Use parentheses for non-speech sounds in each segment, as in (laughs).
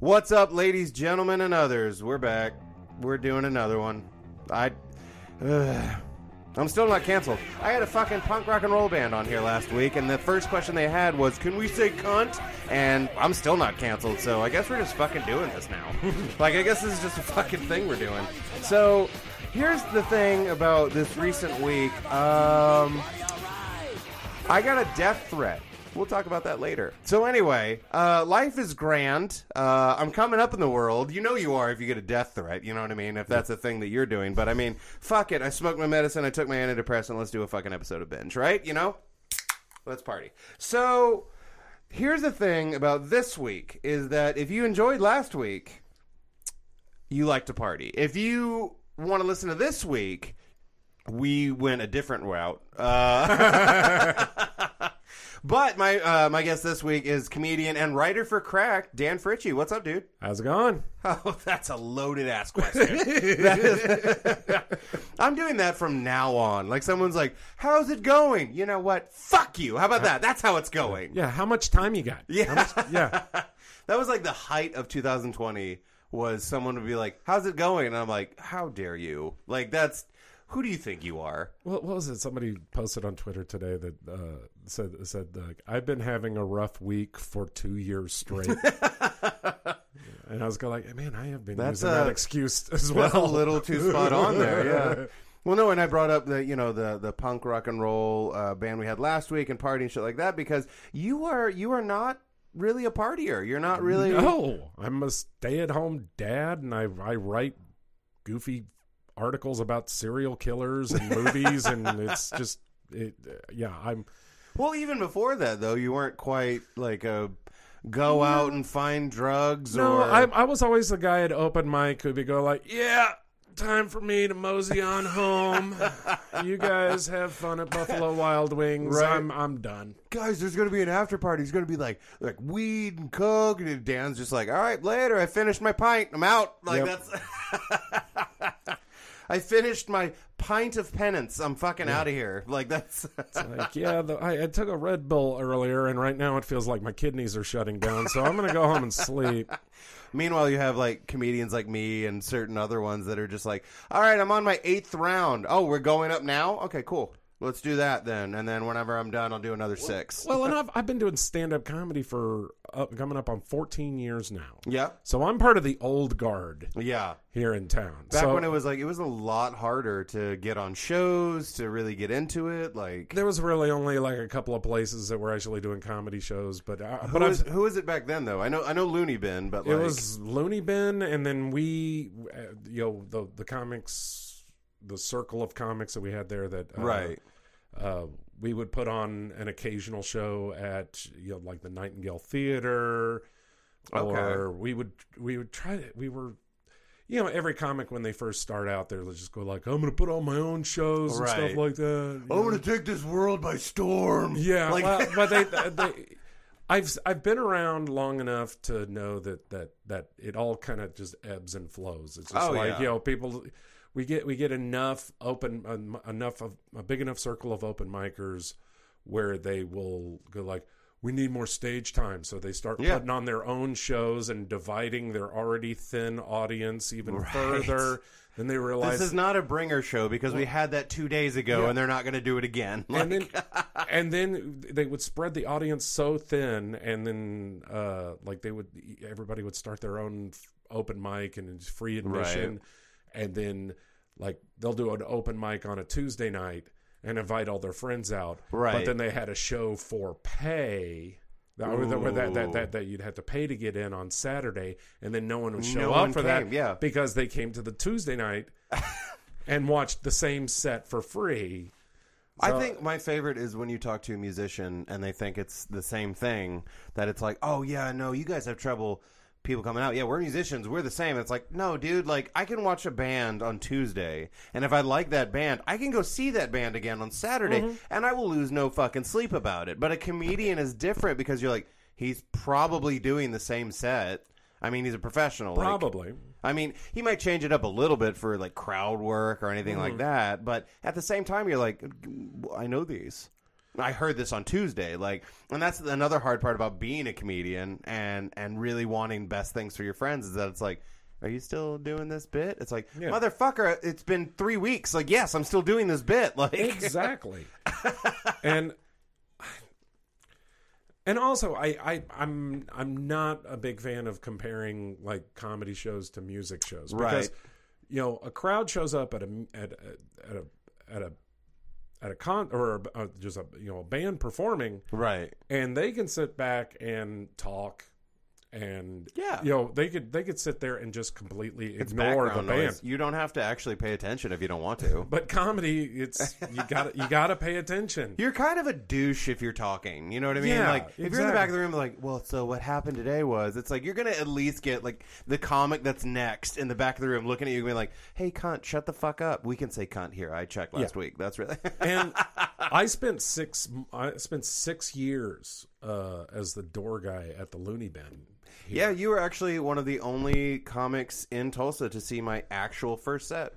What's up, ladies, gentlemen, and others? We're back. We're doing another one. I. Ugh. I'm still not canceled. I had a fucking punk rock and roll band on here last week, and the first question they had was, Can we say cunt? And I'm still not canceled, so I guess we're just fucking doing this now. (laughs) like, I guess this is just a fucking thing we're doing. So, here's the thing about this recent week. Um. I got a death threat. We'll talk about that later. So anyway, uh, life is grand. Uh, I'm coming up in the world. You know you are if you get a death threat. You know what I mean? If that's a thing that you're doing. But I mean, fuck it. I smoked my medicine. I took my antidepressant. Let's do a fucking episode of binge, right? You know? Let's party. So here's the thing about this week is that if you enjoyed last week, you like to party. If you want to listen to this week, we went a different route. Uh, (laughs) but my uh, my guest this week is comedian and writer for Crack, Dan Fritschie. What's up, dude? How's it going? Oh, (laughs) that's a loaded ass question. (laughs) (laughs) I'm doing that from now on. Like someone's like, "How's it going?" You know what? Fuck you. How about that? That's how it's going. Yeah, how much time you got? Yeah. Much, yeah. That was like the height of 2020 was someone would be like, "How's it going?" And I'm like, "How dare you?" Like that's who do you think you are? What, what was it? Somebody posted on Twitter today that uh, said said like, I've been having a rough week for two years straight. (laughs) and I was going like, man, I have been That's using a- that excuse as well. A little too spot on there. Yeah. (laughs) Well, no, and I brought up the you know the the punk rock and roll uh, band we had last week and party and shit like that because you are you are not really a partier. You're not really. No, I'm a stay at home dad, and I I write goofy articles about serial killers and movies, and it's just it. Yeah, I'm. Well, even before that though, you weren't quite like a go out and find drugs No, or. I, I was always the guy at open mic who'd be go like, "Yeah, time for me to mosey on home. you guys have fun at Buffalo Wild Wings. Right. I'm I'm done." Guys, there's gonna be an after party. It's gonna be like like weed and coke, and Dan's just like, all right, later. I finished my pint. I'm out. Like Yep. that's. (laughs) I finished my pint of penance. I'm fucking out of here. Like that's. (laughs) Like, yeah, the, I, I took a Red Bull earlier, and right now it feels like my kidneys are shutting down. So I'm gonna go home and sleep. (laughs) Meanwhile, you have like comedians like me and certain other ones that are just like, all right, I'm on my eighth round. Oh, we're going up now. Okay, cool. Let's do that then. And then whenever I'm done, I'll do another six. Well, and (laughs) I've I've been doing stand up comedy for uh, coming up on 14 years now. yeah, So I'm part of the old guard yeah. here in town. Back so when it was like it was a lot harder to get on shows to really get into it. Like there was really only like a couple of places that were actually doing comedy shows, but uh, who but was, I've, who was it back then though? I know I know Loony Bin, but like it was Loony Bin, and then we, uh, you know, the the comics, the circle of comics that we had there that uh, right. Uh, we would put on an occasional show at you know like the Nightingale Theater, Okay. or we would we would try to we were. You know, every comic when they first start out, there they're just go like, "I'm going to put on my own shows and stuff like that." I'm gonna take this world by storm. Yeah, like well, but they, (laughs) they, I've I've been around long enough to know that that that it all kind of just ebbs and flows. It's just Oh, like yeah. you know, people we get we get enough open um, enough of a big enough circle of open micers where they will go like. We need more stage time, so they start Yeah. putting on their own shows and dividing their already thin audience even Right. further. Then they realize this is not a bringer show because we had that two days ago, Yeah. and they're not gonna do it again. Like, and then (laughs) and then they would spread the audience so thin and then uh like they would everybody would start their own open mic and free admission and then like they'll do an open mic on a Tuesday night and invite all their friends out Right. but then they had a show for pay that, that, that, that, that, you'd have to pay to get in on Saturday, and then no one would show No up for came, that yeah. because they came to the Tuesday night (laughs) and watched the same set for free. I think my favorite is when you talk to a musician and they think it's the same thing. That it's like, oh yeah, no, you guys have trouble people coming out. Yeah, we're musicians, we're the same. It's like, no, dude, like I can watch a band on Tuesday, and if I like that band, I can go see that band again on Saturday, Mm-hmm. and I will lose no fucking sleep about it. But a comedian is different because you're like, he's probably doing the same set. I mean, he's a professional. like- Probably. I mean, he might change it up a little bit for like crowd work or anything Mm-hmm. like that, but at the same time, you're like, I know these. I heard this on Tuesday. Like, and that's another hard part about being a comedian and and really wanting best things for your friends is that it's like. Are you still doing this bit? It's like, Yeah. motherfucker, it's been three weeks. Like, yes, I'm still doing this bit. (laughs) Like, exactly (laughs) and and also I, I i'm i'm not a big fan of comparing like comedy shows to music shows because Right. you know a crowd shows up at a at a at a at a at a con or uh just a you know a band performing right. and they can sit back and talk and Yeah. you know they could they could sit there and just completely It's ignore the band noise. You don't have to actually pay attention if you don't want to. (laughs) but comedy it's you got you got to pay attention You're kind of a douche if you're talking. You know what I mean? Yeah, like if you're in the back of the room, like, well, so what happened today was, it's like you're gonna at least get like the comic that's next in the back of the room looking at you, and being like, "Hey, cunt, shut the fuck up." We can say cunt here. I checked last Yeah. week. That's really. (laughs) and I spent six I spent six years uh, as the door guy at the Loony Bin. Here. yeah, you were actually one of the only comics in Tulsa to see my actual first set.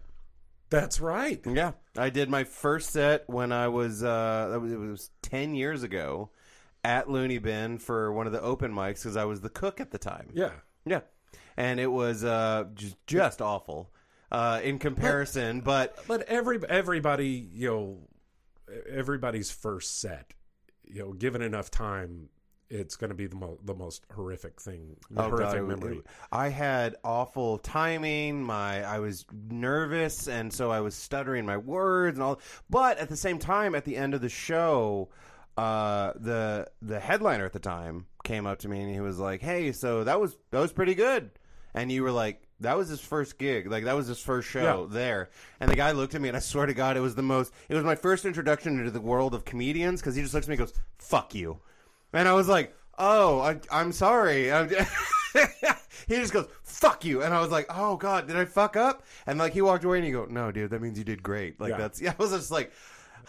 that's right. Yeah, I did my first set when I was uh, it was ten years ago at Loony Bin for one of the open mics because I was the cook at the time. Yeah, Yeah, and it was uh, just just awful uh, in comparison. But but every everybody you know everybody's first set, you know, given enough time, it's going to be the mo- the most horrific thing, oh horrific god, memory. it- I had awful timing. My I was nervous, and so I was stuttering my words and all. But at the same time, at the end of the show. Uh, the the headliner at the time came up to me and he was like, "Hey, so that was that was pretty good," and you were like, "That was his first gig, like that was his first show Yeah. there." And the guy looked at me, and I swear to God, it was the most. It was my first introduction into the world of comedians because he just looks at me and goes, "Fuck you," and I was like, "Oh, I, I'm sorry." I'm- (laughs) he just goes, "Fuck you," and I was like, "Oh God, did I fuck up?" And like he walked away, and he go, "No, dude, that means you did great." Like Yeah. that's yeah. (laughs) I was just like,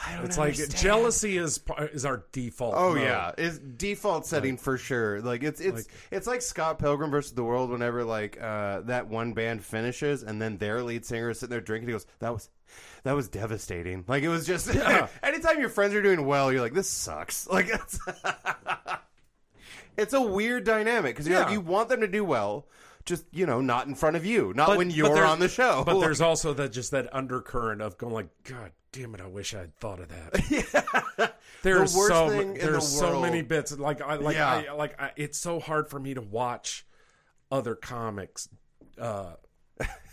I don't It's like jealousy is is our default. Oh mode. yeah, is default setting for sure. Like it's it's it's like Scott Pilgrim versus the World. Whenever like uh, that one band finishes, and then their lead singer is sitting there drinking, he goes, "That was that was devastating." Like it was just. (laughs) Yeah. anytime your friends are doing well, you're like, "This sucks." (laughs) Like it's it's a weird dynamic because you're like Yeah. you want them to do well, just you know, not in front of you, not But- when you're on the show. But (laughs) there's also that just that undercurrent of going like, God damn it, I wish I had thought of that. There's The so there's the so many bits like I like Yeah. I like I, it's so hard for me to watch other comics uh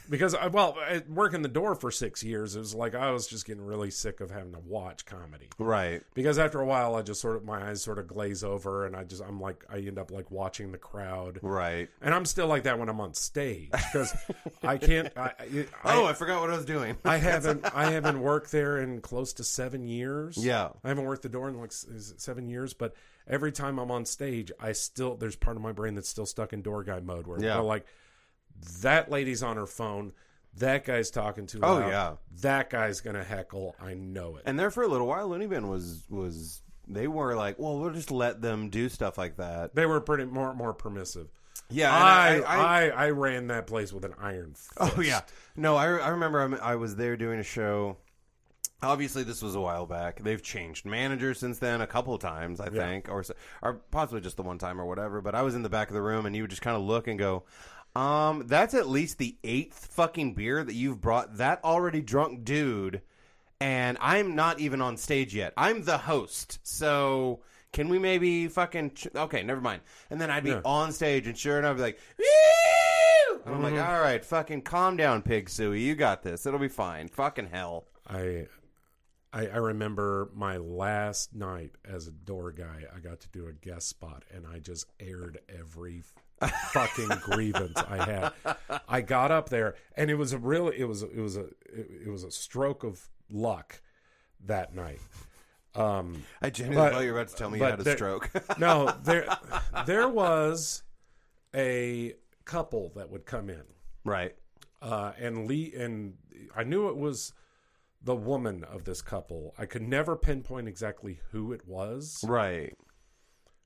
because I well I working the door for 6 years it was like I was just getting really sick of having to watch comedy. right. Because after a while I just sort of my eyes sort of glaze over and I just I'm like I end up like watching the crowd. Right. And I'm still like that when I'm on stage because I can't I, I, Oh, I forgot what I was doing. I (laughs) haven't I haven't worked there in close to seven years. Yeah. I haven't worked the door in like is it seven years, but every time I'm on stage, I still there's part of my brain that's still stuck in door guy mode where Yeah. like that lady's on her phone, that guy's talking too Oh, yeah. that guy's gonna heckle. I know it. And there for a little while, Loony Bin was was they were like, well, we'll just let them do stuff like that. they were pretty more more permissive. Yeah, I I- I, I- I ran that place with an iron. Fist. Oh yeah, no, I, I remember I'm, I was there doing a show. Obviously, this was a while back. They've changed managers since then a couple times, I Yeah. think, or so- or possibly just the one time or whatever. But I was in the back of the room, and you would just kind of look and go, "Um, that's at least the eighth fucking beer that you've brought that already drunk dude." And I'm not even on stage yet. I'm the host, so can we maybe fucking ch- okay? Never mind. And then I'd be Yeah. on stage, and sure enough, I'd be like, "Woo!" And I'm like, Mm-hmm. all right, fucking calm down, Pig Suey. You got this. It'll be fine. Fucking hell. I, I I remember my last night as a door guy. I got to do a guest spot, and I just aired every fucking grievance I had. I got up there, and it was a really It was it was a it, it was a stroke of luck that night. Um, I genuinely thought you were about to tell me you had a there- stroke. (laughs) no, there there was a couple that would come in right. uh, and Lee and I knew it was the woman of this couple. I could never pinpoint exactly who it was, Right.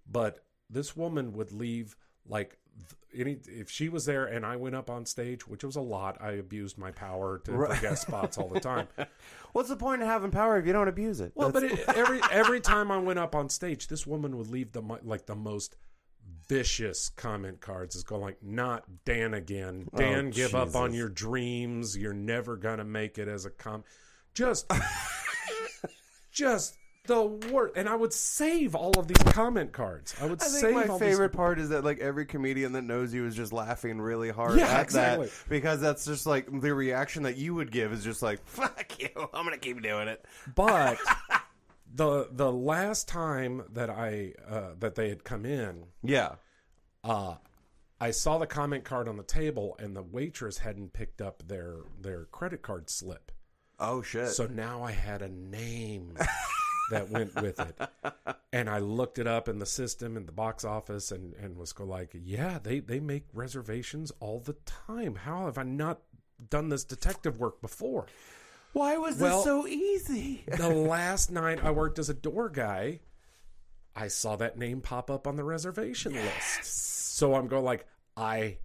but this woman would leave like any if she was there and I went up on stage, which was a lot, I abused my power to Right. guest spots all the time. (laughs) What's the point of having power if you don't abuse it? Well, but it, every every time I went up on stage, this woman would leave the like the most vicious comment cards. Is going like, "Not Dan again. Oh, Dan, give up on your dreams. You're never gonna make it as a com." Just, (laughs) just the worst. And I would save all of these comment cards. I would I save my favorite part is that like every comedian that knows you is just laughing really hard Yeah, at exactly. that because that's just like the reaction that you would give is just like fuck you, I'm gonna keep doing it. But (laughs) the the last time that I uh, that they had come in, Yeah. uh, I saw the comment card on the table, and the waitress hadn't picked up their their credit card slip. Oh shit. So now I had a name (laughs) that went with it, and I looked it up in the system in the box office, and and was go like, yeah, they they make reservations all the time. How have I not done this detective work before? Why was Well- this so easy? (laughs) the last night I worked as a door guy, I saw that name pop up on the reservation list. So I'm going like, I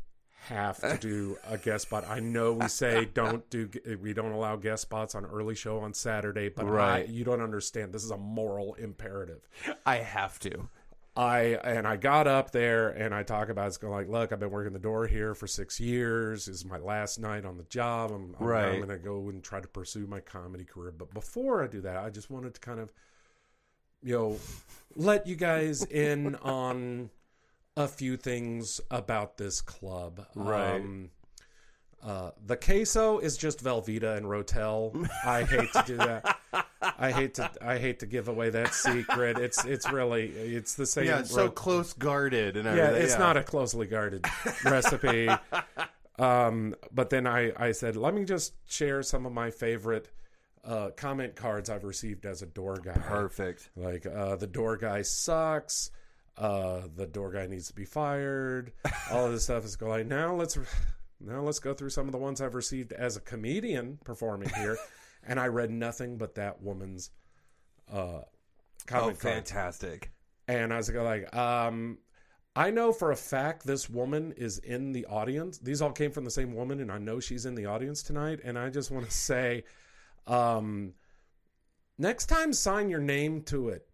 have to do a guest spot. I know we say don't do, we don't allow guest spots on early show on Saturday, but I, you don't understand. This is a moral imperative. I have to. I and I got up there and I talk about it's going like, look, I've been working the door here for six years. This is my last night on the job. I'm, I'm, Right. I'm going to go and try to pursue my comedy career. But before I do that, I just wanted to kind of, you know, let you guys in on a few things about this club. Right. Um, uh, the queso is just Velveeta and Rotel. I hate to do that. (laughs) I hate to. I hate to give away that secret. It's it's really it's the same. Yeah, it's so close guarded and yeah, everything. it's not a closely guarded (laughs) recipe. Um, but then I I said let me just share some of my favorite uh, comment cards I've received as a door guy. perfect. Like uh, the door guy sucks. Uh, the door guy needs to be fired. All of this stuff is going. Now let's now let's go through some of the ones I've received as a comedian performing here, (laughs) and I read nothing but that woman's uh, Oh, comment card. fantastic. And I was like, um, I know for a fact this woman is in the audience. These all came from the same woman, and I know she's in the audience tonight. And I just want to say, um, next time, sign your name to it.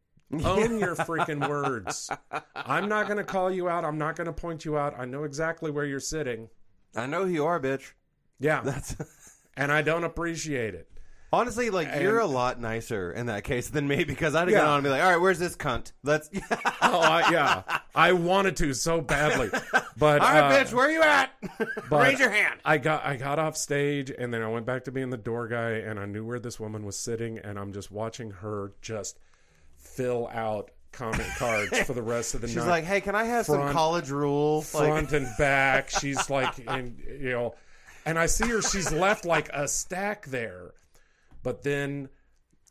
Own your freaking words. I'm not going to call you out. I'm not going to point you out. I know exactly where you're sitting. I know who you are, bitch. Yeah. That's (laughs) and I don't appreciate it. honestly like And- you're a lot nicer in that case than me because I'd have Yeah. gone on and be like, all right, where's this cunt? Let's. (laughs) Oh, I, yeah. I wanted to so badly. But, all right, uh, bitch, where are you at? (laughs) Raise your hand. I got I got off stage and then I went back to being the door guy and I knew where this woman was sitting and I'm just watching her just fill out comment (laughs) cards for the rest of the She's night. She's like, hey, can I have some Front- college rule? Like, front and (laughs) back. She's like and you know and I see her she's left like a stack there. But then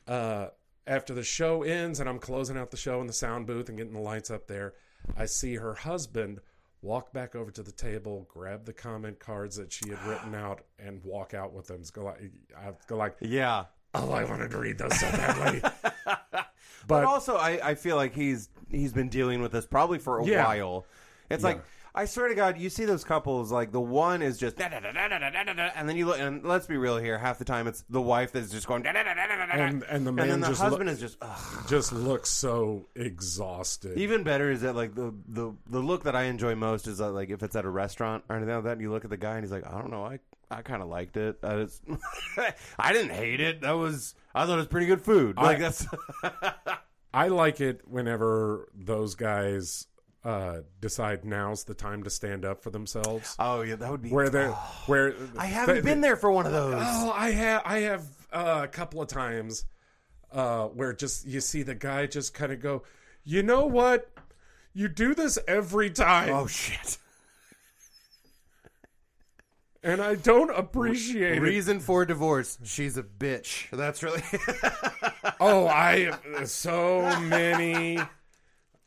uh after the show ends and I'm closing out the show in the sound booth and getting the lights up there, I see her husband walk back over to the table, grab the comment cards that she had written out, and walk out with them. Go like, I go like, yeah. oh, I wanted to read those so badly. (laughs) But, but also, I, I feel like he's he's been dealing with this probably for a Yeah. while. It's like I swear to God, you see those couples like the one is just da, da, da, da, da, da, da, da, and then you look and let's be real here. Half the time, it's the wife that's just going da, da, da, da, da, da, da, And- and the man then the just husband look- is just. Ugh. just looks so exhausted. Even better is that like the, the the look that I enjoy most is like if it's at a restaurant or anything like that. And you look at the guy and he's like, I don't know, I I kind of liked it. I, just, (laughs) I didn't hate it. That was I thought it was pretty good food. Like I- that's (laughs) I like it whenever those guys uh, decide now's the time to stand up for themselves. oh yeah, that would be Where they're where I haven't they- been there for one of those. Oh, I have I have uh, a couple of times uh, where just you see the guy just kind of go, you know what? You do this every time, Oh shit. And I don't appreciate it. Reason for divorce: she's a bitch. That's really. (laughs) Oh, I so many.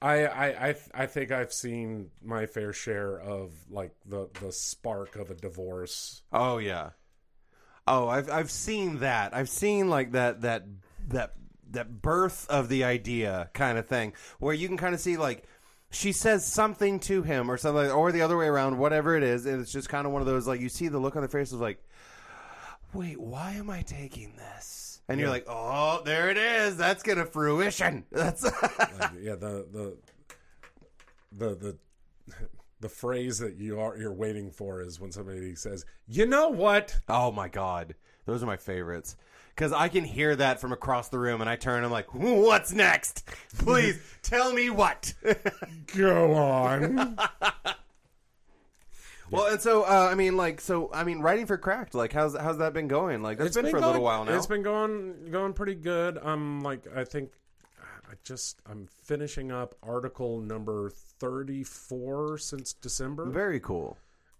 I, I I I think I've seen my fair share of like the the spark of a divorce. oh yeah. Oh, I've I've seen that. I've seen like that that that that birth of the idea kind of thing, where you can kind of see like she says something to him or something, or the other way around, whatever it is, and it's just kind of one of those like you see the look on their face of like, wait, why am I taking this? And you're like, oh, there it is. That's gonna fruition. (laughs) That's Like, yeah, the the the the (laughs) the phrase that you are you're waiting for is when somebody says, "You know what?" oh my god, those are my favorites because I can hear that from across the room, and I turn. And I'm like, what's next? Please (laughs) tell me what. (laughs) Go on. Well, and so uh, I mean, like, so I mean, writing for Cracked, like, how's how's that been going? Like, that's been, for a little while now. It's been going going pretty good. I'm like I think I just I'm finishing up article number 34 since December. very cool.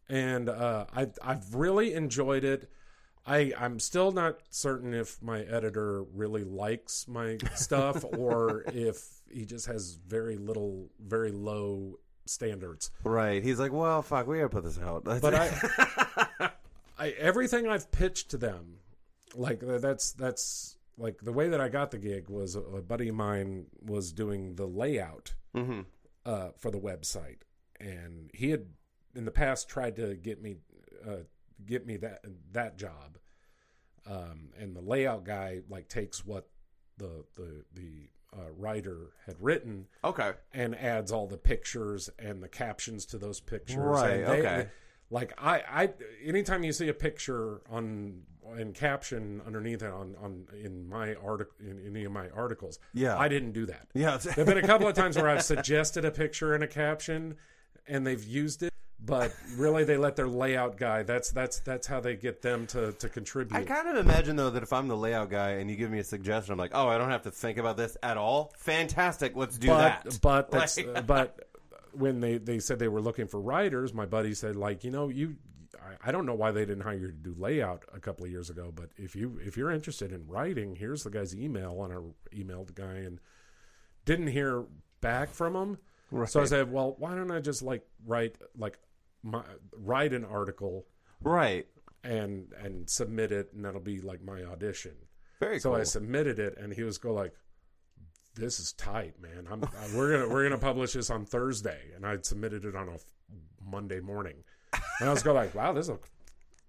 and uh, I I've really enjoyed it. I I'm still not certain if my editor really likes my stuff (laughs) or if he just has very little, very low standards. Right. He's like, well, fuck, we gotta put this out. That's But. I, (laughs) I everything I've pitched to them, like that's that's like the way that I got the gig was a, a buddy of mine was doing the layout hmm uh, for the website, and he had in the past tried to get me uh, get me that that job. Um, and the layout guy like takes what the the the uh, writer had written Okay. and adds all the pictures and the captions to those pictures. Right, And they- okay. Like I, I, anytime you see a picture on and caption underneath it on on in my article in any of my articles, Yeah. I didn't do that. Yeah. There've been a couple of times where I've suggested a picture and a caption, and they've used it, but really they let their layout guy. That's that's that's how they get them to to contribute. I kind of imagine though that if I'm the layout guy and you give me a suggestion, I'm like, oh, I don't have to think about this at all. Fantastic. Let's do but that. but that's (laughs) Like- but when they they said they were looking for writers, my buddy said like you know you. I- I don't know why they didn't hire you to do layout a couple of years ago, but if you if you're interested in writing, here's the guy's email, and I emailed the guy and didn't hear back from him. So I said, well, why don't I just like write like my write an article right. and and submit it, and that'll be like my audition. Very So cool. I submitted it, and he was go like, "This is tight, man. I'm I- we're gonna we're gonna publish this on Thursday," and I submitted it on a f- Monday morning, and I was go like, "Wow, this is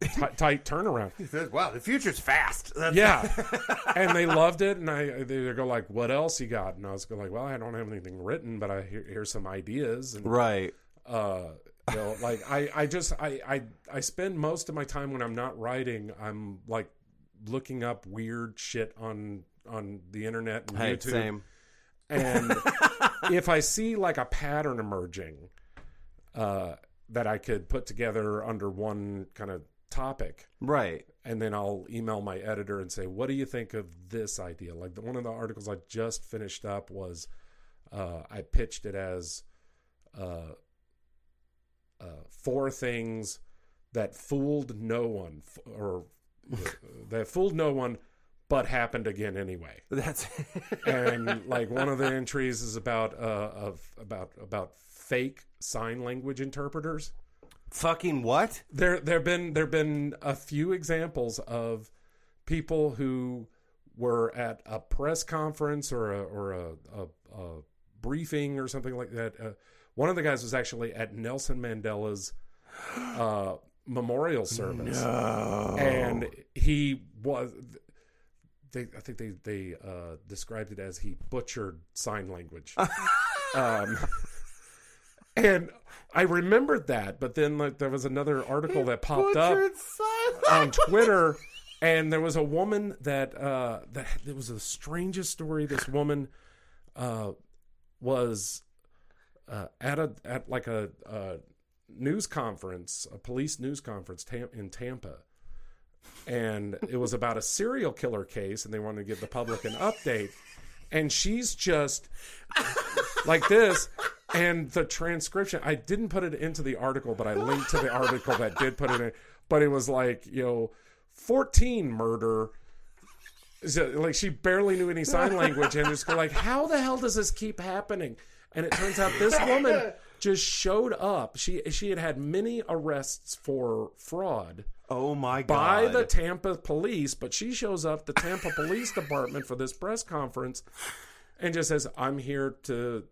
a t- tight turnaround." He says, wow, the future's fast. That's Yeah, (laughs) and they loved it, and I they go like, "What else you got?" And I was go like, "Well, I don't have anything written, but I hear, here's some ideas." And Right. uh you know like i i just I, I i spend most of my time when i'm not writing i'm like looking up weird shit on on the internet and Hey, youtube same. and (laughs) if i see like a pattern emerging uh that i could put together under one kind of topic Right. and then I'll email my editor and say, "What do you think of this idea?" Like the, one of the articles I just finished up was, uh, I pitched it as uh, uh, four things that fooled no one, or uh, (laughs) that fooled no one, but happened again anyway. That's (laughs) And like one of the entries is about uh, of about about fake sign language interpreters fucking what? there there've been there've been a few examples of people who were at a press conference or a or a, a, a briefing or something like that. Uh, one of the guys was actually at Nelson Mandela's uh, memorial service, No. and he was. They, I think they they uh, described it as he butchered sign language. (laughs) um, and I remembered that, but then like there was another article that popped up on Twitter, and there was a woman that uh, that it was the strangest story. This woman uh, was uh, at a at like a, a news conference, a police news conference tam- in Tampa, and it was about a serial killer case, and they wanted to give the public an update. And she's just like this. And the transcription, I didn't put it into the article, but I linked to the article that did put it in. But it was like, you know, 14 murder. So, like she barely knew any sign language and just like, how the hell does this keep happening? And it turns out this woman (laughs) just showed up. She she had had many arrests for fraud Oh my god. by the Tampa police, but she shows up the Tampa Police Department for this press conference and just says, "I'm here to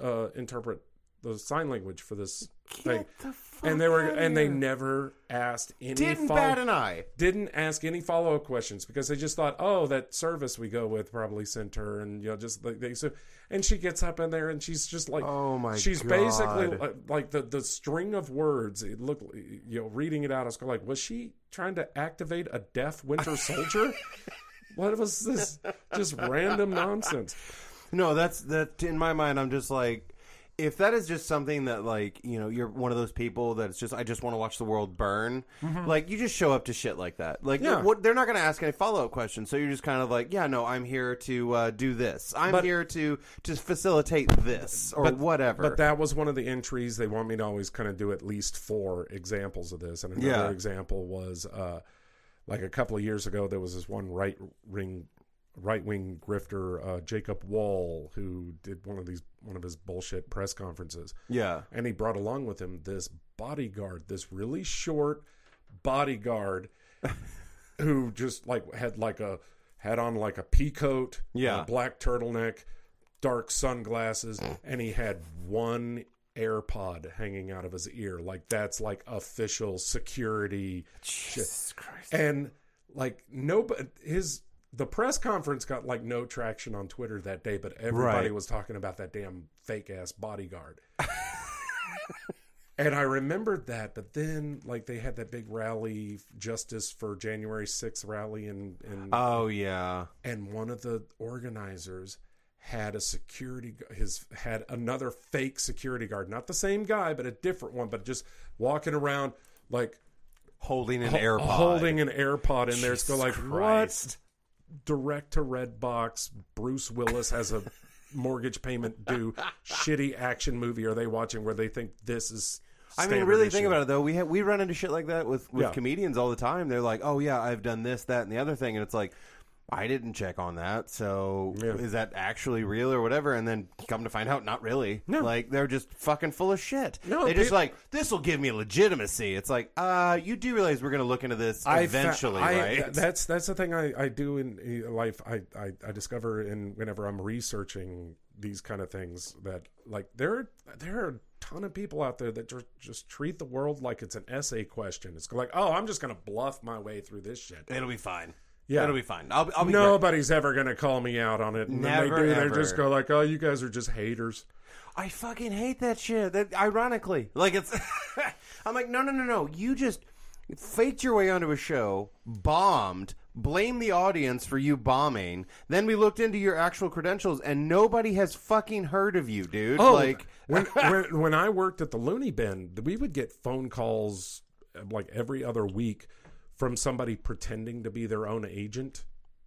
uh, interpret the sign language for this Get thing. the fuck And they were and they never asked any didn't follow- bat an eye. didn't ask any follow up questions because they just thought, oh, that service we go with probably sent her, and you know, just like they so. And she gets up in there, and she's just like, Oh my she's God. basically uh, like the the string of words. It looked, you know, reading it out, I was like, was she trying to activate a deaf Winter Soldier? (laughs) what was this? Just random nonsense. No, that's that. In my mind, I'm just like, if that is just something that like you know you're one of those people that's just I just want to watch the world burn. Like you just show up to shit like that. Like Mm-hmm. Yeah. what they're not going to ask any follow up questions, so you're just kind of like, yeah, no, I'm here to uh, do this. I'm But- here to to facilitate this or whatever. But that was one of the entries. They want me to always kind of do at least four examples of this. And another Yeah. example was uh, like a couple of years ago, there was this one right ring, right wing grifter, uh, Jacob Wohl, who did one of these one of his bullshit press conferences, yeah, and he brought along with him this bodyguard, this really short bodyguard, (laughs) who just like had like a had on like a pea coat, Yeah. a black turtleneck, dark sunglasses, and he had one AirPod hanging out of his ear. Like that's like official security Jesus Christ. and like nobody his the press conference got like no traction on Twitter that day, but everybody Right. was talking about that damn fake ass bodyguard. (laughs) and I remembered that, but then like they had that big rally, Justice for January 6th rally, and and Oh yeah, and one of the organizers had a security his had another fake security guard, not the same guy, but a different one, but just walking around like holding an ho- AirPod, holding an AirPod in there. It's go like Christ. what? Direct to Redbox. Bruce Willis has a (laughs) mortgage payment due. Shitty action movie are they watching where they think this is? I mean, really issue? think about it though. We have, we run into shit like that with, with Yeah. comedians all the time. They're like, "Oh yeah, I've done this, that, and the other thing," and it's like, I didn't check on that. So Yeah. is that actually real or whatever? And then come to find out, not really. No. Like they're just fucking full of shit. No, they just like this will give me legitimacy. It's like, uh, you do realize we're going to look into this I fa- eventually, I- right? That's that's the thing I, I do in life. I, I, I discover in whenever I'm researching these kind of things that like there are, there are a ton of people out there that just, just treat the world like it's an essay question. It's like, oh, I'm just gonna bluff my way through this shit. It'll be fine. Yeah. it'll be fine. I'll, I'll be great. Nobody's ever gonna call me out on it. And when Never, they do, ever. they just go like, oh, you guys are just haters. I fucking hate that shit. That ironically, like it's. (laughs) I'm like, no, no, no, no. You just faked your way onto a show, bombed, blame the audience for you bombing. Then we looked into your actual credentials, and nobody has fucking heard of you, dude. Oh, like, when, (laughs) when when I worked at the Loony Bin, we would get phone calls uh, like every other week from somebody pretending to be their own agent.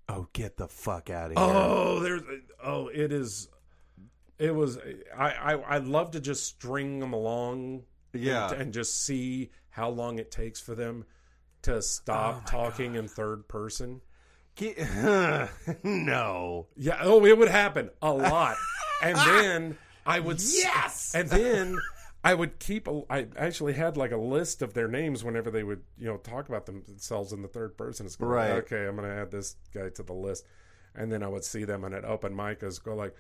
oh, get the fuck out of here. Oh, there's oh, it is. It was I I I love to just string them along, Yeah. and, and just see how long it takes for them to stop oh talking in third person. (laughs) No. Yeah. Oh, it would happen a lot, and then I would (laughs) Yes! and then I would keep. A, I actually had like a list of their names whenever they would you know talk about themselves in the third person. It's going, Right. Okay, I'm going to add this guy to the list, and then I would see them on an open mic as go like,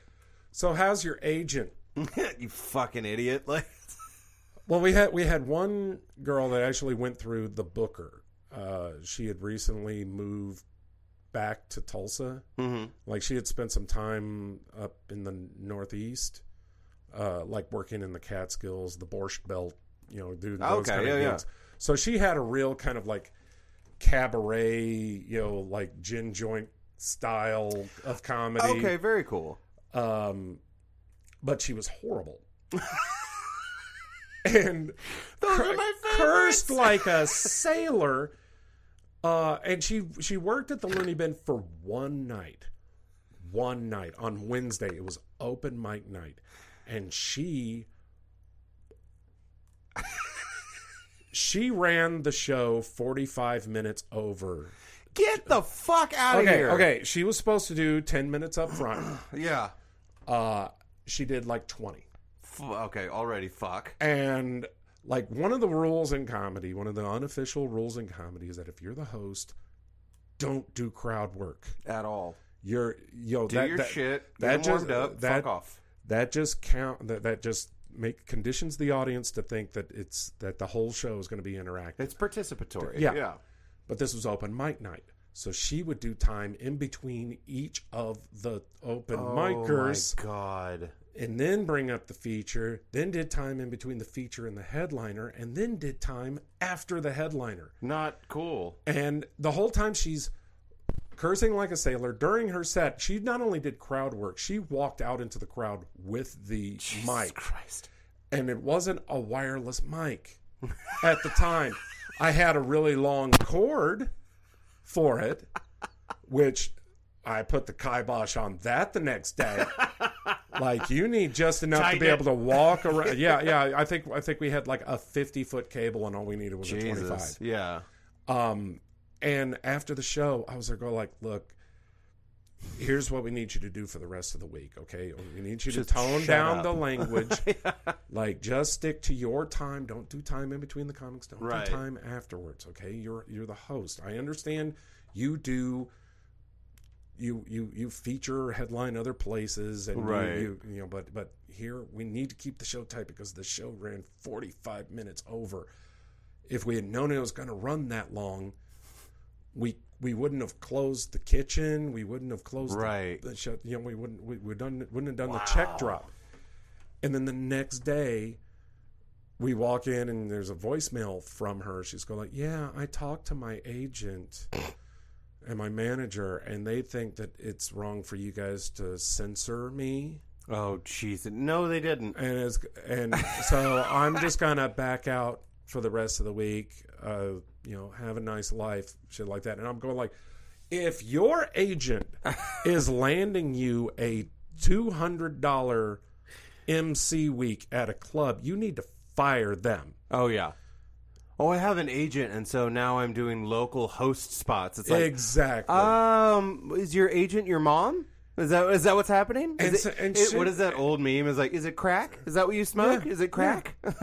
so how's your agent? (laughs) you fucking idiot. Like, (laughs) Well, we had we had one girl that actually went through the Booker. Uh, she had recently moved back to Tulsa. mm-hmm. Like she had spent some time up in the Northeast, uh, like working in the Catskills, the Borscht Belt, you know, doing those Okay, kind yeah, of yeah. gigs. So she had a real kind of like cabaret, you know, like gin joint style of comedy. okay, very cool. Um, but she was horrible. (laughs) and Those cur- are my cursed like a (laughs) sailor. Uh, and she she worked at the Loony Bin for one night, one night on Wednesday. It was open mic night, and she she ran the show forty five minutes over. Get the fuck out of Okay, here. okay. She was supposed to do ten minutes up front. (clears throat) Yeah. Uh, she did like twenty. F- okay, already fuck. And like one of the rules in comedy, one of the unofficial rules in comedy is that if you're the host, don't do crowd work. At all. You're yo Do that, your that, shit. Get that just- up. that- fuck off. That just count that that just make conditions the audience to think that it's that the whole show is going to be interactive. It's participatory. Yeah. yeah. But this was open mic night. So she would do time in between each of the open Oh micers my god. and then bring up the feature, then did time in between the feature and the headliner, and then did time after the headliner. Not cool. And the whole time she's cursing like a sailor during her set, she not only did crowd work, she walked out into the crowd with the mic. Christ. And it wasn't a wireless mic at the time. I had a really long cord for it, which I put the kibosh on that the next day. Like you need just enough to be it. able to walk around. Yeah, yeah. I think I think we had like a fifty foot cable, and all we needed was a twenty five. Yeah. Um, and after the show, I was there "Go oh, like, look, here's what we need you to do for the rest of the week. Okay, we need you Just to tone down up. the language. (laughs) Like, just stick to your time. Don't do time in between the comics. Don't Right. do time afterwards. Okay, you're you're the host. I understand you do. You you you feature headline other places and you- Right. you, you know but but here we need to keep the show tight because the show ran 45 minutes over if we had known it was going to run that long, we we wouldn't have closed the kitchen. We wouldn't have closed Right. the, the. You know, we wouldn't we would done wouldn't have done the check drop. And then the next day, we walk in and there's a voicemail from her. She's going like, "Yeah, I talked to my agent." And my manager, and they think that it's wrong for you guys to censor me Oh jeez. No, they didn't. and it's, and so I'm just gonna back out for the rest of the week. Uh, you know, have a nice life, shit like that. And I'm going like, if your agent (laughs) is landing you a two hundred dollar MC week at a club, you need to fire them. Oh yeah. Oh, I have an agent, and so now I'm doing local host spots. It's like, exactly. um, is your agent your mom? Is that is that what's happening? Is And it- so- and it- shit- what is that old meme? Is like, is it crack? Is that what you smoke? Yeah, Is it crack? (laughs)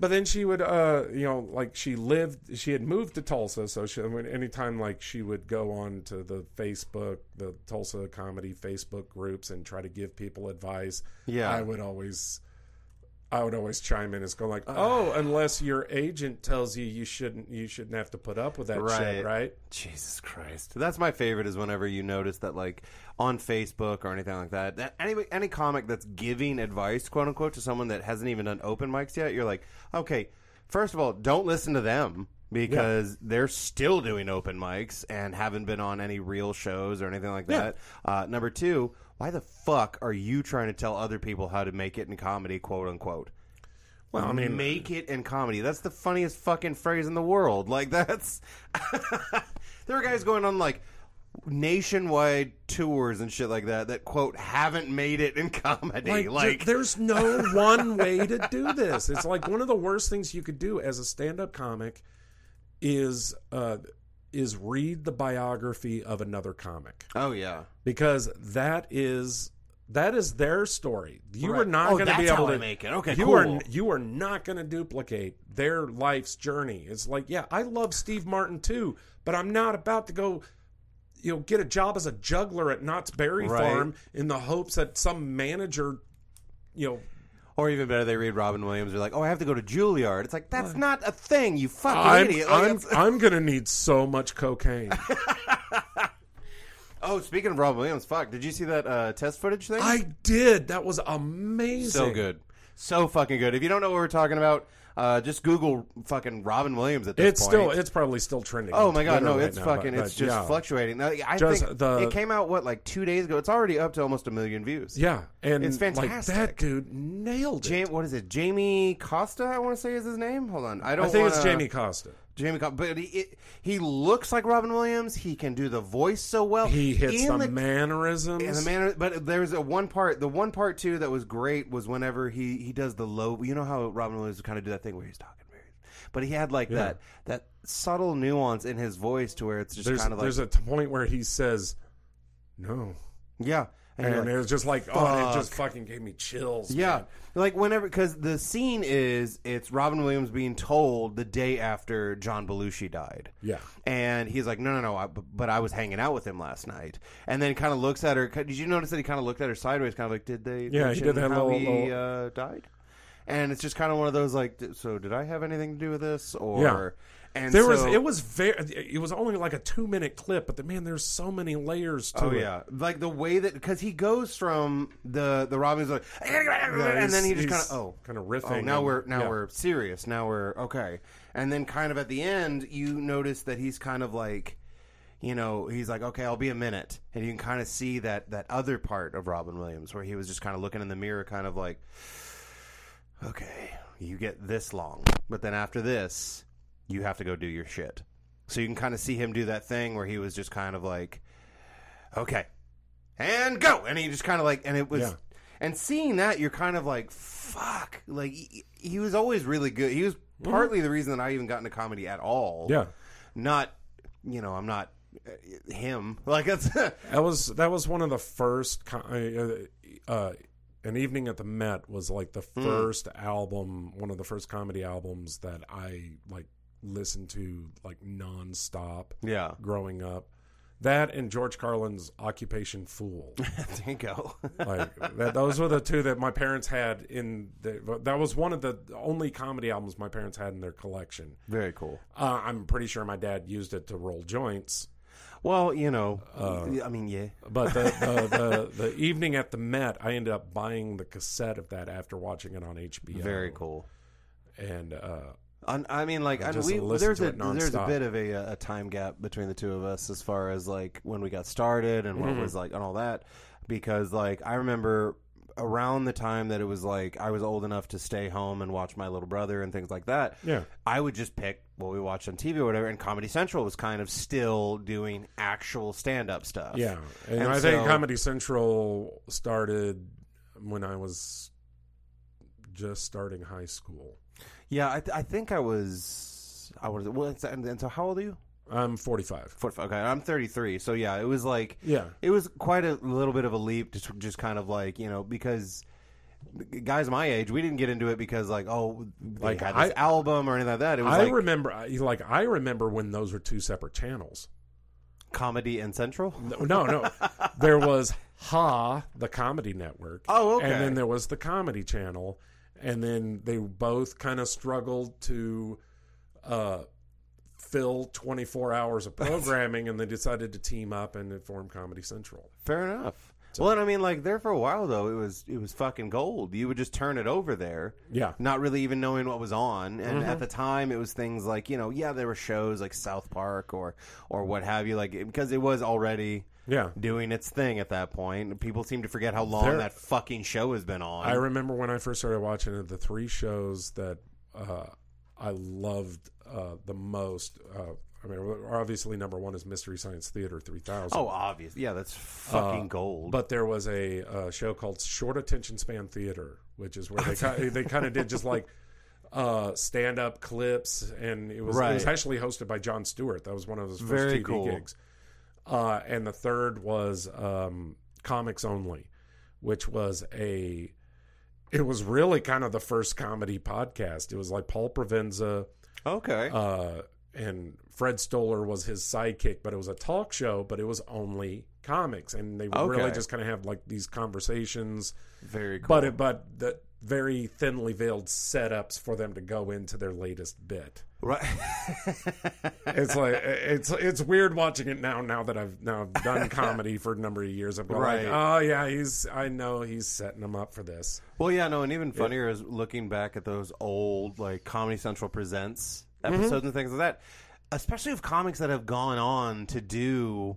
But then she would, uh, you know, like she lived, she had moved to Tulsa, so she, anytime like she would go on to the Facebook, the Tulsa comedy Facebook groups and try to give people advice, Yeah. I would always, I would always chime in and go like, oh, unless your agent tells you you shouldn't, you shouldn't have to put up with that Right. shit, right? Jesus Christ. That's my favorite is whenever you notice that like on Facebook or anything like that, that any any comic that's giving advice, quote unquote, to someone that hasn't even done open mics yet, you're like, okay, first of all, don't listen to them because they're still doing open mics and haven't been on any real shows or anything like Yeah. that. Uh, number two, why the fuck are you trying to tell other people how to make it in comedy, quote unquote? Well, I mean, make it in comedy. That's the funniest fucking phrase in the world. Like (laughs) that's there are guys going on like nationwide tours and shit like that that quote haven't made it in comedy. like, Like, there- there's no (laughs) one way to do this. It's like one of the worst things you could do as a stand-up comic is uh, is read the biography of another comic oh yeah, because that is that is their story. You are not Oh, going to be able to make it. Okay, you cool. are you are not going to duplicate their life's journey. It's like, yeah, I love Steve Martin too, but I'm not about to go you know get a job as a juggler at Knott's Berry Right. Farm in the hopes that some manager you know or even better, they read Robin Williams. They're like, oh, I have to go to Juilliard. It's like that's not a thing. You fucking I'm idiot. Like, I'm, that's- I'm gonna need so much cocaine. (laughs) (laughs) oh, speaking of Robin Williams, fuck, did you see that uh, test footage thing? I did. That was amazing. So good. So fucking good. If you don't know what we're talking about, uh, just Google fucking Robin Williams at this It's point. still it's probably still trending. Oh my god, no, right it's now, fucking but- it's but just yeah. fluctuating. Now, I Just think the- it came out what like 2 days ago. It's already up to almost a million views. Yeah, and It's Like fantastic. that dude nailed it. Jamie, what is it? Jamie Costa, I want to say is his name. Hold on. I don't I think it's wanna- Jamie Costa. Jamie Costa, but he it, he looks like Robin Williams. He can do the voice so well. He hits In the, mannerisms. And the man, but there's a one part. The one part too that was great was whenever he he does the low. You know how Robin Williams would kind of do that thing where he's talking very, but he had like that that subtle nuance in his voice to where it's just there's kind of like there's a point where he says, "No," yeah, and, and like, it was just like, oh, it just fucking gave me chills. yeah, man. like whenever because the scene is it's Robin Williams being told the day after John Belushi died. yeah. And he's like, no, no, no, I, but I was hanging out with him last night. And then kind of looks at her. Did you notice that he kind of looked at her sideways, kind of like, did they? Yeah, he did that how little- he little- uh, died. and it's just kind of one of those like, so did I have anything to do with this? Or Yeah. And There was it was very it was only like a two minute clip, but the man there's so many layers to Oh it. yeah, like the way that because he goes from the the Robin's like, Yeah, and then he just kind of oh kind of riffing. oh now and- we're now yeah. we're serious now we're okay, and then kind of at the end you notice that he's kind of like, you know, he's like okay I'll be a minute, and you can kind of see that that other part of Robin Williams where he was just kind of looking in the mirror, kind of like, okay, you get this long, but then after this, you have to go do your shit. So you can kind of see him do that thing where he was just kind of like, okay, and go, and he just kind of like, and it was, Yeah. and seeing that, you're kind of like, fuck, like he, he was always really good. He was partly the reason that I even got into comedy at all. Yeah. not, you know, I'm not uh, him. (laughs) Like that's (laughs) That was that was one of the first. co- Uh, uh, an evening at the Met was like the Hmm. first album, one of the first comedy albums that I like listened to like nonstop yeah. growing up. That and George Carlin's Occupation Foole. (laughs) there you go. (laughs) like that, those were the two that my parents had in. The, that was one of the only comedy albums my parents had in their collection. Very cool. Uh, I'm pretty sure my dad used it to roll joints. Well, you know, Uh, I mean, yeah. But the, (laughs) the, the, the evening at the Met, I ended up buying the cassette of that after watching it on HBO. Very cool. And uh, I mean, like, I we, there's a there's a bit of a, a time gap between the two of us as far as like when we got started and what Mhm. was like and all that, because like I remember around the time that it was like I was old enough to stay home and watch my little brother and things like that. yeah, I would just pick what we watched on TV or whatever, and Comedy Central was kind of still doing actual stand up stuff. yeah. And, And I think so- Comedy Central started when I was just starting high school. Yeah. I, th- I think I was uh, I was well, it's- and, and so how old are you? I'm 45. Forty- Okay, I'm 33. So yeah, it was like Yeah. It was quite a little bit of a leap to just kind of like you know because guys my age we didn't get into it because like oh they Like, had this I- album or anything like that. It was I like remember, like, I remember when those were two separate channels. comedy and Central. No, no, no. there was Ha, the comedy network. Oh, okay. And then there was the comedy channel, and then they both kind of struggled to uh, fill 24 hours of (laughs) programming, and they decided to team up and form Comedy Central. Fair enough. well, and I mean, like there for a while though, it was it was fucking gold. You would just turn it over there, Yeah, not really even knowing what was on. And Mm-hmm. at the time, it was things like you know, yeah, there were shows like South Park or or what have you, like because it was already yeah. doing its thing at that point. People seem to forget how long There- that fucking show has been on. I remember when I first started watching it, the three shows that uh, I loved uh, the most. Uh, I mean, obviously, number one is Mystery Science Theater 3000. oh, obvious. Yeah, that's fucking Uh, gold. But there was a, uh show called Short Attention Span Theater, which is where they ki- (laughs) they kind of did just like uh, stand up clips, and it was it was Right. actually hosted by Jon Stewart. That was one of his first Very TV cool. gigs. Uh, and the third was um, Comics Only, which was a it was really kind of the first comedy podcast. It was like Paul Provenza okay. uh, and Fred Stoller was his sidekick, but it was a talk show, but it was only comics, and they would really just kind of have like these conversations, Very cool. but it, but the very thinly veiled setups for them to go into their latest bit. Right. (laughs) It's like it's it's weird watching it now. Now that I've now done (laughs) comedy for a number of years, I'm going Right. like, oh yeah, he's I know he's setting them up for this. well, yeah, no, and even funnier is looking back at those old like Comedy Central presents Mm-hmm. episodes and things like that, especially of comics that have gone on to do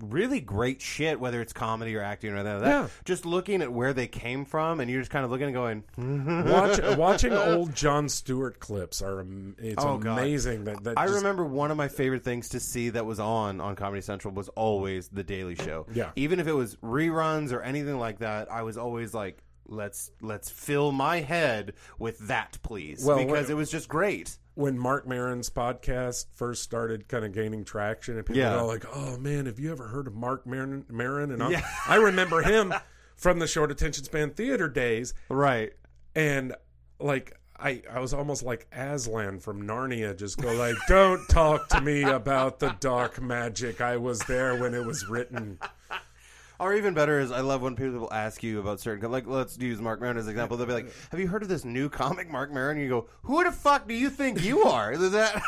really great shit, whether it's comedy or acting or like that. Yeah. Just looking at where they came from, and you're just kind of looking and going, (laughs) Watch, watching old Jon Stewart clips are am- it's Oh, God. amazing that, that I just- remember one of my favorite things to see that was on on Comedy Central was always The Daily Show. Yeah. Even if it was reruns or anything like that, I was always like, let's let's fill my head with that, please, Well, because it was just great. When Marc Maron's podcast first started kind of gaining traction, and people Yeah. were all like, "Oh man, have you ever heard of Marc Maron?" Maron? And I, Yeah. I remember him from the short attention span theater days, Right. and like I, I was almost like Aslan from Narnia, just go like, "Don't talk to me about the dark magic. I was there when it was written." Or even better is I love when people will ask you about certain like let's use Marc Maron as an example. They'll be like, "Have you heard of this new comic, Marc Maron?" And you go, "Who the fuck do you think you are?" Is that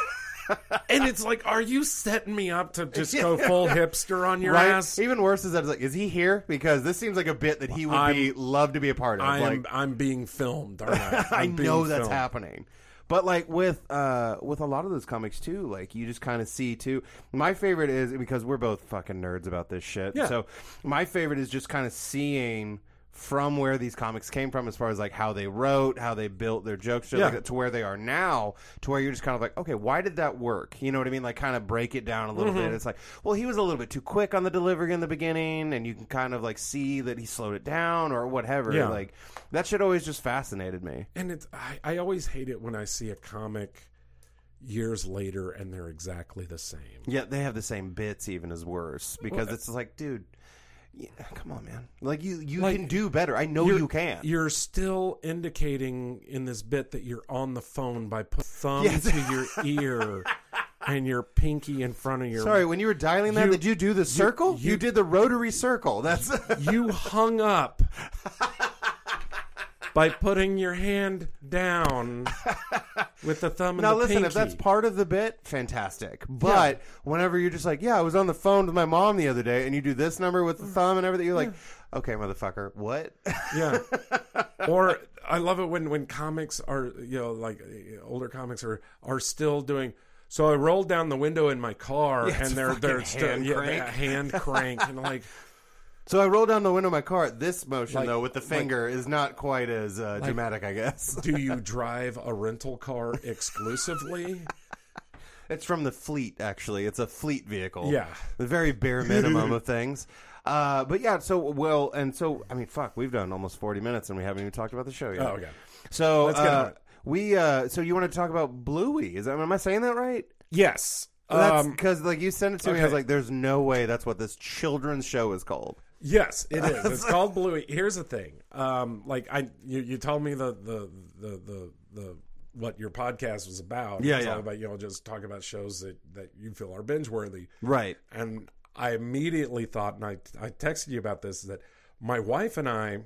(laughs) and it's like, are you setting me up to just go full hipster on your right? ass? Even worse is that it's like, is he here? Because this seems like a bit that he would I'm- be love to be a part of. I'm like, I'm being filmed. (laughs) I? I know that's filmed. happening. But like with uh with a lot of those comics too, like you just kind of see too. My favorite is because we're both fucking nerds about this shit. Yeah. So my favorite is just kind of seeing from where these comics came from as far as like how they wrote, how they built their jokes Yeah. like that, to where they are now, to where you're just kind of like, okay, why did that work? You know what I mean? Like kind of break it down a little Mm-hmm. bit. It's like, well, he was a little bit too quick on the delivery in the beginning, and you can kind of like see that he slowed it down or whatever. Yeah. Like that shit always just fascinated me. And it's I, I always hate it when I see a comic years later and they're exactly the same. Yeah, they have the same bits, even as worse, because Well, it's like, dude, yeah, come on, man. Like you, you Like, can do better. I know You're- can. You're still indicating in this bit that you're on the phone by putting thumb Yes. to your (laughs) ear and your pinky in front of your. Sorry, when you were dialing that, You- did you do the circle? You, you- did the rotary circle. That's You hung up (laughs) by putting your hand down with the thumb and now. the Listen, pinky. if that's part of the bit, fantastic. But whenever you're just like, yeah, I was on the phone with my mom the other day, and you do this number with the thumb and everything, you're like, okay, motherfucker, what? Yeah. (laughs) or I love it when when comics are you know like older comics are are still doing. So I rolled down the window in my car Yeah, and they're they're still hand yeah, crank. a hand crank and like (laughs) so I roll down the window of my car. This motion, Like- though, with the like- finger, is not quite as uh, dramatic, I guess. do you (laughs) drive a rental car exclusively? It's from the fleet, actually. It's a fleet vehicle. Yeah. The very bare minimum of (laughs) things. Uh, but yeah, so, well, and so, I mean, fuck, we've done almost 40 minutes and we haven't even talked about the show yet. Oh, okay. So, Let's get uh, on it. we, uh, so you want to talk about Bluey? Is that, am I saying that right? Yes. That's Um, because, like, you sent it to me. I was okay. like, there's no way that's what this children's show is called. Yes, it (laughs) is. It's called Bluey. Here's the thing. Um, like I, you, you told me the, the the the the what your podcast was about. Yeah, it's yeah. all about you know just talk about shows that that you feel are binge worthy. Right. And I immediately thought, and I I texted you about this that my wife and I,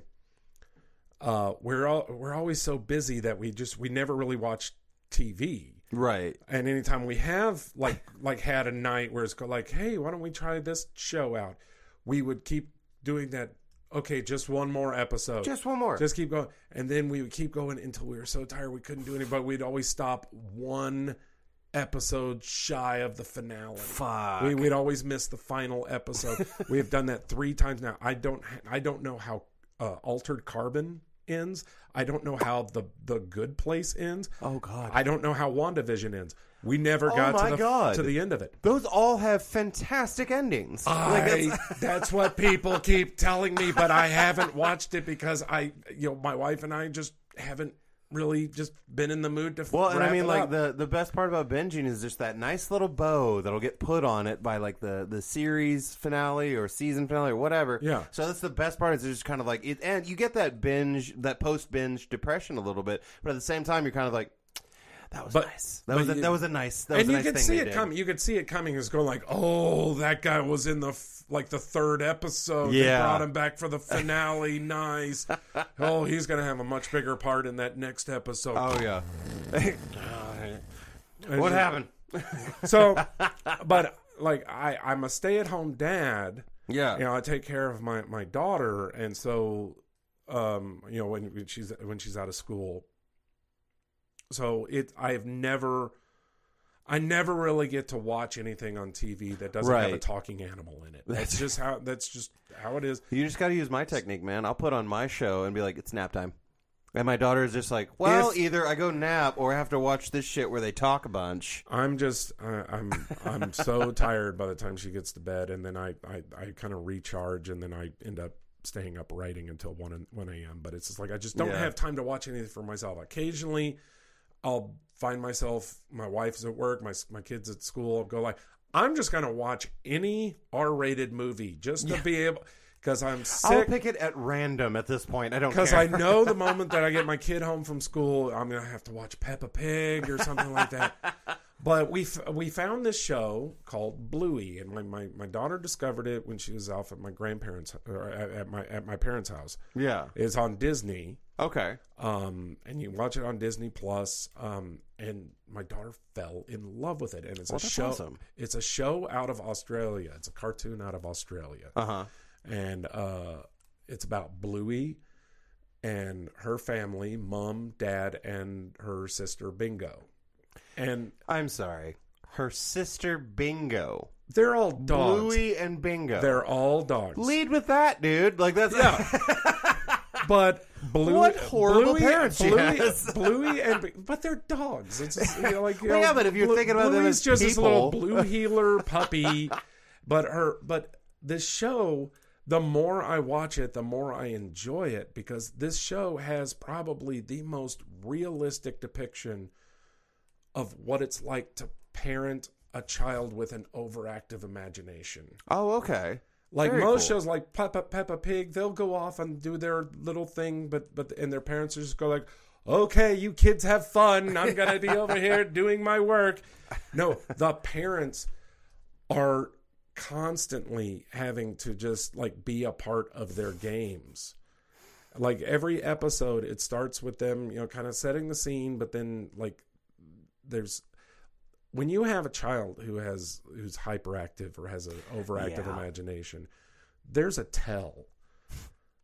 uh, we're all we're always so busy that we just we never really watch TV. Right. And anytime we have like like had a night where it's like, hey, why don't we try this show out? We would keep doing that. Okay, just one more episode. Just one more. Just keep going, and then we would keep going until we were so tired we couldn't do any. But we'd always stop one episode shy of the finale. Fuck. We, we'd always miss the final episode. (laughs) we have done that three times now. I don't. I don't know how uh, altered carbon ends. I don't know how the the good place ends. oh, God. I don't know how WandaVision ends. We never oh, got Oh my to the God. to the end of it. Those all have fantastic endings. Like, that's- (laughs) that's what people keep telling me, but I haven't watched it because I, you know, my wife and I just haven't really just been in the mood to. Well, and I mean, like up. the the best part about binging is just that nice little bow that'll get put on it by like the the series finale or season finale or whatever. Yeah. So that's the best part. Is just kind of like it, and you get that binge, that post binge depression a little bit, but at the same time, you're kind of like, that was But- nice. That was a, you- that was a nice. That was and a you nice could thing see it did. coming. You could see it coming. It's going like, oh, that guy was in the f- like the third episode. They Yeah. brought him back for the finale. (laughs) nice. (laughs) Oh, he's gonna have a much bigger part in that next episode. Oh yeah. (laughs) What happened? So, but like I, I'm a stay-at-home dad. Yeah. you know, I take care of my my daughter, and so, um, you know, when, when she's when she's out of school, so it I've never, I never really get to watch anything on TV that doesn't have a Right. talking animal in it. That's just how that's just how it is. You just got to use my technique, man. I'll put on my show and be like, it's nap time. And my daughter is just like, well, If- either I go nap or I have to watch this shit where they talk a bunch. I'm just I I'm I'm so (laughs) tired by the time she gets to bed, and then I I, I kind of recharge, and then I end up staying up writing until one one a.m. But it's just like I just don't Yeah. have time to watch anything for myself. Occasionally, I'll find myself. My wife's at work, my my kids at school. I'll go like I'm just gonna watch any R-rated movie just to be able because I'm sick. I'll pick it at random at this point. I don't Because. I know the (laughs) moment that I get my kid home from school, I'm gonna have to watch Peppa Pig or something like that. But we f- we found this show called Bluey, and my, my, my daughter discovered it when she was off at my grandparents or at, at my at my parents' house. Yeah. It's on Disney, Okay. um, and you watch it on Disney Plus. Um, and my daughter fell in love with it, and it's Well, a show. awesome. It's a show out of Australia. It's a cartoon out of Australia, Uh huh. and uh, it's about Bluey and her family, mom, dad, and her sister Bingo, and I'm sorry. Her sister Bingo. they're all dogs. Bluey and Bingo. They're all dogs. Lead with that, dude. Like that's Yeah. (laughs) But Bluey, What horrible Bluey, parents she Bluey, has. (laughs) Bluey and but they're dogs. It's just, you know, like you Well, know, yeah, but if you're thinking about them Bluey's as just this little (laughs) blue heeler puppy, but her but this show. The more I watch it, the more I enjoy it because this show has probably the most realistic depiction of what it's like to parent a child with an overactive imagination. Oh, okay. Like Very most cool. shows, like Peppa Peppa Pig, they'll go off and do their little thing, but but and their parents are just go like, "Okay, you kids have fun. I'm gonna be over (laughs) here doing my work." No, the parents are constantly having to just like be a part of their games. Like every episode, it starts with them, you know, kind of setting the scene, but then like there's when you have a child who has who's hyperactive or has an overactive Yeah. imagination, there's a tell.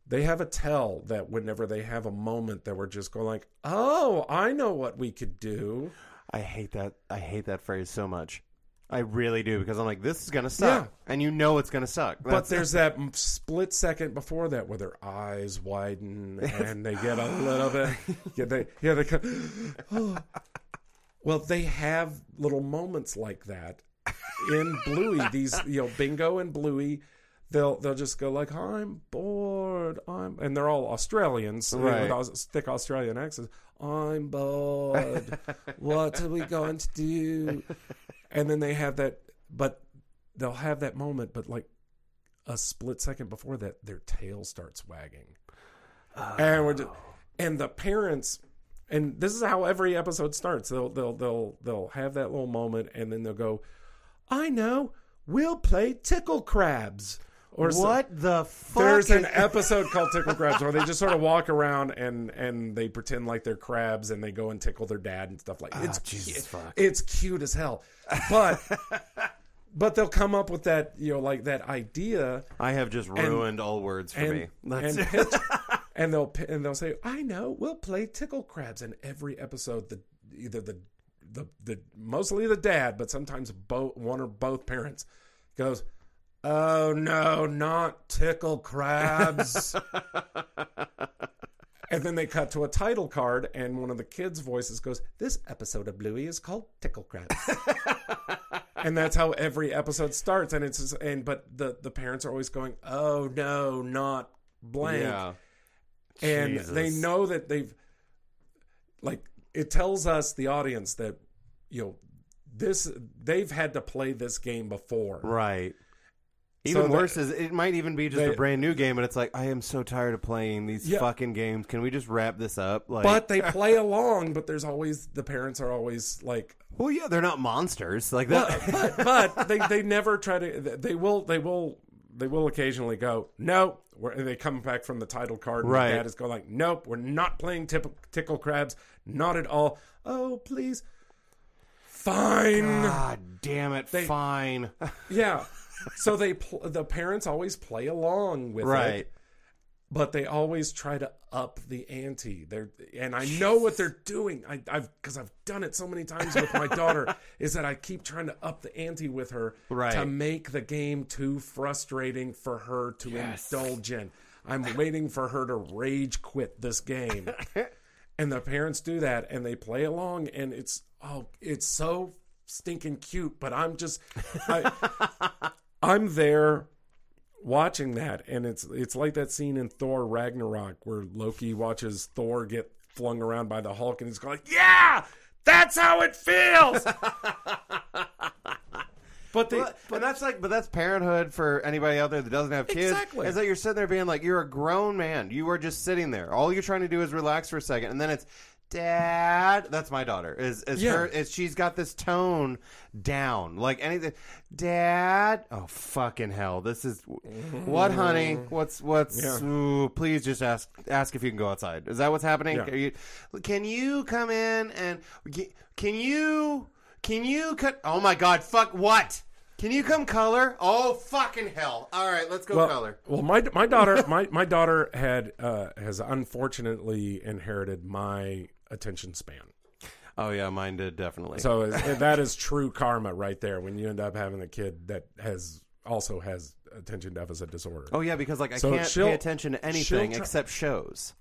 They have a tell that whenever they have a moment that we're just going like, "Oh, I know what we could do." I hate that. I hate that phrase so much. I really do because I'm like, this is gonna suck, and you know it's gonna suck. But there's (laughs) that split second before that where their eyes widen and they get a little bit. Yeah, they yeah they. Come, (gasps) oh. Well, they have little moments like that in Bluey. These you know Bingo and Bluey. They'll they'll just go like I'm bored I'm and they're all Australians Right. with thick Australian accents. I'm bored. what are we going to do? And then they have that, but they'll have that moment, but like a split second before that, their tail starts wagging, and we're just, and the parents, and this is how every episode starts. They'll they'll they'll they'll have that little moment, and then they'll go, "I know, we'll play tickle crabs." Or what the fuck? there's an episode called Tickle (laughs) Crabs where they just sort of walk around and and they pretend like they're crabs and they go and tickle their dad and stuff like it's Ah, Jesus cute. fuck. it's cute as hell. But (laughs) but they'll come up with that you know like that idea I have just ruined all words for and me. That's and pitch, (laughs) and they'll and they'll say I know we'll play Tickle Crabs and every episode the either the the the mostly the dad but sometimes both one or both parents goes. Oh no, not tickle crabs. (laughs) and then they cut to a title card, and one of the kids' voices goes, This episode of Bluey is called Tickle Crabs. (laughs) and that's how every episode starts. And it's just, and but the, the parents are always going, Oh no, not blank. yeah. And Jesus. they know that they've like it tells us the audience that you know this they've had to play this game before. Right. Even that- worse is it might even be just they- a brand new game, and it's like I am so tired of playing these Yeah. fucking games. Can we just wrap this up? Like, But they (laughs) play along, but there's always the parents are always like well, yeah, they're not monsters like but, that. but, but they they never try to they will they will they will occasionally go no they come back from the title card and Right. dad is going like nope we're not playing tip, tickle crabs not at all oh please fine God damn it! They- Fine. (laughs) yeah so they pl- the parents always play along with right. it but they always try to up the ante. They're and I know what they're doing. I, I've because I've done it so many times with my daughter. (laughs) Is that I keep trying to up the ante with her Right. to make the game too frustrating for her to Yes. indulge in. I'm waiting for her to rage quit this game, (laughs) and the parents do that and they play along, and it's oh, it's so stinking cute. But I'm just, I, (laughs) I'm there watching that and it's it's like that scene in Thor Ragnarok where Loki watches Thor get flung around by the Hulk and he's going yeah that's how it feels (laughs) but they But, but that's like, but that's parenthood for anybody out there that doesn't have kids. Exactly. Is that you're sitting there being like, you're a grown man. You are just sitting there. All you're trying to do is relax for a second, and then it's Dad, that's my daughter. Is is Yeah. her? Is she's got this tone down, like anything. Dad, oh fucking hell! This is what, honey? What's what's? Yeah. Ooh, please just ask ask if you can go outside. Is that what's happening? Yeah. Are you, can you come in and can you can you cut? Oh my god! Fuck what? Can you come color? Oh fucking hell! All right, let's go well, color. well, my my daughter my my daughter had uh, has unfortunately inherited my attention span. Oh yeah, mine did definitely. So (laughs) that is true karma right there. When you end up having a kid that has also has attention deficit disorder. Oh yeah, because like I So can't pay attention to anything try- except shows.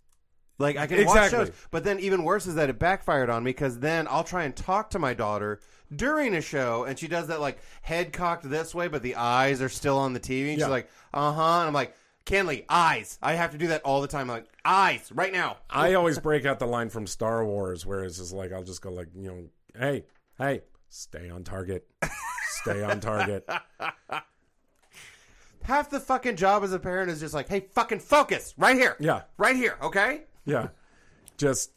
Like I can watch shows, but then even worse is that it backfired on me because then I'll try and talk to my daughter during a show, and she does that like head cocked this way, but the eyes are still on the TV. And Yeah. She's like, "Uh huh," and I'm like, "Kenley, eyes." I have to do that all the time. I'm like eyes right now. I always break out the line from Star Wars where it's just like I'll just go like you know, hey, hey, stay on target, stay on target. (laughs) Half the fucking job as a parent is just like, "Hey, fucking focus right here, Yeah, right here, okay." yeah, just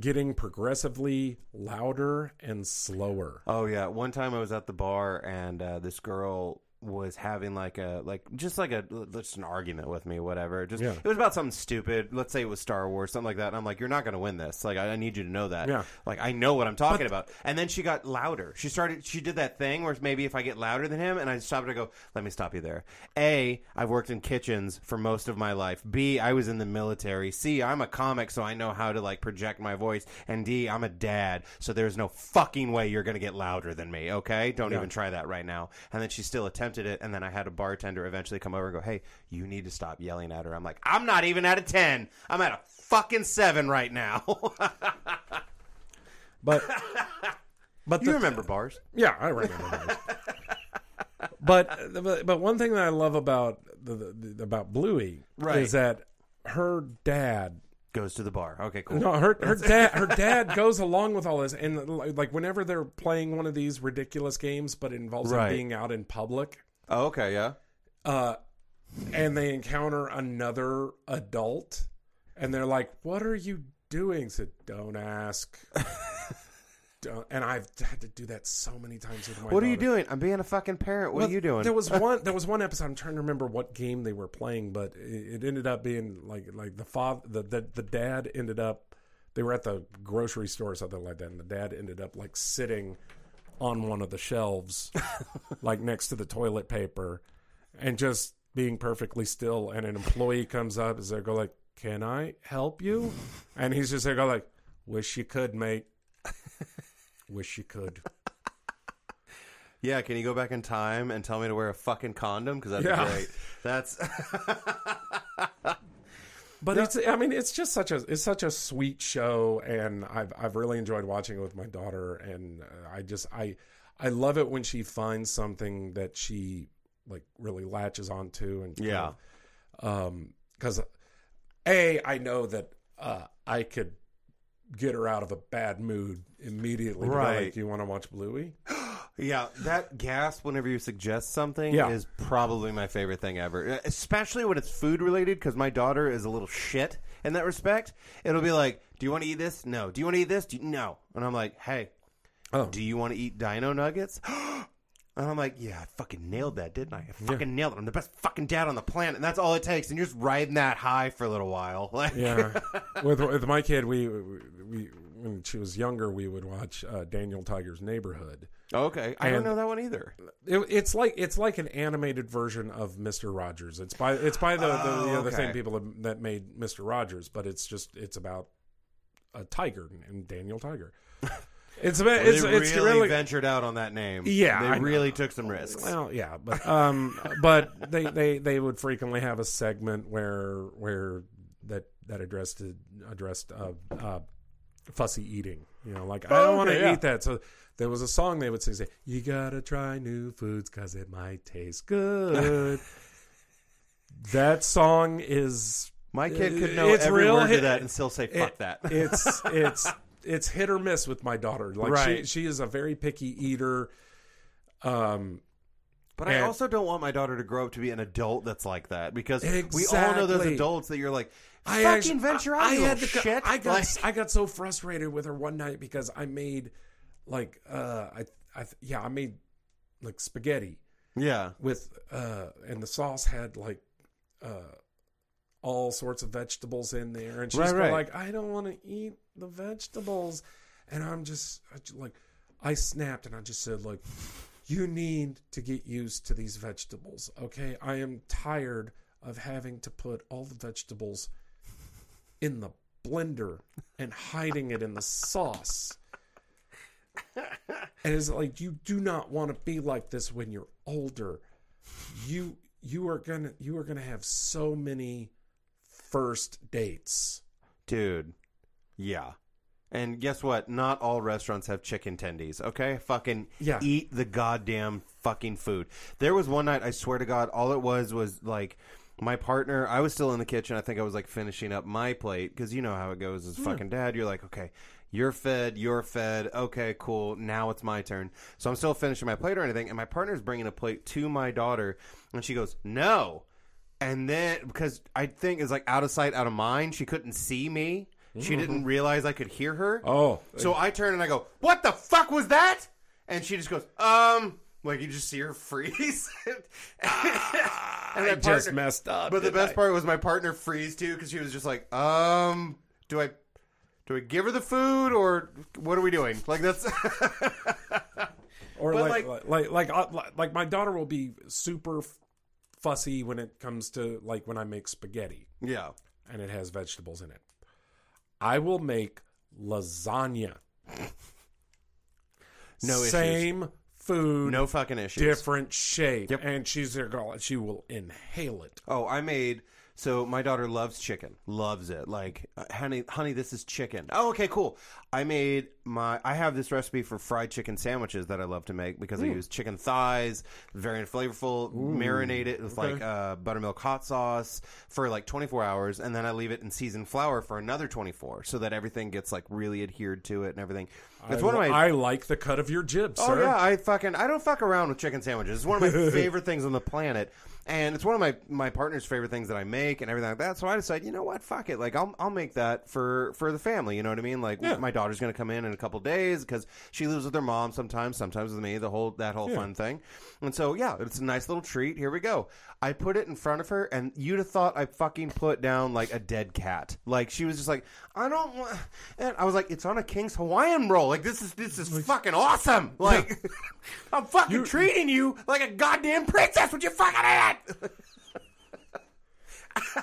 getting progressively louder and slower. Oh yeah, one time I was at the bar and uh, this girl was having like a like just like a just an argument with me, whatever. Just Yeah. it was about something stupid. Let's say it was Star Wars, something like that. And I'm like, you're not going to win this. Like I, I need you to know that. Yeah. Like I know what I'm talking about. And then she got louder. She started. She did that thing where maybe if I get louder than him, and I stopped and I go, let me stop you there. A, I've worked in kitchens for most of my life. B, I was in the military. C, I'm a comic, so I know how to like project my voice. And D, I'm a dad, so there's no fucking way you're gonna get louder than me. Okay, don't Yeah. even try that right now. And then she still attempted it, and then I had a bartender eventually come over and go, hey, you need to stop yelling at her. I'm like, I'm not even at a ten. I'm at a fucking seven right now. (laughs) But but you the- remember bars? Yeah, I remember those. but, but one thing that I love about the, the, about Bluey Right. is that her dad Goes to the bar. Okay, cool. no her her (laughs) dad her dad goes along with all this and like whenever they're playing one of these ridiculous games but it involves Right. being out in public Oh, okay, yeah. uh and they encounter another adult and they're like what are you doing said don't ask (laughs) don't, and I've had to do that so many times with my What are you doing? I'm being a fucking parent. What Well, are you doing? There was (laughs) one. There was one episode. I'm trying to remember what game they were playing, but it, it ended up being like like the father, the, the the dad ended up. They were at the grocery store or something like that, and the dad ended up like sitting on one of the shelves, (laughs) like next to the toilet paper, and just being perfectly still. And an employee comes up, is there go like, "Can I help you?" And he's just there go like, "Wish you could, mate. (laughs) Wish you could." yeah, can you go back in time and tell me to wear a fucking condom? Because that'd Yeah. great. That's (laughs) But it's I mean it's just such a it's such a sweet show and I've I've really enjoyed watching it with my daughter and uh, I just I I love it when she finds something that she like really latches onto and Yeah. of, um cuz a I know that uh I could get her out of a bad mood immediately Right. like you want to watch Bluey (gasps) (gasps) yeah. That gasp whenever you suggest something Yeah. is probably my favorite thing ever, especially when it's food related. Because my daughter is a little shit in that respect. It'll be like, "Do you want to eat this? No. Do you want to eat this? Do you... No." And I'm like, "Hey, oh do you want to eat Dino Nuggets?" (gasps) And I'm like, yeah, I fucking nailed that, didn't I? I fucking nailed it. I'm the best fucking dad on the planet, and that's all it takes. And you're just riding that high for a little while. (laughs) Like, yeah with with my kid we we when she was younger we would watch uh, Daniel Tiger's Neighborhood okay, I don't know that one either. It, it's like it's like an animated version of Mister Rogers. It's by it's by the the, Oh, you know, the okay. same people that- that made Mister Rogers, but it's just it's about a tiger and Daniel Tiger. (laughs) It's about They it's it's really, really ventured out on that name. Yeah, they I know. really took some risks. well yeah, but um but they, they they would frequently have a segment where where that that addressed addressed uh, uh, fussy eating. You know, like I don't Oh, want to yeah. eat that. So there was a song they would sing, say, "You gotta try new foods because it might taste good." (laughs) that song is My kid could know It's every real word hit- to that and still say "fuck it- that." it's (laughs) it's it's hit or miss with my daughter. Like she Right. she is a very picky eater. Um, But I also don't want my daughter to grow up to be an adult that's like that because we all know those adults that you're like, I fucking actually- venture out, I, you had little to, shit. I got Like- I got so frustrated with her one night because I made like uh I I yeah I made like spaghetti yeah, with uh and the sauce had like uh all sorts of vegetables in there and she's Right, right. like I don't want to eat the vegetables and I'm just I like I snapped and I just said like you need to get used to these vegetables okay I am tired of having to put all the vegetables in the blender and hiding it in the sauce and it's like you do not want to be like this when you're older. You you are gonna you are gonna have so many first dates. dude. Yeah. And guess what? Not all restaurants have chicken tendies. Okay, fucking Yeah. eat the goddamn fucking food. There was one night, I swear to God, all it was was like my partner. I was still in the kitchen. I think I was like finishing up my plate because you know how it goes as fucking dad. You're like, okay, you're fed, you're fed. Okay, cool. Now it's my turn. So I'm still finishing my plate or anything, and my partner's bringing a plate to my daughter, and she goes, no. And then because I think it's like out of sight, out of mind, she couldn't see me. She didn't realize I could hear her. Oh, So I turn and I go, "What the fuck was that?" And she just goes, "Um." Like you just see her (laughs) freeze. and I that just messed up. But the best I? part was my partner freeze too because she was just like, "Um, do I, do I give her the food or what are we doing?" Like that's or like like- like like like, uh, like my daughter will be super fussy when it comes to like when I make spaghetti yeah. and it has vegetables in it. I will make lasagna. No issues. Food, No fucking issues. different shape, Yep. and she's there going. She will inhale it. Oh, I made. So my daughter loves chicken, loves it. Like, uh, honey, honey, this is chicken. Oh, okay, cool. I made my. I have this recipe for fried chicken sandwiches that I love to make because I use chicken thighs, very flavorful. Marinate it with like uh, buttermilk hot sauce for like 24 hours, and then I leave it in seasoned flour for another 24, so that everything gets like really adhered to it and everything. It's I, one of my. I like the cut of your jib, Oh sir. yeah, I fucking I don't fuck around with chicken sandwiches. It's one of my (laughs) favorite things on the planet, and it's one of my my partner's favorite things that I make and everything like that. So I decided, you know what, fuck it, like I'll I'll make that for for the family. You know what I mean? Like my daughter's gonna come in in a couple days because she lives with her mom sometimes, sometimes with me. The whole that whole Yeah. fun thing, and so yeah, it's a nice little treat. Here we go. I put it in front of her, and you'd have thought I fucking put down like a dead cat. Like she was just like, I don't want. And I was like, it's on a King's Hawaiian roll. Like this is this is fucking awesome. Like (laughs) I'm fucking You- treating you like a goddamn princess. Would you fucking eat? (laughs)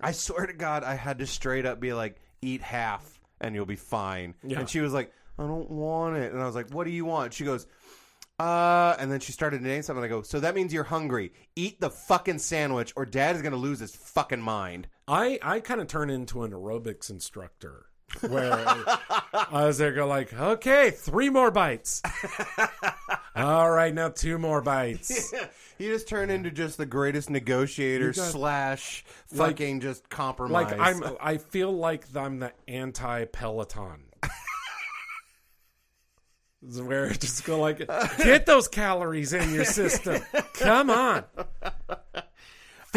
I swear to God, I had to straight up be like, eat half and you'll be fine. Yeah. And she was like, I don't want it. And I was like, what do you want? She goes, uh, and then she started to name something. I go, so that means you're hungry. Eat the fucking sandwich, or Dad is gonna lose his fucking mind. I I kind of turn into an aerobics instructor where I was there go like, okay, three more bites. (laughs) All right, now two more bites. (laughs) you just turn into just the greatest negotiator got- slash Like- fucking just compromise. Like I'm, I feel like I'm the anti Peloton. (laughs) Where it just go like, get those calories in your system. Come on,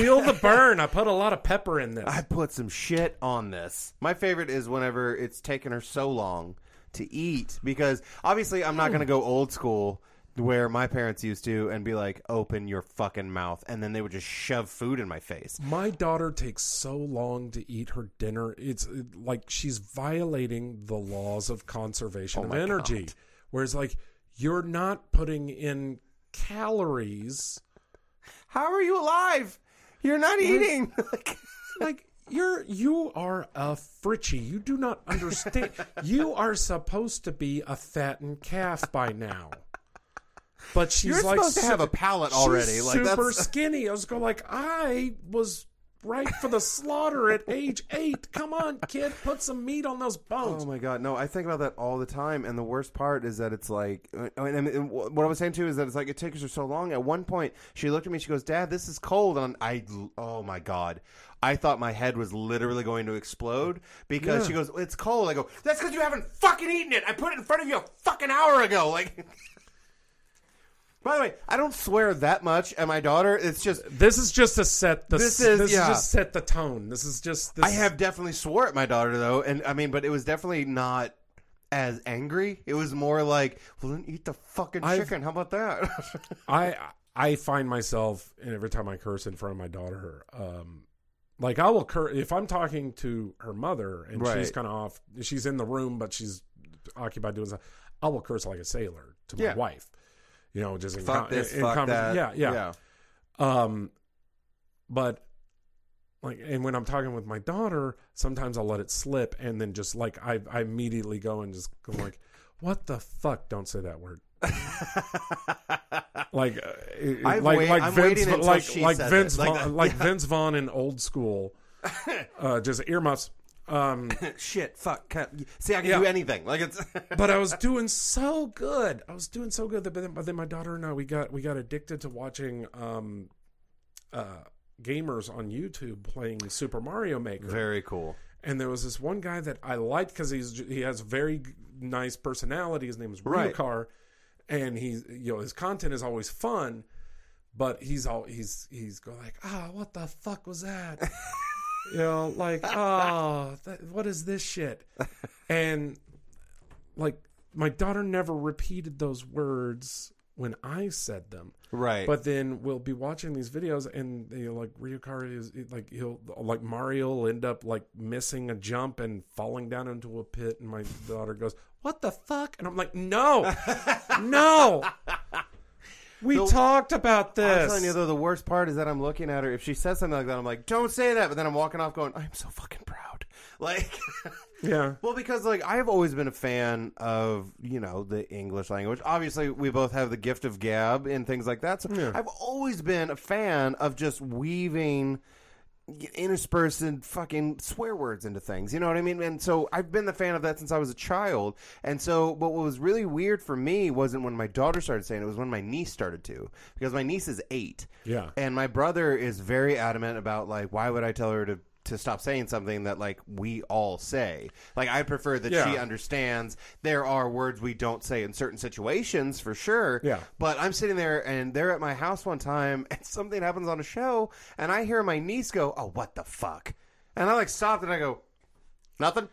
feel the burn. I put a lot of pepper in this. I put some shit on this. My favorite is whenever it's taken her so long to eat because obviously I'm not going to go old school where my parents used to and be like, "Open your fucking mouth," and then they would just shove food in my face. My daughter takes so long to eat her dinner. It's like she's violating the laws of conservation oh of Oh my energy. God. Whereas, like, you're not putting in calories. How are you alive? You're not eating. (laughs) Like, you're you are a Fritschie. You do not understand. you are supposed to be a fattened calf by now. But she's You're like supposed to have a palate she's already. Like super that's skinny. I was going like, I was right for the slaughter at age eight. Come on, kid, put some meat on those bones. Oh my god, no! I think about that all the time, and the worst part is that it's like, uh, and, and what I was saying too is that it's like it takes her so long. At one point, she looked at me, she goes, "Dad, this is cold," and I, oh my god, I thought my head was literally going to explode because Yeah. she goes, "It's cold." I go, "That's because you haven't fucking eaten it. I put it in front of you a fucking hour ago." Like, (laughs) By the way, I don't swear that much at my daughter. It's just This is just to set the. This This is- yeah. just set the tone. This is just. This I have definitely swore at my daughter though, and I mean, but it was definitely not as angry. It was more like, "Well, then eat the fucking I've- chicken." How about that? (laughs) I I find myself and every time I curse in front of my daughter, um, like I will curse if I'm talking to her mother and Right. she's kind of off. She's in the room, but she's occupied doing something. I will curse like a sailor to my Yeah. wife. You know, just in fuck con- this, in fuck that. Yeah, yeah. Um, but like, and when I'm talking with my daughter, sometimes I'll let it slip, and then just like I, I immediately go and just go like, "What the fuck? Don't say that word." (laughs) like, uh, it- like, wait- like I'm Vince, like, like Vince. Like Vaughn, that- like yeah. Vince Vaughn in old school, (laughs) uh, just earmuffs. Um, (laughs) Shit, fuck. Can't, see, I can Yeah. do anything. Like it's. (laughs) but I was doing so good. I was doing so good. But then, but then my daughter and I we got we got addicted to watching um, uh, gamers on YouTube playing Super Mario Maker. Very cool. and there was this one guy that I liked because he's he has very g- nice personality. His name is Right. Ryukahr, and he's you know his content is always fun, but he's all he's he's go like ah what the fuck was that. (laughs) You know, like, (laughs) oh, what is this shit? And like, my daughter never repeated those words when I said them. Right. But then we'll be watching these videos, and you know, like Ryukahr is like he'll like Mario will end up like missing a jump and falling down into a pit, and my daughter goes, "What the fuck?" And I'm like, "No, no." (laughs) We So- talked about this. I'm telling you though, the worst part is that I'm looking at her. If she says something like that, I'm like, "Don't say that." But then I'm walking off, going, "I'm so fucking proud." (laughs) Like, yeah, well, because like I've always been a fan of you know the English language. Obviously, we both have the gift of gab and things like that. So Yeah. I've always been a fan of just weaving interspersed fucking swear words into things. You know what I mean? And so I've been the fan of that since I was a child. And so, but what was really weird for me wasn't when my daughter started saying it, it was when my niece started to. Because my niece is eight. yeah. And my brother is very adamant about, like, why would I tell her to. To stop saying something that like we all say, like I prefer that she understands there are words we don't say in certain situations for sure. Yeah. But I'm sitting there and they're at my house one time and (laughs) something happens on a show and I hear my niece go, "Oh, what the fuck?" And I like stopped and I go, "Nothing.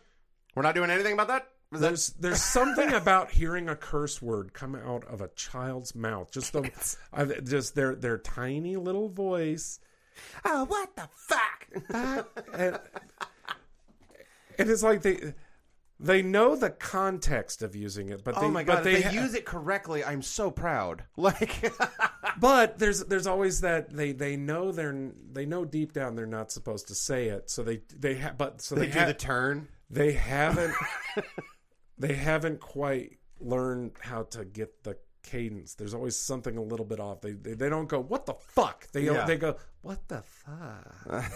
We're not doing anything about that." That- There's there's something about hearing a curse word come out of a child's mouth. Just the (laughs) just their their tiny little voice, oh, what the fuck? and, and it's like they they know the context of using it, but oh they, oh my god! but they, if they ha- use it correctly. I'm so proud. (laughs) Like, But there's there's always that they they know they're they know deep down they're not supposed to say it, so they they ha- but so they they do ha- the turn. they haven't they haven't quite learned how to get the cadence there's always something a little bit off they they, they don't go what the fuck they Yeah. they go what the fuck (laughs)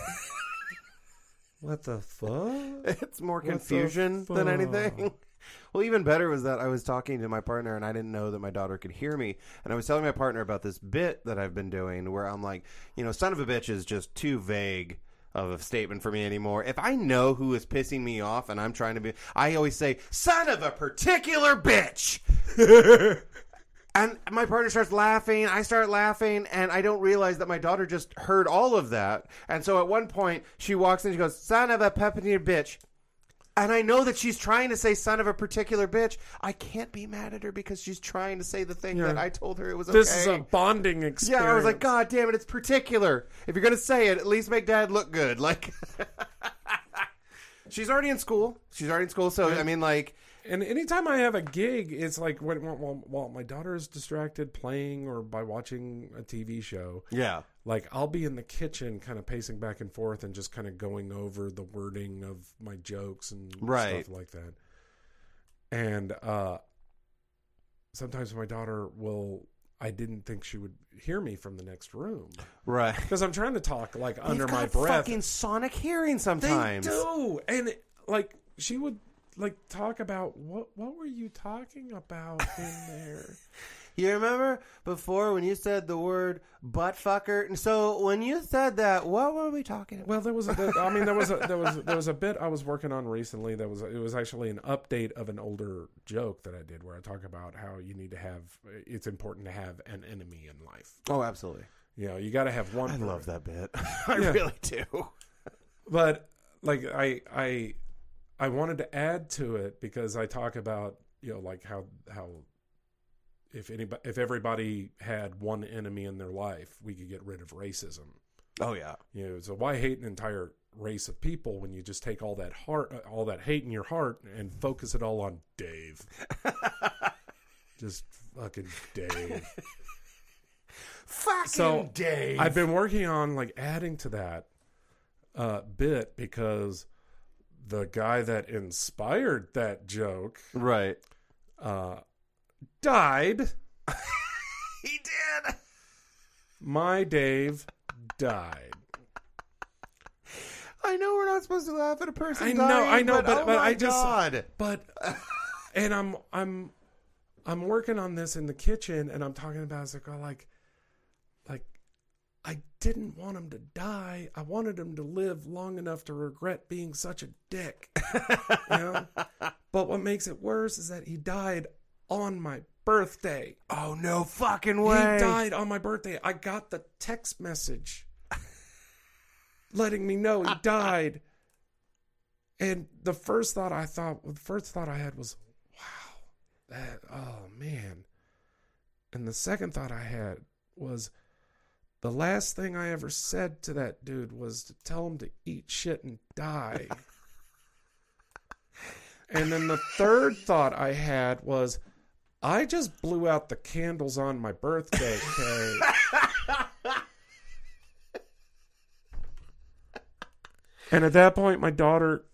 what the fuck It's more confusion than anything. (laughs) Well, even better was that I was talking to my partner and I didn't know that my daughter could hear me. And I was telling my partner about this bit that I've been doing where I'm like, you know, son of a bitch is just too vague of a statement for me anymore. If I know who is pissing me off and I'm trying to be, I always say, son of a particular bitch. (laughs) And my partner starts laughing. I start laughing, and I don't realize that my daughter just heard all of that. And so at one point, she walks in. She goes, "Son of a peppermint bitch," and I know that she's trying to say "son of a particular bitch." I can't be mad at her because she's trying to say the thing Yeah. that I told her it was okay. this is a bonding experience yeah, I was like, God damn it, it's particular. If you're gonna say it, at least make Dad look good. Like, (laughs) she's already in school. She's already in school, so I mean, like, And anytime I have a gig, it's like when while, while my daughter is distracted playing or by watching a TV show, yeah, like I'll be in the kitchen, kind of pacing back and forth and just kind of going over the wording of my jokes and Right. stuff like that. And uh, sometimes my daughter will. I didn't think she would hear me from the next room right. because I'm trying to talk like under my breath. fucking sonic hearing They sometimes. do, and it- like she would like talk about what what were you talking about in (laughs) there? You remember before when you said the word butt fucker? And so when you said that, what were we talking about? Well, there was a, I mean, there was a, there was there was a bit I was working on recently. That was it was actually an update of an older joke that I did where I talk about how you need to have. It's important to have an enemy in life. Oh, absolutely. You know, you got to have one. I love that bit. (laughs) I Yeah. really do. but like I I I wanted to add to it because I talk about you know like how how if anybody if everybody had one enemy in their life, we could get rid of racism. Oh yeah. You know, so why hate an entire race of people when you just take all that heart, all that hate in your heart, and focus it all on Dave? (laughs) just fucking Dave. Fucking So, Dave. I've been working on like adding to that uh, bit because the guy that inspired that joke right. uh, died. (laughs) He did. My Dave died. I know we're not supposed to laugh at a person. I know, dying, I know, but, but- oh but my I just- God. But and I'm I'm I'm working on this in the kitchen and I'm talking about it's like oh, like didn't want him to die. I wanted him to live long enough to regret being such a dick. you know? (laughs) But what makes it worse is that he died on my birthday. Oh no fucking way. He died on my birthday. I got the text message (laughs) letting me know he (laughs) died. And the first thought I thought, the first thought I had was, wow, that, oh man. And the second thought I had was, the last thing I ever said to that dude was to tell him to eat shit and die. (laughs) and then the third thought I had was, I just blew out the candles on my birthday (laughs) cake. and at that point, my daughter,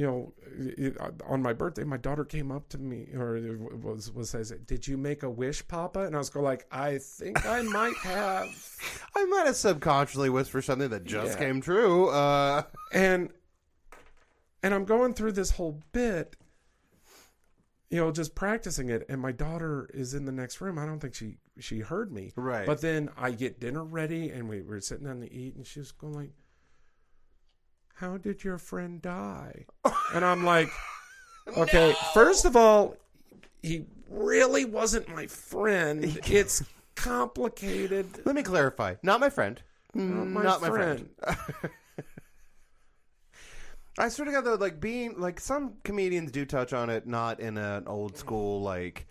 you know, it- on my birthday, my daughter came up to me or was was says, "Did you make a wish, Papa?" And I was going like, "I think I (laughs) might have." I might have subconsciously whispered something that just Yeah. came true. Uh, and and I'm going through this whole bit, you know, just practicing it. And my daughter is in the next room. I don't think she she heard me. Right. But then I get dinner ready, and we were sitting down to eat, and she was going like, "How did your friend die?" (laughs) and I'm like, "Okay, first of all, he really wasn't my friend. (laughs) It's complicated." let me clarify. Not my friend. Not my Not my friend. friend. (laughs) I swear to God, though, like being like some comedians do touch on it, not in an old school like,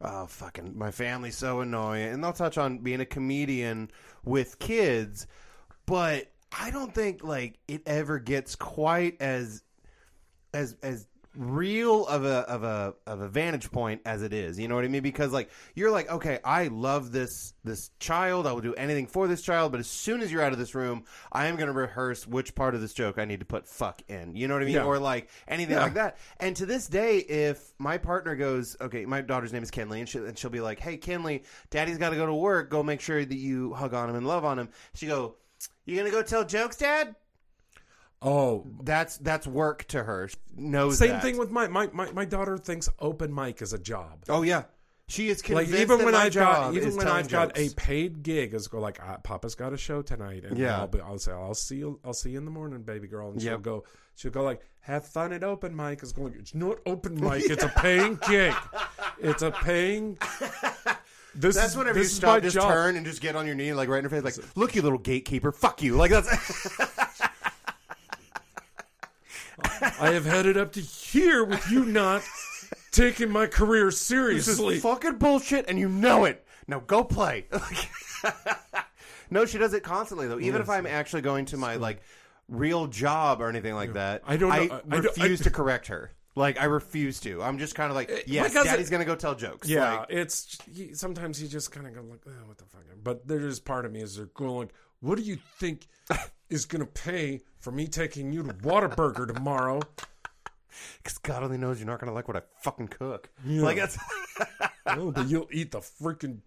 oh fucking my family's so annoying, and they'll touch on being a comedian with kids, but I don't think like it ever gets quite as as as real of a of a of a vantage point as it is. You know what I mean? Because like you're like, okay, I love this this child. I will do anything for this child. But as soon as you're out of this room, I am going to rehearse which part of this joke I need to put fuck in. You know what I mean? Yeah. Or like anything Yeah. like that. And to this day, if my partner goes, okay, my daughter's name is Kinley, and, she, and she'll be like, hey, Kinley, Daddy's got to go to work. Go make sure that you hug on him and love on him. She go, you gonna go tell jokes, Dad? Oh, That's that's work to her. Knows Same that. thing with my, my my my daughter thinks open mic is a job. Oh yeah, she is Like convinced even that when I've got even when I've got a paid gig, is go like ah, Papa's got a show tonight, and Yeah. I'll be, I'll say I'll see you I'll see you in the morning, baby girl, and she'll Yep. go she'll go like have fun at open mic. It's going it's not open (laughs) mic, it's a paying gig, it's a paying. This That's is, whenever this you is stop, just job. turn and just get on your knee, like right in her face, like, "Look, you little gatekeeper, fuck you!" Like that's (laughs) I have had it up to here with you not taking my career this seriously. is fucking bullshit, and you know it. Now go play. (laughs) no, she does it constantly though. Even if I'm actually going to my like real job or anything like that, I don't know- I, I- I don't- refuse I- to correct her. Like I refuse to. I'm just kind of like, eh, yes, because it- Daddy's gonna go tell jokes. Yeah, Like, it's you, sometimes you just kind of go like, oh, "What the fuck?" But there's part of me is they're going like, "What do you think (laughs) is going to pay for me taking you to Whataburger tomorrow?" Because God only knows you're not gonna like what I fucking cook. Like that's. (laughs) oh, but you'll eat the freaking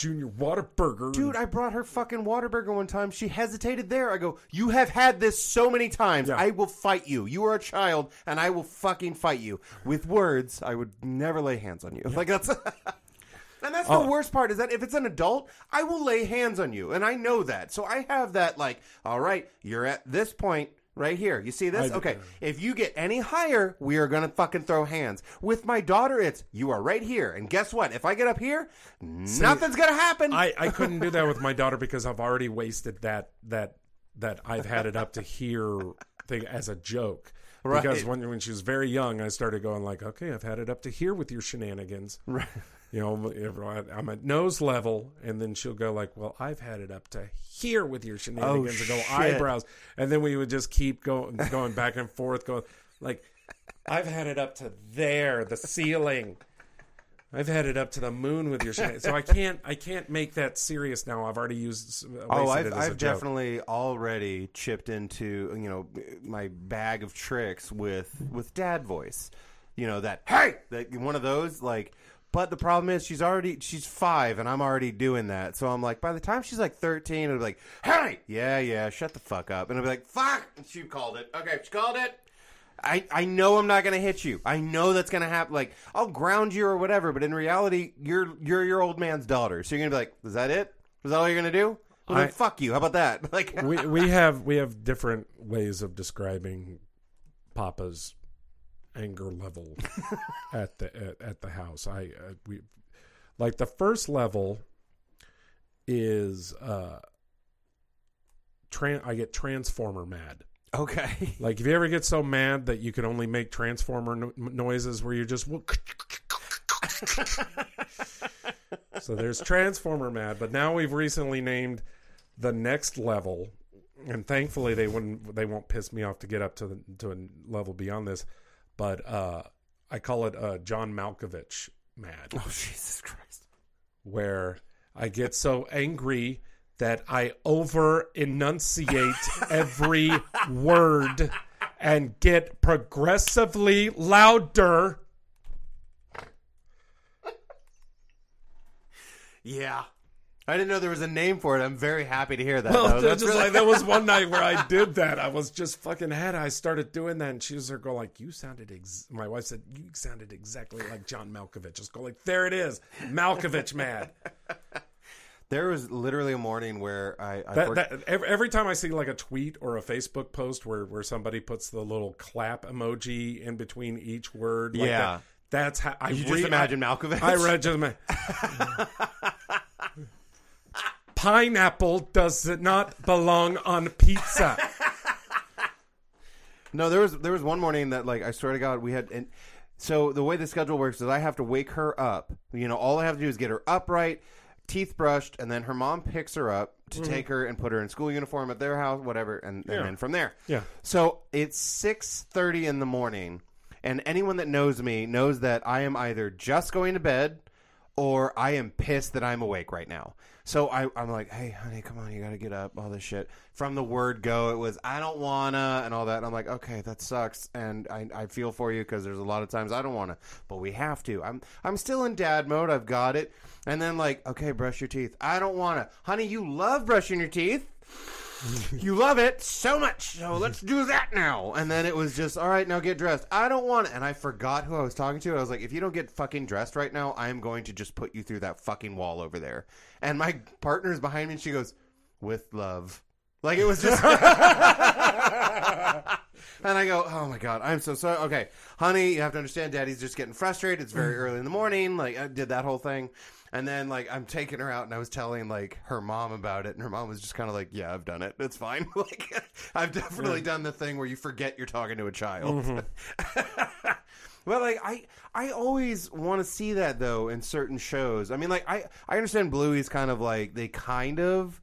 Junior Whataburger. Dude, I brought her fucking Whataburger one time. She hesitated there. I go, You have had this so many times. Yeah. I will fight you. You are a child, and I will fucking fight you. With words, I would never lay hands on you. (laughs) Like, that's. (laughs) And that's the Oh. worst part is that if it's an adult, I will lay hands on you. And I know that. So I have that, like, all right, you're at this point right here. You see this? I- okay. If you get any higher, we are going to fucking throw hands. With my daughter, it's you are right here. And guess what? If I get up here, nothing's going to happen. I, I couldn't do that with my daughter because I've already wasted that that that I've had it up to here thing as a joke. Right. Because when when she was very young, I started going like, okay, I've had it up to here with your shenanigans. Right. You know, I'm at nose level, and then she'll go like, well, I've had it up to here with your shenanigans, oh, and go Oh, eyebrows, and then we would just keep going going back and forth, going like, I've had it up to there, the ceiling. I've had it up to the moon with your shenanigans. So I can't I can't make that serious now. I've already used. Oh, I've, it as a I've definitely already chipped into you know my bag of tricks with with dad voice. You know that hey, that one of those like. But the problem is she's already she's five and I'm already doing that. So I'm like, by the time she's like thirteen, I'll be like, hey, yeah, yeah, shut the fuck up, and I'll be like, fuck, and she called it. Okay, she called it. I, I know I'm not gonna hit you. I know that's gonna happen. Like I'll ground you or whatever, but in reality, you're you're your old man's daughter. So you're gonna be like, is that it? Is that all you're gonna do? Well, then fuck you. How about that? (laughs) Like, we we have we have different ways of describing Papa's anger level (laughs) at the at, at the house. I uh, we like the first level is uh tran- I get transformer mad. okay, (laughs) Like if you ever get so mad that you can only make transformer no- noises where you're just (laughs) So there's transformer mad, but now we've recently named the next level and thankfully they wouldn't they won't piss me off to get up to the, to a level beyond this, but uh I call it uh John Malkovich mad oh (laughs) Jesus Christ, where I get so angry that I over enunciate every word and get progressively louder. yeah. I didn't know there was a name for it. I'm very happy to hear that. Well, though. that's just really- like there was one (laughs) night where I did that. I was just fucking head. I started doing that, and she was there go like, "You sounded." Ex-, my wife said, "You sounded exactly like John Malkovich." Just go like, "There it is, Malkovich mad." (laughs) there was literally a morning where I, I That, for- that every, every time I see like a tweet or a Facebook post where where somebody puts the little clap emoji in between each word, like Yeah. that, that's how I you re- just imagine Malkovich. I, read just (laughs) pineapple does not belong on pizza. (laughs) No, there was there was one morning that like I swear to God we had and so the way the schedule works is I have to wake her up. You know, all I have to do is get her upright, teeth brushed, and then her mom picks her up to mm-hmm. take her and put her in school uniform at their house, whatever, and, Yeah. and then from there. Yeah. So it's six thirty in the morning, and anyone that knows me knows that I am either just going to bed or I am pissed that I'm awake right now. So I, I'm like, hey, honey, come on, you got to get up, all this shit. From the word go, it was, I don't wanna, and all that. And I'm like, okay, that sucks. And I, I feel for you because there's a lot of times I don't wanna, but we have to. I'm, I'm still in dad mode. I've got it. And then, like, okay, brush your teeth. I don't wanna. Honey, you love brushing your teeth (laughs) you love it so much, so let's do that now. And then it was just, all right, now get dressed. I don't want it. And I forgot who I was talking to. I was like, if you don't get fucking dressed right now, I am going to just put you through that fucking wall over there. And my partner's behind me, and she goes, with love. Like it was just. (laughs) (laughs) and I go, oh my god, I'm so sorry. Okay, honey, you have to understand, Daddy's just getting frustrated. It's very mm. early in the morning. Like I did that whole thing, and then like I'm taking her out, and I was telling like her mom about it, and her mom was just kind of like, yeah, I've done it. It's fine. (laughs) like I've definitely done the thing where you forget you're talking to a child. Mm-hmm. (laughs) Well, like I, I always want to see that though in certain shows. I mean, like I, I understand Bluey's kind of like they kind of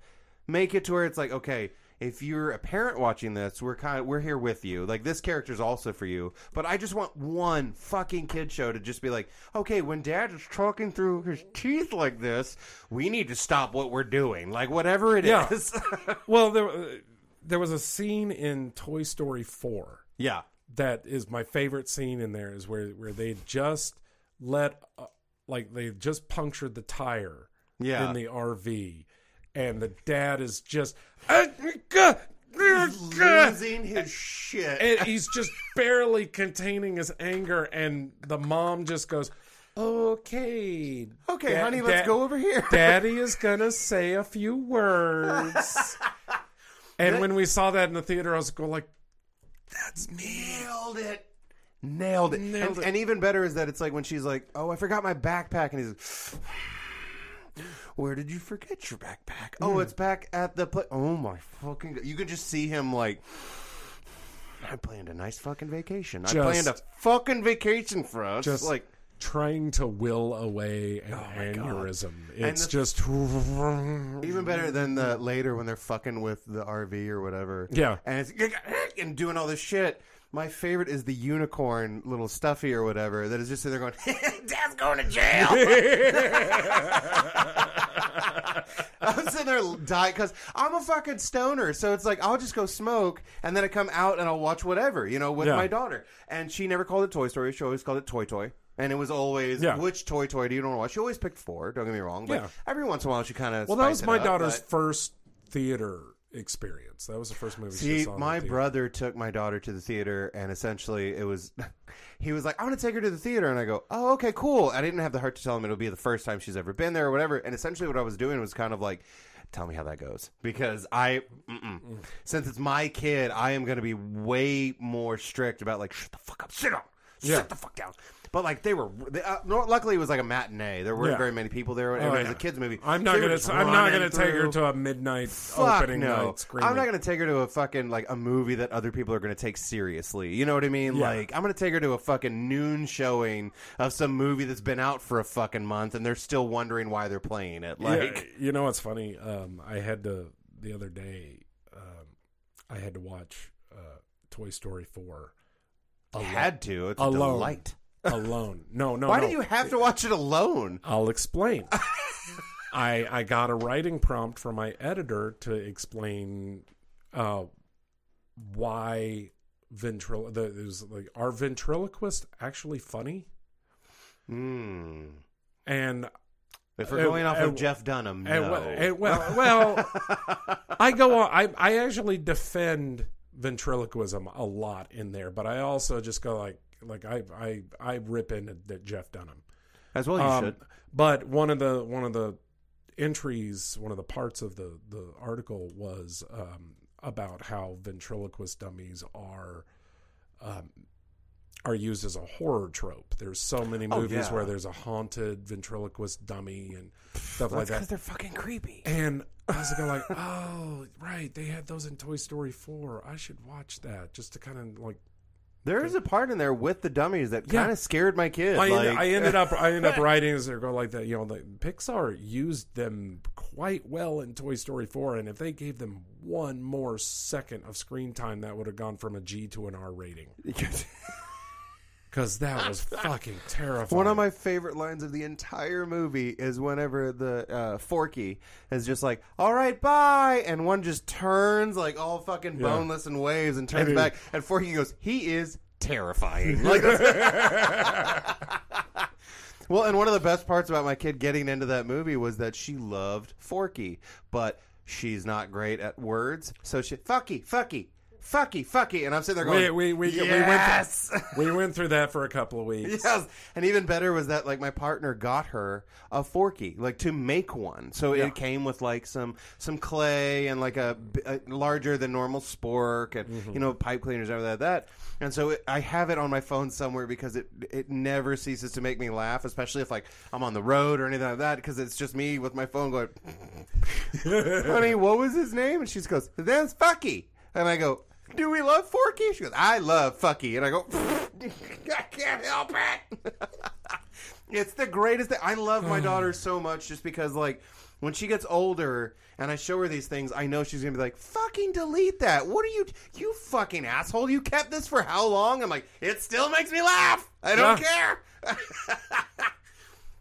make it to where it's like, okay, if you're a parent watching this, we're kind of we're here with you. Like this character's also for you. But I just want one fucking kid show to just be like, okay, when Dad is talking through his teeth like this, we need to stop what we're doing. Like whatever it is. Yeah. (laughs) well, there uh, there was a scene in Toy Story four yeah. that is my favorite scene in there is where where they just let uh, like they just punctured the tire Yeah. in the RV and the dad is just Losing his shit. and he's just barely containing his anger and the mom just goes okay, Okay, Da- honey, let's da- go over here. Daddy is gonna say a few words. (laughs) and when we saw that in the theater, I was going like, "That's me." Nailed it. Nailed it. Nailed and, it. and even better is that it's like when she's like, "Oh, I forgot my backpack," and he's, "Where did you forget your backpack?" Oh, it's back at the place. Oh my fucking! God. You can just see him like. I planned a nice fucking vacation. I Just- planned a fucking vacation for us. Just like trying to will away an Oh my God. aneurysm. It's the- just even better than the later when they're fucking with the RV or whatever. Yeah. and it's (laughs) and doing all this shit. My favorite is the unicorn little stuffy or whatever that is just sitting there going, (laughs) "Dad's going to jail." (laughs) I'm sitting there dying because I'm a fucking stoner. So it's like I'll just go smoke and then I come out and I'll watch whatever, you know, with Yeah. my daughter. And she never called it Toy Story. She always called it Toy Toy. And it was always Yeah. which toy toy do you want to watch? She always picked four. Don't get me wrong, but Yeah. every once in a while she kind of well, that was my daughter's first theater experience. That was the first movie she See, saw. in my the theater. brother took my daughter to the theater, and essentially it was, (laughs) he was like, "I'm going to take her to the theater," and I go, "Oh, okay, cool." I didn't have the heart to tell him it'll be the first time she's ever been there or whatever. And essentially, what I was doing was kind of like, "Tell me how that goes," because I, mm-mm. since it's my kid, I am going to be way more strict about like, "Shut the fuck up, sit down, Yeah. sit the fuck down." But like they were, they, uh, no, luckily it was like a matinee. There weren't Yeah. very many people there. It Oh, was yeah. a kids movie. I'm not they were gonna. just I'm not running gonna take her through. to a midnight Fuck opening no. night screening. I'm not going to take her to a fucking like a movie that other people are going to take seriously. You know what I mean? Yeah. Like I'm going to take her to a fucking noon showing of some movie that's been out for a fucking month and they're still wondering why they're playing it. Like yeah, you know what's funny? Um, I had to the other day. Um, I had to watch uh, Toy Story four had to. It's a Alone. delight. Alone. No, no. Why no. did you have to watch it alone? I'll explain. (laughs) I I got a writing prompt from my editor to explain uh, why ventrilo the it was like are ventriloquists actually funny? Hmm. And If we're Uh, going off uh, of Jeff Dunham, no. and, well- well, well, (laughs) I go on. I I actually defend ventriloquism a lot in there, but I also just go like like I I I rip into at Jeff Dunham. As well, you Um, should. But one of the one of the entries, one of the parts of the the article was um, about how ventriloquist dummies are. Um, are used as a horror trope. There's so many Oh, movies yeah. where there's a haunted ventriloquist dummy and stuff Well, like that's because that. they're fucking creepy. And I was like, (laughs) oh, right, they had those in Toy Story 4. I should watch that just to kind of like. There is a part in there with the dummies that Yeah. kind of scared my kid. I, like, I ended up I ended up (laughs) writing as they go like that. You know, the, Pixar used them quite well in Toy Story 4, and if they gave them one more second of screen time, that would have gone from a G to an R rating. (laughs) Because that was (laughs) fucking terrifying. One of my favorite lines of the entire movie is whenever the uh, Forky is just like, "All right, bye," and one just turns like all fucking Yeah. boneless and waves and turns And back, and Forky goes, "He is terrifying." (laughs) like, (laughs) well, and one of the best parts about my kid getting into that movie was that she loved Forky, but she's not great at words, so she fucky, fucky, fucky, fucky, and I'm sitting there going, we, we, we, yes! we, went through, we went through that for a couple of (laughs) weeks. Yes, and even better was that like my partner got her a forky, like to make one. So Yeah. it came with like some some clay and like a larger than normal spork and Mm-hmm. you know pipe cleaners and like that. And so it, I have it on my phone somewhere because it it never ceases to make me laugh, especially if like I'm on the road or anything like that because it's just me with my phone going, (laughs) "Honey, what was his name?" And she goes, "That's Fucky," and I go. Do we love Forky? She goes, I love Fucky. And I go, (laughs) I can't help it. (laughs) it's the greatest thing. I love my hmm. daughter so much just because, like, when she gets older and I show her these things, I know she's going to be like, fucking delete that. What are you, you fucking asshole? You kept this for how long? I'm like, it still makes me laugh. I don't care. (laughs)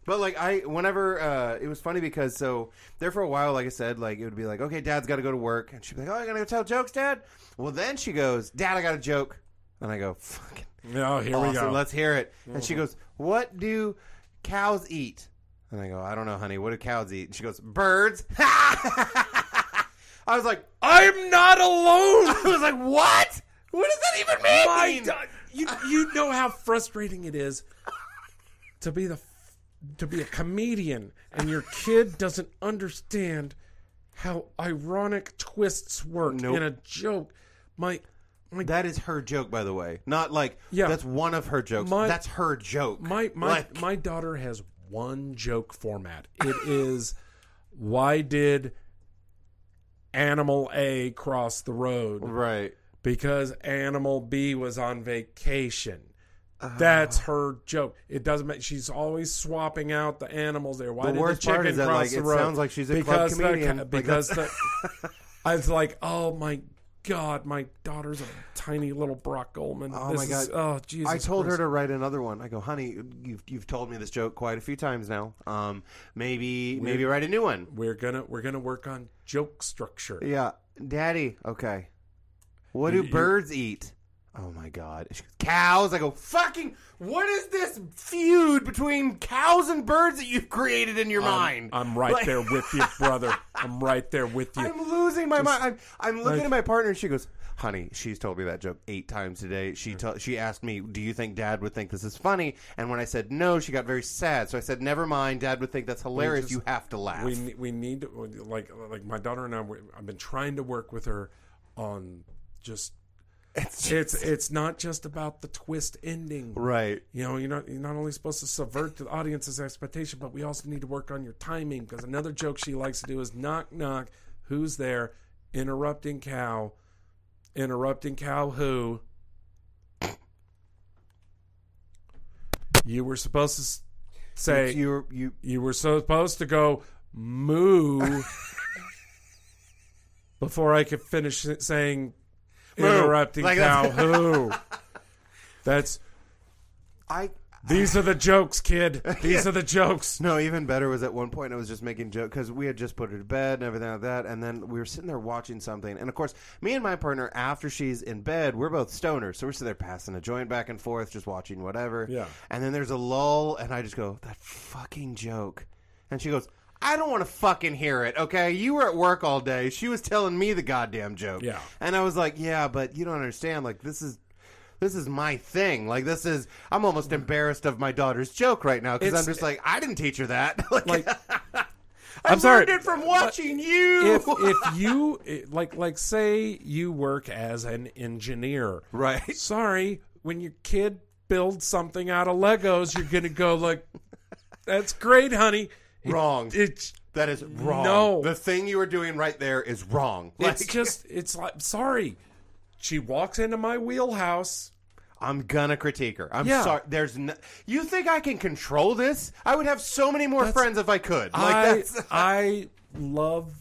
But like I, whenever uh, it was funny because so there for a while, like I said, like it would be like, okay, Dad's got to go to work, and she'd be like, oh, I gotta go tell jokes, Dad. Well, then she goes, Dad, I got a joke, and I go, fucking Oh, here awesome, we go. let's hear it. And she goes, what do cows eat? And I go, I don't know, honey. What do cows eat? And she goes, birds. (laughs) I was like, I'm not alone. (laughs) I was like, what? What does that even mean? My God. You, you know how frustrating it is to be the to be a comedian and your kid doesn't understand how ironic twists work Nope. in a joke. My my That is her joke, by the way. Not like Yeah. that's one of her jokes. My- that's her joke. my my Like- my daughter has one joke format. It (laughs) is why did animal A cross the road? right. because animal B was on vacation. That's her joke. It doesn't make. She's always swapping out the animals there. Why The did the chicken that, cross like, the it sounds like she's a club comedian. The, Like, because the, (laughs) I was like, oh my god, my daughter's a tiny little Brock Goldman. Oh This my is- God. oh Jesus! I told her to write another one. I go, honey, you've you've told me this joke quite a few times now. Um, maybe maybe write a new one. We're gonna we're gonna work on joke structure. Yeah, Daddy. Okay. What do you- birds eat? Oh my God, She goes, cows. I go, fucking. What is this feud between cows and birds that you've created in your mind? I'm right Like- there with you, (laughs) brother. I'm right there with you. I'm losing my mind. I'm, I'm looking like- at my partner, and she goes, "Honey, she's told me that joke eight times today. She to- she asked me, "Do you think Dad would think this is funny?" And when I said no, she got very sad. So I said, "Never mind. Dad would think that's hilarious. just- you have to laugh." we we need to, like like my daughter and I. I've been trying to work with her on just it's (laughs) it's it's not just about the twist ending. right. You know, you're not you're not only supposed to subvert the audience's expectation, but we also need to work on your timing because another joke she likes to do is knock knock, who's there, interrupting cow, interrupting cow who. You were supposed to say you you you were supposed to go moo (laughs) before I could finish saying. Interrupting Like cow that's- who. (laughs) That's I these are the jokes, kid. (laughs) These are the jokes. No, even better was at one point I was just making joke because we had just put her to bed and everything like that, and then we were sitting there watching something, and of course, me and my partner after she's in bed, we're both stoners, so we're sitting there passing a joint back and forth, just watching whatever. Yeah. And then there's a lull, and I just go, "That fucking joke," and she goes. I don't want to fucking hear it, okay? You were at work all day. She was telling me the goddamn joke. Yeah. And I was like, yeah, but you don't understand. Like, this is this is my thing. Like this is I'm almost embarrassed of my daughter's joke right now because I'm just like I didn't teach her that. (laughs) like, Like, (laughs) I I'm sorry, learned it from watching you. if if (laughs) you like like say you work as an engineer, right, sorry, when your kid builds something out of Legos, you're gonna go like, "That's great, honey." Wrong. It's that is wrong. No. the thing you were doing right there is wrong. it's Like, just (laughs) it's like sorry. She walks into my wheelhouse. I'm gonna critique her. I'm Yeah. sorry. There's no, you think I can control this? I would have so many more friends if I could. Like I that's (laughs) I love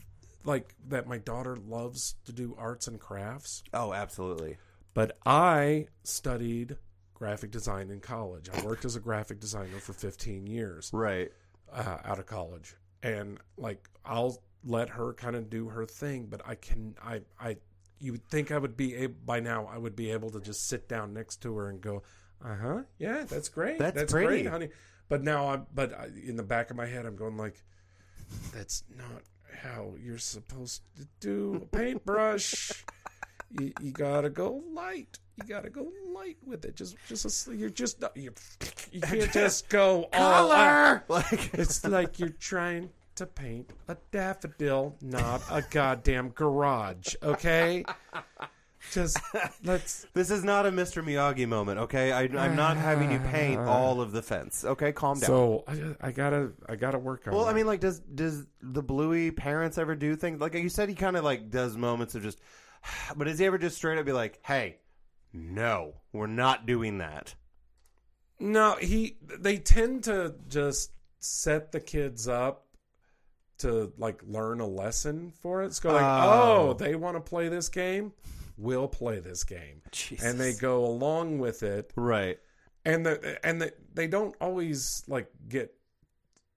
like that. My daughter loves to do arts and crafts. oh, absolutely. But I studied graphic design in college. I worked as a graphic designer for 15 years Right. Uh, out of college, and like I'll let her kind of do her thing. But I can I I you would think I would be able by now I would be able to just sit down next to her and go, uh huh, yeah, that's great, That's great, pretty." honey. But now I'm but I, in the back of my head I'm going like, that's not how you're supposed to do a paintbrush. you, you gotta go light. You gotta go light with it. Just, just a, you're just not- you, you (laughs) can't just go all. Color. Like (laughs) It's like you're trying to paint a daffodil, not a goddamn garage. Okay, just let's. (laughs) this is not a Mr. Miyagi moment. Okay, I, I'm not having you paint (sighs) all of the fence. Okay, calm down. So I, I gotta, I gotta work on. Well, I that. mean, like, does does the Bluey parents ever do things like you said? He kind of like does moments of just, (sighs) but does he ever just straight up be like, "Hey, no, we're not doing that." No, he they tend to just set the kids up to like learn a lesson for it. It's go like, Oh. oh, they want to play this game, we'll play this game, Jesus. and they go along with it. right, And the and the, they don't always like get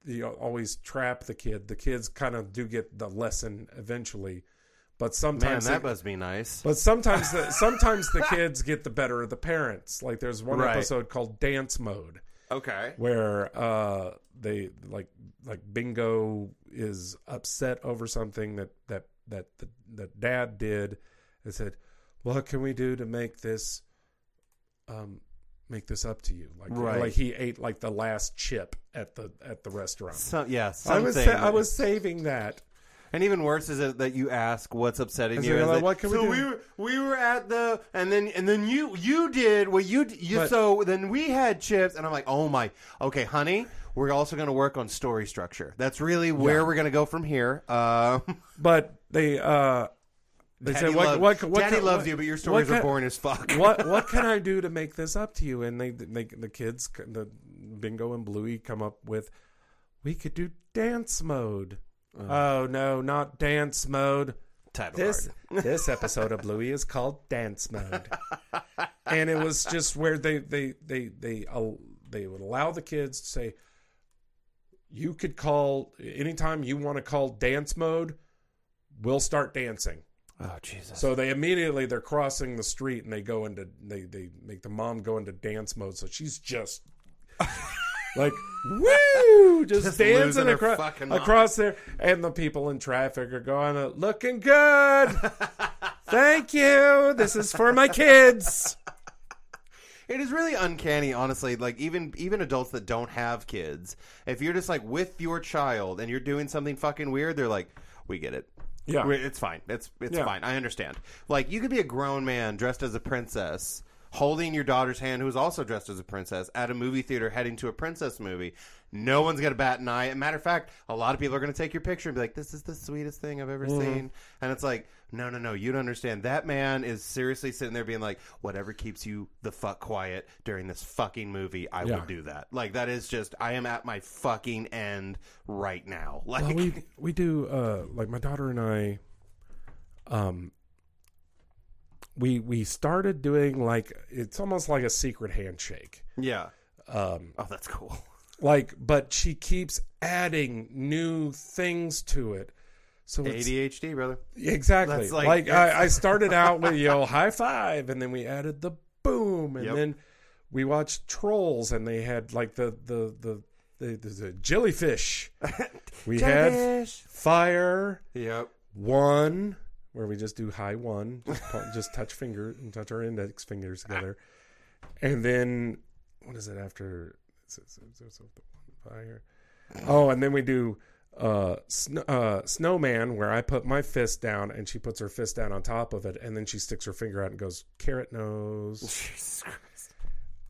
you know, always trap the kid. The kids kind of do get the lesson eventually, but man, sometimes that they- must be nice. but sometimes the sometimes the kids get the better of the parents. Like there's one Right. episode called Dance Mode Okay, where uh they like like bingo is upset over something that that that the, that dad did and said what can we do to make this um make this up to you. Like, Right. like he ate like the last chip at the at the restaurant. So, yeah, I was sa- I was saving that. And even worse is it that you ask what's upsetting And you. so like, "What can we so do?" we were we were at the and then and then you you did what you d- you But- so then we had chips and I'm like oh my okay honey we're also going to work on story structure. That's really where we're going to go from here. Um, (laughs) But they uh they Daddy, said what love- what, what Daddy can- loves what- you, but your stories what are can- boring as fuck. (laughs) what what can I (laughs) do to make this up to you? And they, they the kids, the Bingo and Bluey, come up with, we could do dance mode. Oh no, not dance mode. Title This (laughs) this episode of Bluey is called dance mode, and it was just where they they they they uh, they would allow the kids to say, you could call anytime you want to call dance mode, we'll start dancing. Oh Jesus. So they immediately they're crossing the street and they go into they they make the mom go into dance mode. So she's just like (laughs) woo, just, Just dancing across across there, and the people in traffic are going, "Looking good, (laughs) thank you. This is for my kids." (laughs) It is really uncanny, honestly. Like even even adults that don't have kids, if you're just like with your child and you're doing something fucking weird, they're like, "We get it. Yeah. It's fine. It's it's Yeah. fine. I understand." Like you could be a grown man dressed as a princess, holding your daughter's hand, who's also dressed as a princess, at a movie theater heading to a princess movie. No one's gonna bat an eye. Matter of fact, a lot of people are gonna take your picture and be like, "This is the sweetest thing I've ever Mm-hmm. seen." And it's like, no, no, no. You don't understand. That man is seriously sitting there being like, "Whatever keeps you the fuck quiet during this fucking movie, I will do that." Like that is just, I am at my fucking end right now. Like, Well, we (laughs) we do uh like my daughter and I um we we started doing like it's almost like a secret handshake. yeah. Um Oh, that's cool. (laughs) like but she keeps adding new things to it. So it's ADHD, brother. exactly That's like, like- I, I started out with yo (laughs) high five and then we added the boom and Yep. then we watched trolls and they had like the the the the, the, the jellyfish. (laughs) We had fire Yep. one where we just do high one (laughs) just, just touch finger and touch our index fingers together. And then what is it after the fire oh and then we do uh, sn- uh snowman where i put my fist down and she puts her fist down on top of it and then she sticks her finger out and goes carrot nose. (laughs) Jesus Christ.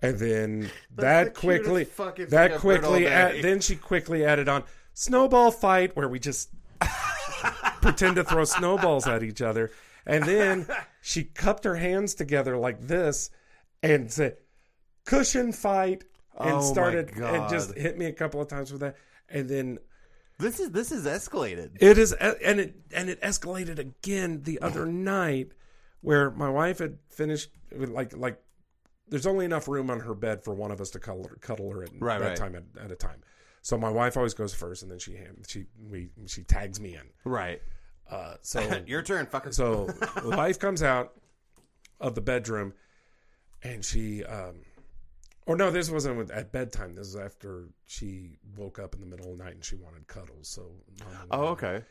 and then that cutest quickly that quickly then she quickly added on snowball fight where we just pretend to throw snowballs at each other and then she cupped her hands together like this and said cushion fight and Oh started and just hit me a couple of times with that and then This is this is escalated. it is, and it and it escalated again the other night, where my wife had finished like like. There's only enough room on her bed for one of us to cuddle her, cuddle her at Right, right. bedtime at, at a time. So my wife always goes first, and then she hand, she we she tags me in. Right. Uh, so (laughs) Your turn, fucker. so the wife comes out of the bedroom, and she, um, or no, this wasn't at bedtime. This was after she woke up in the middle of the night and she wanted cuddles. So oh, okay.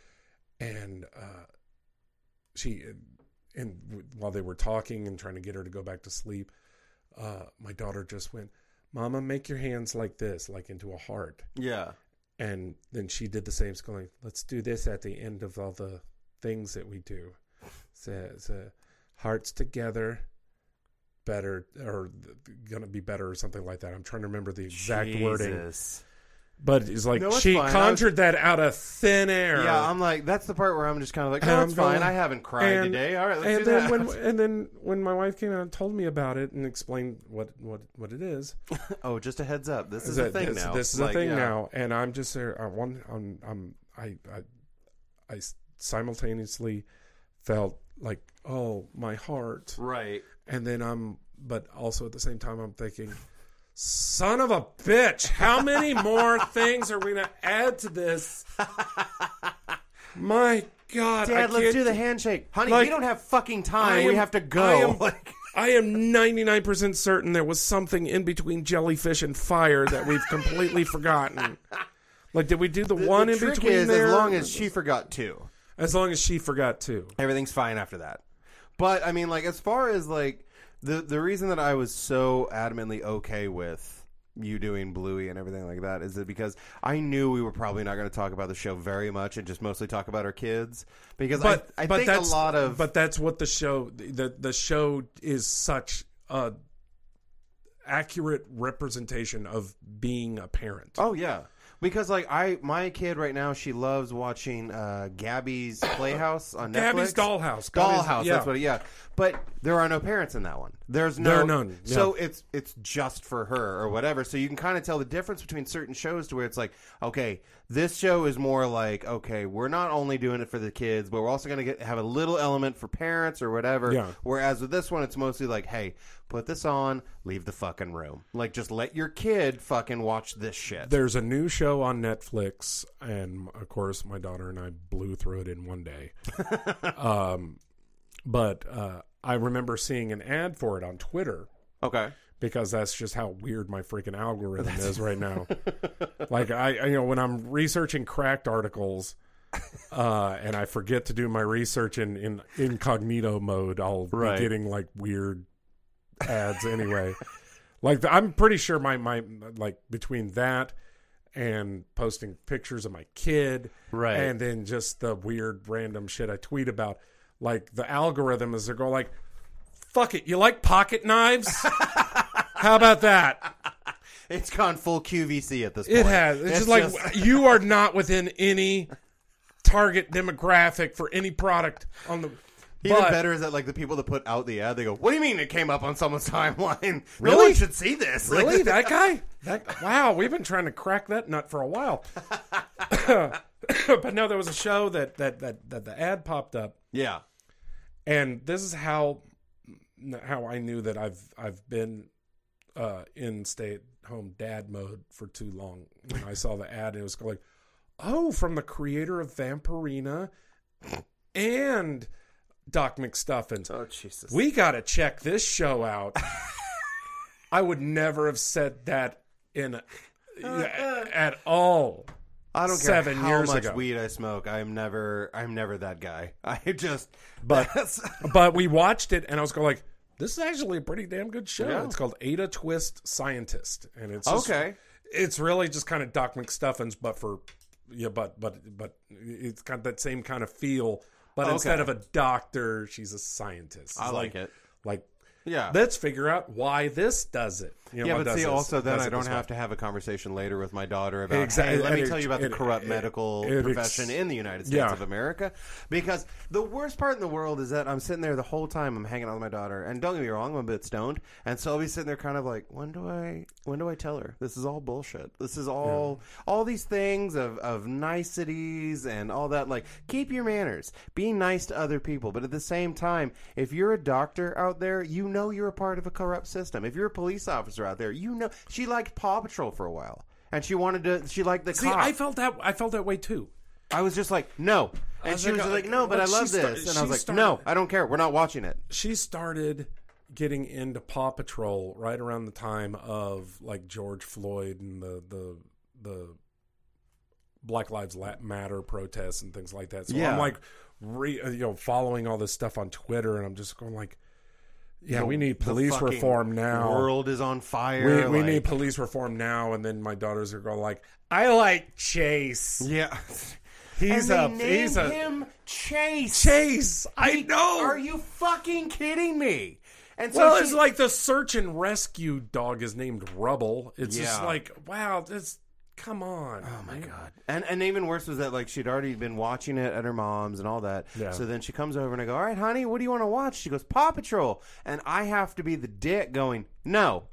and uh, she and while they were talking and trying to get her to go back to sleep uh, my daughter just went mama make your hands like this like into a heart Yeah. and then she did the same she's going let's do this at the end of all the things that we do so, so hearts together better or gonna be better or something like that i'm trying to remember the exact wording Jesus. But it's like No, it's she fine. I conjured that out of thin air Yeah, I'm like that's the part where I'm just kind of like, oh, And oh, I'm it's fine. going- I haven't cried and- today. All right, let's and do then that. when (laughs) and then when my wife came out and told me about it and explained what what what it is, (laughs) oh, just a heads up. This is that a thing this, now. This is Like, a thing yeah. now, and I'm just there. I want. I'm. I'm. I. I. I simultaneously felt like, oh, my heart, Right. and then I'm. But also at the same time, I'm thinking, son of a bitch, how many more (laughs) things are we gonna add to this? My God, I Dad, let's do the handshake, honey. like, we don't have fucking time. am- we have to go. I am- (laughs) Like, I am 99% certain there was something in between jellyfish and fire that we've completely forgotten. (laughs) Like, did we do the, one the in between is, there? as long as she forgot two, As long as she forgot two. everything's fine after that. But I mean, like as far as like the the reason that I was so adamantly okay with you doing Bluey and everything like that is that because I knew we were probably not going to talk about the show very much and just mostly talk about our kids because but I, I but think a lot of but that's what the show the the show is such a accurate representation of being a parent. oh yeah because like I my kid right now she loves watching uh, Gabby's (coughs) Playhouse on Netflix. Gabby's Dollhouse. Gabby's- Dollhouse. yeah. That's what. Yeah, but there are no parents in that one. There's no. There are none, yeah. So it's it's just for her or whatever. So you can kind of tell the difference between certain shows to where it's like, okay, this show is more like, okay, we're not only doing it for the kids, but we're also going to get have a little element for parents or whatever. Yeah. Whereas with this one, it's mostly like, hey, put this on, leave the fucking room. Like, just let your kid fucking watch this shit. There's a new show on Netflix, and of course, my daughter and I blew through it in one day. (laughs) um, but uh, I remember seeing an ad for it on Twitter okay. because that's just how weird my freaking algorithm is right now. (laughs) like I, I- you know, when I'm researching cracked articles, uh, and I forget to do my research in, in incognito mode, I'll Right. be getting like weird ads anyway. like I'm pretty sure my my like between that and posting pictures of my kid, Right. and then just the weird random shit I tweet about, like the algorithm is they're going like, "Fuck it, you like pocket knives? (laughs) How about that?" It's gone full QVC at this point. It has. It's, just like you are not within any target demographic for any product on the. Even but- better is that like the people that put out the ad, they go, "What do you mean it came up on someone's (laughs) timeline? No Really? one should see this." Like- (laughs) Really, that guy? That wow, we've been trying to crack that nut for a while. (laughs) (coughs) but no, there was a show that that that that the ad popped up, yeah, and this is how how I knew that I've I've been uh, in stay at home dad mode for too long. When I saw the ad, and it was like, oh, from the creator of Vampirina and Doc McStuffins. Oh Jesus. We got to check this show out. (laughs) I would never have said that in uh, uh. at all. I don't care seven how years much ago. weed I smoke. I'm never. I'm never that guy. (laughs) I just. But- that's- (laughs) But we watched it, and I was going like, "This is actually a pretty damn good show." Yeah. It's called Ada Twist Scientist, and it's just- okay. It's really just kind of Doc McStuffins, but for yeah, but but but it's got that same kind of feel. But Okay. instead of a doctor, she's a scientist. I It's like it. Like, Yeah. let's figure out why this does it. You know, yeah, but see, also then I don't this way. have to have a conversation later with my daughter about. Exactly. Hey, let me It- tell you about it- the corrupt it- medical profession in the United States Yeah. of America. Because the worst part in the world is that I'm sitting there the whole time. I'm hanging out with my daughter, and don't get me wrong, I'm a bit stoned, and so I'll be sitting there, kind of like, when do I, when do I tell her this is all bullshit? This is all, all these things of of niceties and all that. Like, keep your manners, be nice to other people, but at the same time, if you're a doctor out there, you know you're a part of a corrupt system. If you're a police officer out there, you know she liked Paw Patrol for a while. And she wanted to. She liked the See, cop. I felt that. I felt that way too. I was just like, no. And was she like, was like, no, but I love this. And I was like, started- no, I don't care. We're not watching it. She started getting into Paw Patrol right around the time of like George Floyd and the the the Black Lives Matter protests and things like that. So Yeah. I'm like, re, you know, following all this stuff on Twitter, and I'm just going like, yeah, we need police reform now. The world is on fire. we like- need police reform now, and then my daughters are going like, I like Chase. Yeah. (laughs) He's and a he's a him Chase. Chase. I know. Are you fucking kidding me? And so well, she- it's like the search and rescue dog is named Rubble. It's just like, wow, this. Come on. Oh my god! And and even worse was that like she'd already been watching it at her mom's and all that. Yeah. So then she comes over and I go, "All right, honey, what do you want to watch?" She goes, "Paw Patrol," and I have to be the dick going, "No,"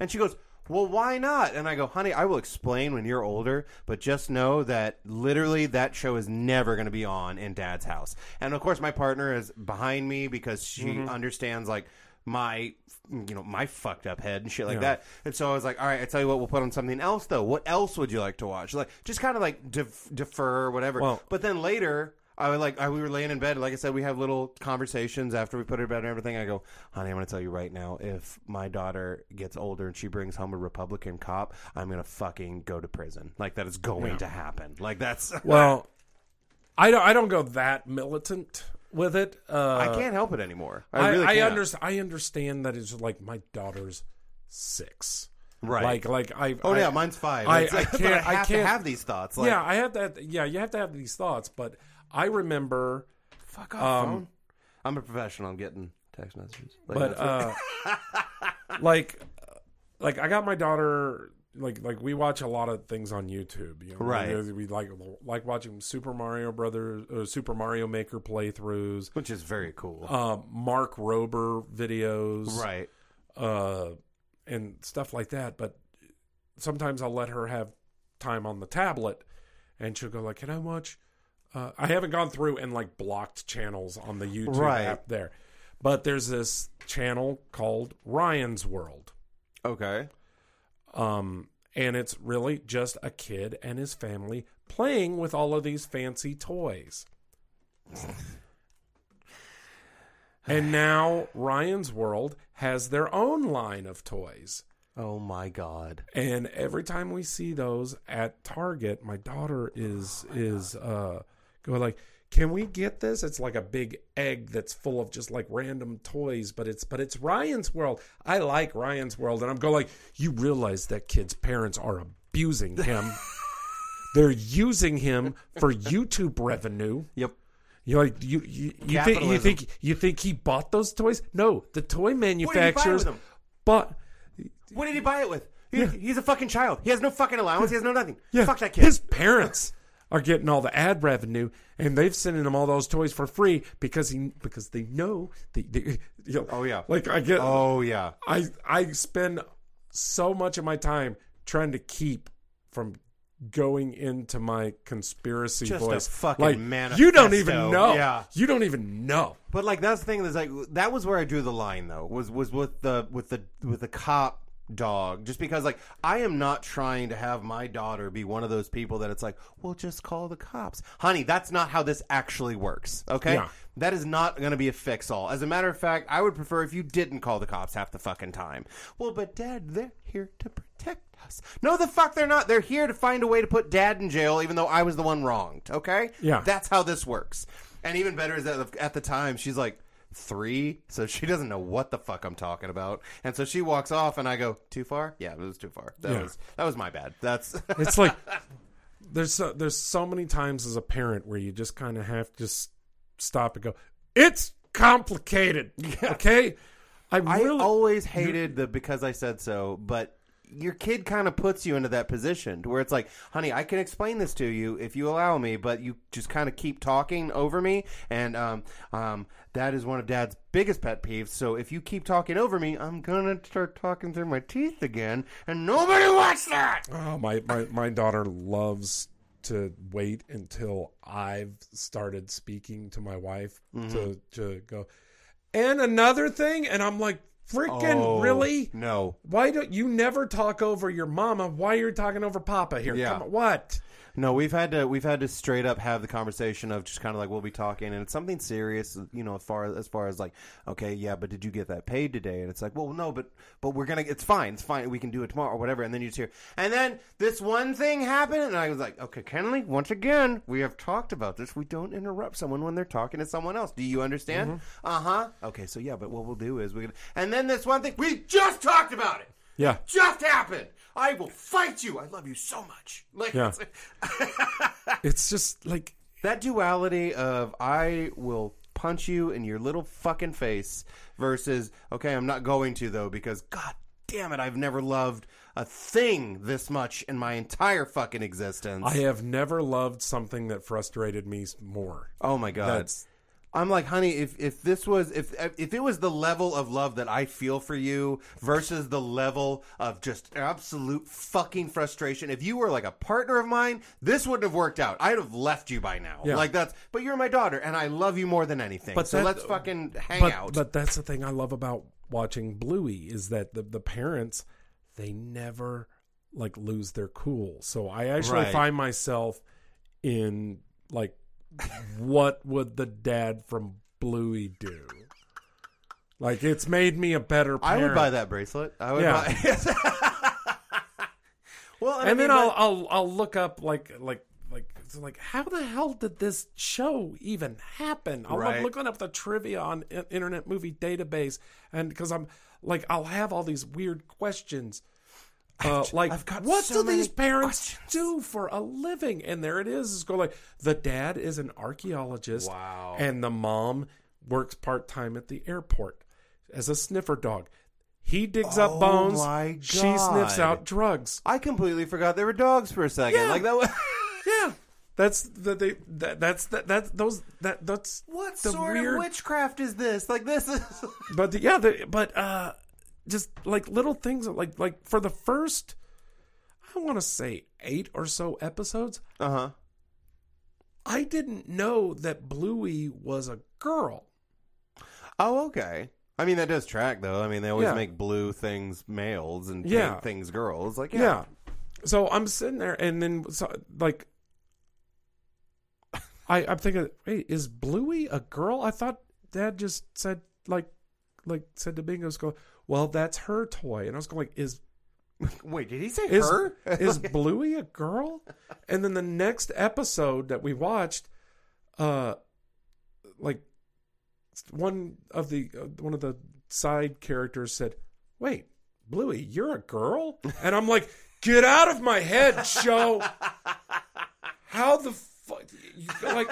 and she goes. Well, why not? And I go, honey, I will explain when you're older, but just know that literally that show is never going to be on in dad's house. And of course, my partner is behind me because she Mm-hmm. understands like my, you know, my fucked up head and shit like Yeah. that. And so I was like, all right, I tell you what, we'll put on something else though. What else would you like to watch? Like, just kind of like def- defer or whatever. Well- but then later, I was like, I, we were laying in bed. Like I said, we have little conversations after we put her to bed and everything. I go, honey, I'm going to tell you right now, if my daughter gets older and she brings home a Republican cop, I'm going to fucking go to prison. Like that is going to happen. Like that's (laughs) Well, I don't. I don't go that militant. With it. Uh, I can't help it anymore. I, I, really I, understand. I understand that it's like my daughter's six. Right. Like, like I. oh I, yeah, mine's five. I- (laughs) I can't- I have to can't- have these thoughts. Like, yeah, I have that. Yeah, you have to have these thoughts. But I remember, fuck off. Um, phone. I'm a professional. I'm getting text messages. Like, but uh, (laughs) like, like I got my daughter. Like, like we watch a lot of things on YouTube. You know, Right. We, we like like watching Super Mario Brothers, uh, Super Mario Maker playthroughs, which is very cool. uh, Mark Rober videos, right. uh, and stuff like that. But sometimes I'll let her have time on the tablet, and she'll go like, "Can I watch?" Uh, I haven't gone through and like blocked channels on the YouTube Right. app there, but there's this channel called Ryan's World, Okay. Um, and it's really just a kid and his family playing with all of these fancy toys. (sighs) and now Ryan's World has their own line of toys. Oh my god. And every time we see those at Target, my daughter is is uh going like, "Can we get this?" It's like a big egg that's full of just like random toys, but it's but it's Ryan's World. I like Ryan's World, and I'm going like, "You realize that kid's parents are abusing him. (laughs) They're using him for YouTube revenue." Yep. You're like you you, you think you think you think he bought those toys? No, the toy manufacturers bought What did he buy it with? He, He's a fucking child. He has no fucking allowance. He has no nothing. Yeah, Fuck that kid. His parents are getting all the ad revenue, and they've sending him all those toys for free because he because they know they, they you know, Oh, yeah. like I get oh yeah. I I spend so much of my time trying to keep from going into my conspiracy Just a voice. fucking like, You don't even know. Yeah. You don't even know. But like that's the thing that's like that was where I drew the line though was was with the with the with the cop dog. Just because like I am not trying to have my daughter be one of those people that it's like well just call the cops. Honey that's not how this actually works okay? Yeah. that is not going to be a fix all as a matter of fact I would prefer if you didn't call the cops half the fucking time. Well but dad they're here to protect us. No the fuck they're not. They're here to find a way to put dad in jail even though I was the one wronged okay? Yeah. that's how this works. And even better is that at the time she's like three, so she doesn't know what the fuck I'm talking about. And so she walks off, and I go, "Too far? Yeah, it was too far. That Yeah. was that was my bad. That's (laughs) It's like there's so, there's so many times as a parent where you just kind of have to just stop and go. It's complicated. Okay, I I really always hated the because I said so, but your kid kind of puts you into that position to where it's like, honey, I can explain this to you if you allow me, but you just kind of keep talking over me, and um, um, that is one of Dad's biggest pet peeves. So if you keep talking over me, I'm gonna start talking through my teeth again, and nobody wants that. Oh, my, my, my daughter loves to wait until I've started speaking to my wife Mm-hmm. to, to go. And another thing, and I'm like, freaking Oh, really? No. Why don't you never talk over your mama? Why are you talking over Papa here? Yeah. Come on, what? No, we've had to we've had to straight up have the conversation of just kind of like we'll be talking and it's something serious, you know, as far as far as like, okay, yeah, but did you get that paid today? And it's like, well, no, but but we're gonna, it's fine, it's fine, we can do it tomorrow or whatever. And then you just hear, and then this one thing happened, and I was like, okay, Kenley, once again, we have talked about this. We don't interrupt someone when they're talking to someone else. Do you understand? Uh huh. Okay, so yeah, but what we'll do is we, are gonna, and then this one thing, we just talked about it Yeah. just happened. I will fight you. I love you so much. Like Yeah. it's- It's just like that duality of I will punch you in your little fucking face versus okay, I'm not going to though because god damn it, I've never loved a thing this much in my entire fucking existence. I have never loved something that frustrated me more. oh my god. That's I'm like, honey, if if this was if if it was the level of love that I feel for you versus the level of just absolute fucking frustration, if you were like a partner of mine, this wouldn't have worked out. I'd have left you by now. Yeah. Like that's but you're my daughter and I love you more than anything. But so that- let's fucking hang but, out. But that's the thing I love about watching Bluey is that the the parents they never like lose their cool. So I actually Right. find myself in like what would the dad from Bluey do? Like it's made me a better I would buy that bracelet. I would Yeah. buy (laughs) Well, I and mean, then I'll, I'll I'll look up like like like it's like, how the hell did this show even happen? I'm Right. looking up the trivia on Internet Movie Database, and because I'm like, I'll have all these weird questions. Uh, like, I've got what so do these parents questions. do for a living? And there it is. It's go like the dad is an archaeologist, Wow. and the mom works part time at the airport as a sniffer dog. He digs Oh up bones. my She sniffs out drugs. I completely forgot there were dogs for a second. Yeah. Like that was. (laughs) Yeah, that's the they that, that's that that those that that's What the sort weird. of witchcraft is this? Like this is. But the, yeah, the, but uh, just like little things like like for the first, I want to say eight or so episodes, Uh huh. I didn't know that Bluey was a girl. Oh, okay. I mean that does track though. I mean they always Yeah. make blue things males and Yeah. pink things girls. Like Yeah. yeah. So I'm sitting there, and then so, like, I I'm thinking, wait, is Bluey a girl? I thought Dad just said like, like said to Bingo's go, well, that's her toy, and I was going, like, is (laughs) Wait, did he say is her? (laughs) is Bluey a girl? And then the next episode that we watched, uh, like one of the uh, one of the side characters said, "Wait, Bluey, you're a girl?" And I'm like, "Get out of my head, show! How the fuck? (laughs) Like,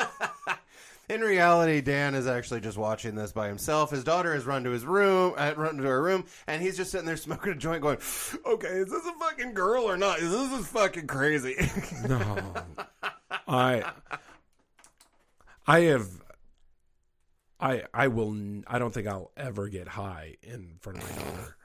In reality, Dan is actually just watching this by himself. His daughter has run to his room, uh, run to her room, and he's just sitting there smoking a joint, going, "Okay, is this a fucking girl or not? Is this is fucking crazy?" (laughs) no, I, I have." I I will I don't think I'll ever get high in front of my daughter.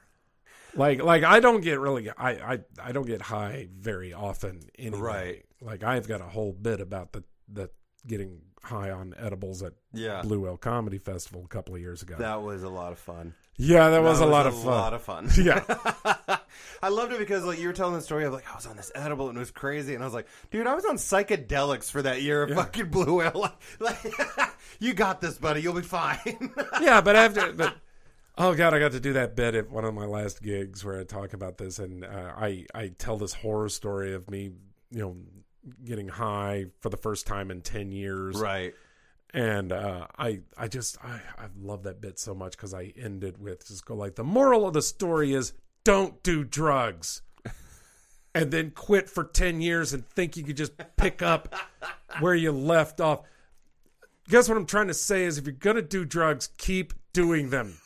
Like like I don't get really I I, I don't get high very often anyway. Right. Like I've got a whole bit about the the getting high on edibles at yeah, Blue Whale Comedy Festival a couple of years ago. that was a lot of fun. yeah, that was a lot of a fun. lot of fun. (laughs) yeah. (laughs) I loved it because like you were telling the story of like I was on this edible and it was crazy and I was like, dude, I was on psychedelics for that year of Yeah. fucking blue whale. (laughs) Like, like, you got this, buddy. You'll be fine. yeah, but after but oh god, I got to do that bit at one of my last gigs where I talk about this, and uh, I I tell this horror story of me, you know, getting high for the first time in ten years, right. and uh, I I just I I love that bit so much because I end it with just go like the moral of the story is don't do drugs. (laughs) And then quit for 10 years and think you could just pick up where you left off. Guess what I'm trying to say is if you're going to do drugs, keep doing them.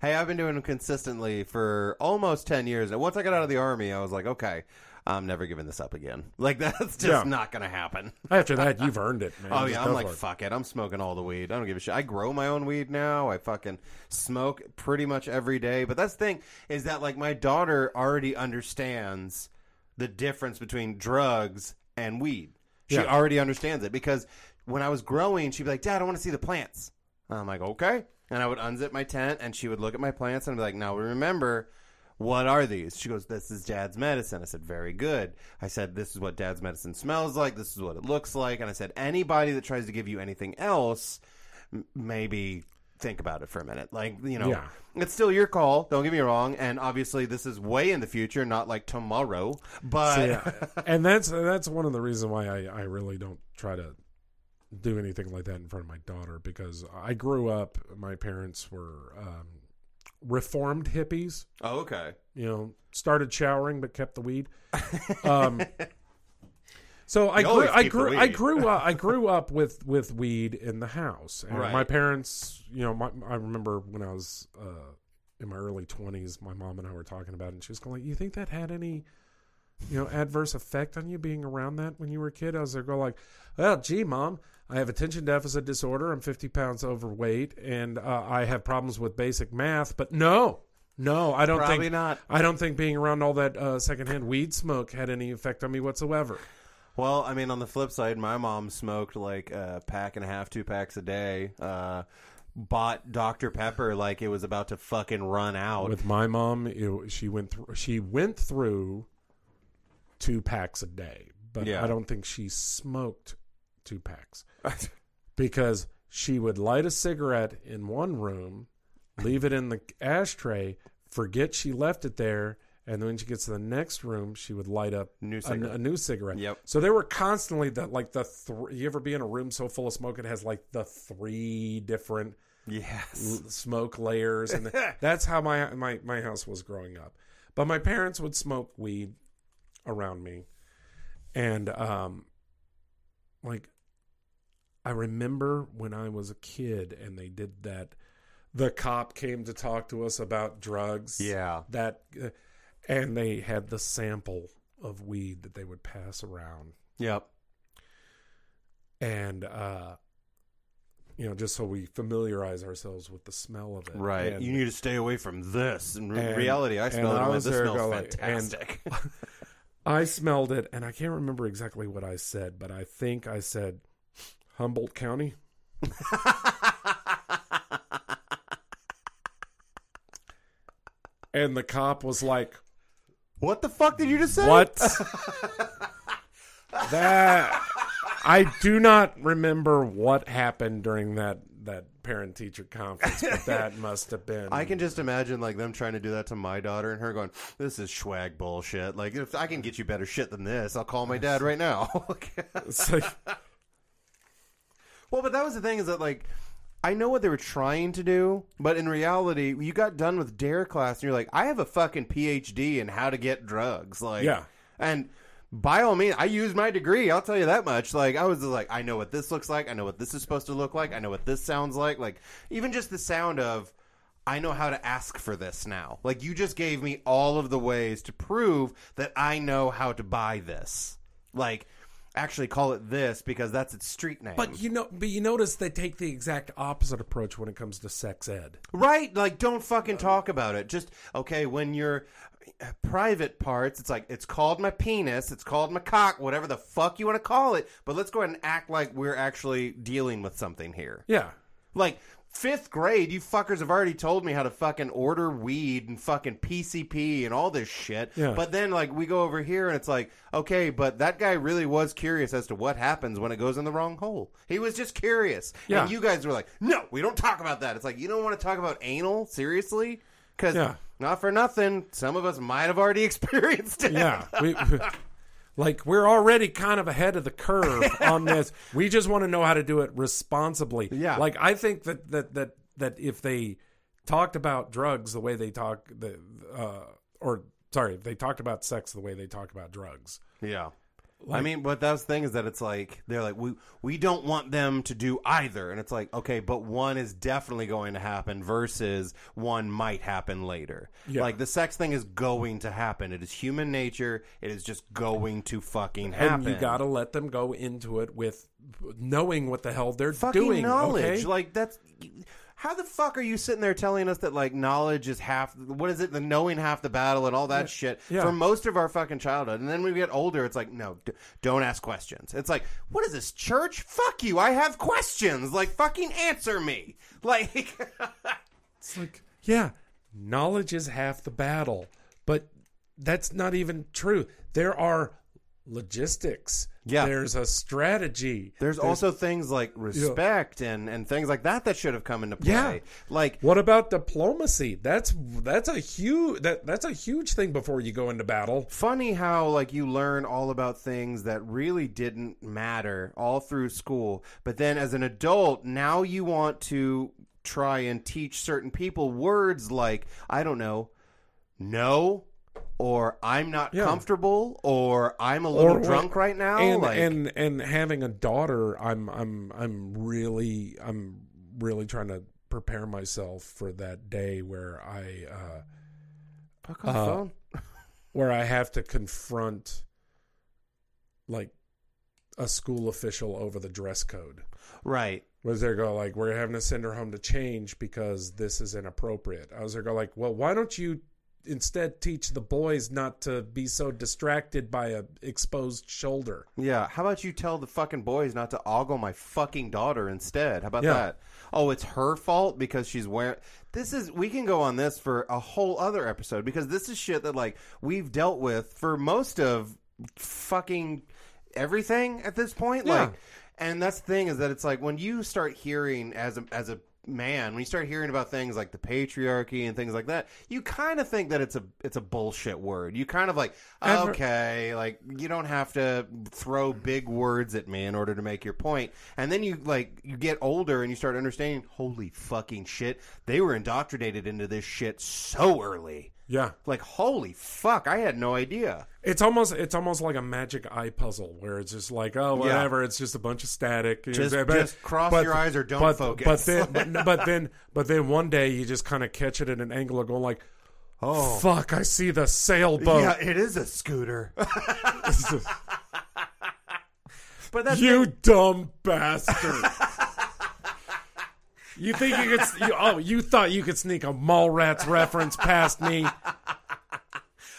Hey, I've been doing them consistently for almost 10 years. And once I got out of the army, I was like, okay, I'm never giving this up again. Like, (laughs) that's just Yeah. not going to happen. After that, you've earned it, man. (laughs) Oh, yeah. I'm like, it. fuck it. I'm smoking all the weed. I don't give a shit. I grow my own weed now. I fucking smoke pretty much every day. But that's the thing is that, like, my daughter already understands the difference between drugs and weed. She Yeah. already understands it because when I was growing, she'd be like, Dad, I want to see the plants. I'm like, okay. And I would unzip my tent and she would look at my plants and be like, now remember, what are these? She goes, this is dad's medicine. I said, very good. I said, this is what dad's medicine smells like. This is what it looks like. And I said, anybody that tries to give you anything else, m- maybe think about it for a minute. Like, you know, Yeah. it's still your call. Don't get me wrong. And obviously, this is way in the future, not like tomorrow. But So, yeah. (laughs) and that's that's one of the reasons why I, I really don't try to do anything like that in front of my daughter because I grew up. My parents were um, reformed hippies. oh, okay. You know, started showering but kept the weed. (laughs) Um, so I grew, I grew I (laughs) grew up I grew up with with weed in the house. And Right. My parents, you know, my, I remember when I was uh, in my early twenties, my mom and I were talking about it, and she was going, like, "You think that had any?" You know, adverse effect on you being around that when you were a kid. I was there, go like, well, gee, mom, I have attention deficit disorder. I'm 50 pounds overweight, and uh, I have problems with basic math. But no, no, I don't Probably think not. I don't think being around all that uh, secondhand weed smoke had any effect on me whatsoever. Well, I mean, on the flip side, my mom smoked like a pack and a half, two packs a day. Uh, bought Dr Pepper like it was about to fucking run out. With my mom, it, she went through she went through two packs a day, but Yeah. I don't think she smoked two packs (laughs) because she would light a cigarette in one room, leave it in the ashtray, forget she left it there, And then when she gets to the next room, she would light up New a, a new cigarette. Yep. So they were constantly the like the three. You ever be in a room so full of smoke it has like the three different Yes. l- smoke layers, and (laughs) that's how my my my house was growing up. But my parents would smoke weed around me, and um, like I remember when I was a kid, and they did that. The cop came to talk to us about drugs. Yeah. that, uh, and they had the sample of weed that they would pass around Yep. and uh you know just so we familiarize ourselves with the smell of it Right. and, you need to stay away from this. In and- reality, I and it. I was This there smells like- fantastic. (laughs) i smelled it and i can't remember exactly what i said but i think i said humboldt county and the cop was like what the fuck did you just say? what (laughs) that i do not remember what happened during that that parent teacher conference but (laughs) that must have been I can just imagine like them trying to do that to my daughter and her going, "This is swag bullshit. Like if I can get you better shit than this, I'll call my dad right now." (laughs) it's like well, but that was the thing is that like I know what they were trying to do, but in reality, you got done with dare class and you're like, "I have a fucking PhD in how to get drugs." Like Yeah. And by all means, I used my degree. I'll tell you that much. Like I was just like, I know what this looks like. I know what this is supposed to look like. I know what this sounds like. Like even just the sound of, I know how to ask for this now. Like you just gave me all of the ways to prove that I know how to buy this. Like actually call it this because that's its street name. But you know, but you notice they take the exact opposite approach when it comes to sex ed. Right? Like, don't fucking talk about it. Just, okay, when you're uh, private parts, it's like, it's called my penis, it's called my cock, whatever the fuck you want to call it, but let's go ahead and act like we're actually dealing with something here. Yeah, Like, fifth grade, you fuckers have already told me how to fucking order weed and fucking PCP and all this shit. Yeah. But then, like, we go over here and it's like, okay, but that guy really was curious as to what happens when it goes in the wrong hole. He was just curious. Yeah. And you guys were like, no, we don't talk about that. It's like, you don't want to talk about anal? Seriously? Because, Yeah. not for nothing, some of us might have already (laughs) experienced it. yeah. We, (laughs) like we're already kind of ahead of the curve on this. (laughs) We just want to know how to do it responsibly. Yeah. Like I think that that that that if they talked about drugs the way they talk the uh or sorry, if they talked about sex the way they talk about drugs. Yeah. I mean, but that's the thing is that it's like they're like we we don't want them to do either, and it's like okay, but one is definitely going to happen versus one might happen later. Yeah. Like the sex thing is going to happen. It is human nature. It is just going to fucking happen. And you got to let them go into it with knowing what the hell they're fucking doing. knowledge. okay? Like that's how the fuck are you sitting there telling us that like knowledge is half what is it the knowing half the battle and all that shit Yeah. for most of our fucking childhood? And then when we get older it's like no d- don't ask questions. It's like what is this church? Fuck you i have questions. Like fucking answer me. (laughs) Like It's like, yeah, knowledge is half the battle, but that's not even true. There are logistics. Yeah. There's a strategy. there's also things like respect and and things like that that should have come into play Yeah. like What about diplomacy? That's that's a huge that that's a huge thing before you go into battle. funny how like you learn all about things that really didn't matter all through school but then as an adult now you want to try and teach certain people words like i don't know no or i'm not Yeah. comfortable or i'm a little Or- drunk right now and like and and having a daughter, I'm I'm I'm really I'm really trying to prepare myself for that day where I uh fuck on the uh, phone (laughs) where I have to confront like a school official over the dress code. right Was there go like we're having to send her home to change because this is inappropriate? I was there go like, well, why don't you instead teach the boys not to be so distracted by a exposed shoulder? Yeah, how about you tell the fucking boys not to ogle my fucking daughter instead? How about Yeah. that? Oh, it's her fault because she's wearing. This is we can go on this for a whole other episode because this is shit that like we've dealt with for most of fucking everything at this point. Yeah. Like, and that's the thing is that it's like when you start hearing as a as a man, when you start hearing about things like the patriarchy and things like that, you kind of think that it's a it's a bullshit word. You kind of like, Ever- okay, like you don't have to throw big words at me in order to make your point. And then you like you get older and you start understanding, holy fucking shit, they were indoctrinated into this shit so early. Yeah. Like holy fuck, I had no idea. It's almost it's almost like a magic eye puzzle where it's just like oh whatever it's just a bunch of static Just- But- just cross your eyes or don't but, focus. but then (laughs) but, but then but then one day you just kind of catch it at an angle of going like Oh. fuck I see the sailboat Yeah, it is a scooter. (laughs) but that's you dumb bastard (laughs) you think you could you, oh you thought you could sneak a Mallrats reference past me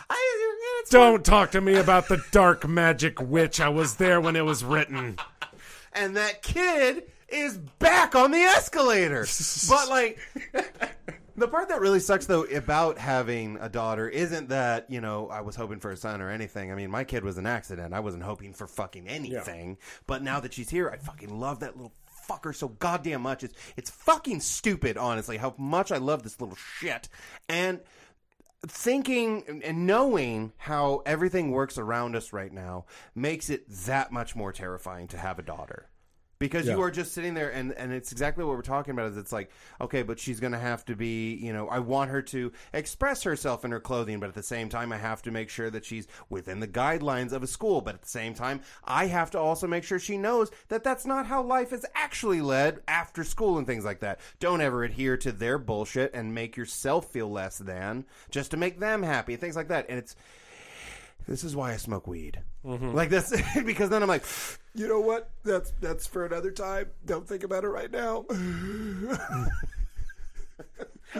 I, don't talk to me about the dark magic witch I was there when it was written and that kid is back on the escalator. but like (laughs) the part that really sucks though about having a daughter isn't that, you know, I was hoping for a son or anything. I mean, my kid was an accident. I wasn't hoping for fucking anything. But now that she's here, I fucking love that little fucker so goddamn much. It's it's fucking stupid, honestly, how much I love this little shit. And thinking and knowing how everything works around us right now makes it that much more terrifying to have a daughter because you are just sitting there and, and it's exactly what we're talking about is it's like okay but she's going to have to be you know i want her to express herself in her clothing but at the same time i have to make sure that she's within the guidelines of a school. But at the same time i have to also make sure she knows that that's not how life is actually led after school and things like that. Don't ever adhere to their bullshit and make yourself feel less than just to make them happy things like that. And it's this is why I smoke weed. Like this (laughs) because then I'm like, you know what? That's that's for another time. Don't think about it right now. (laughs)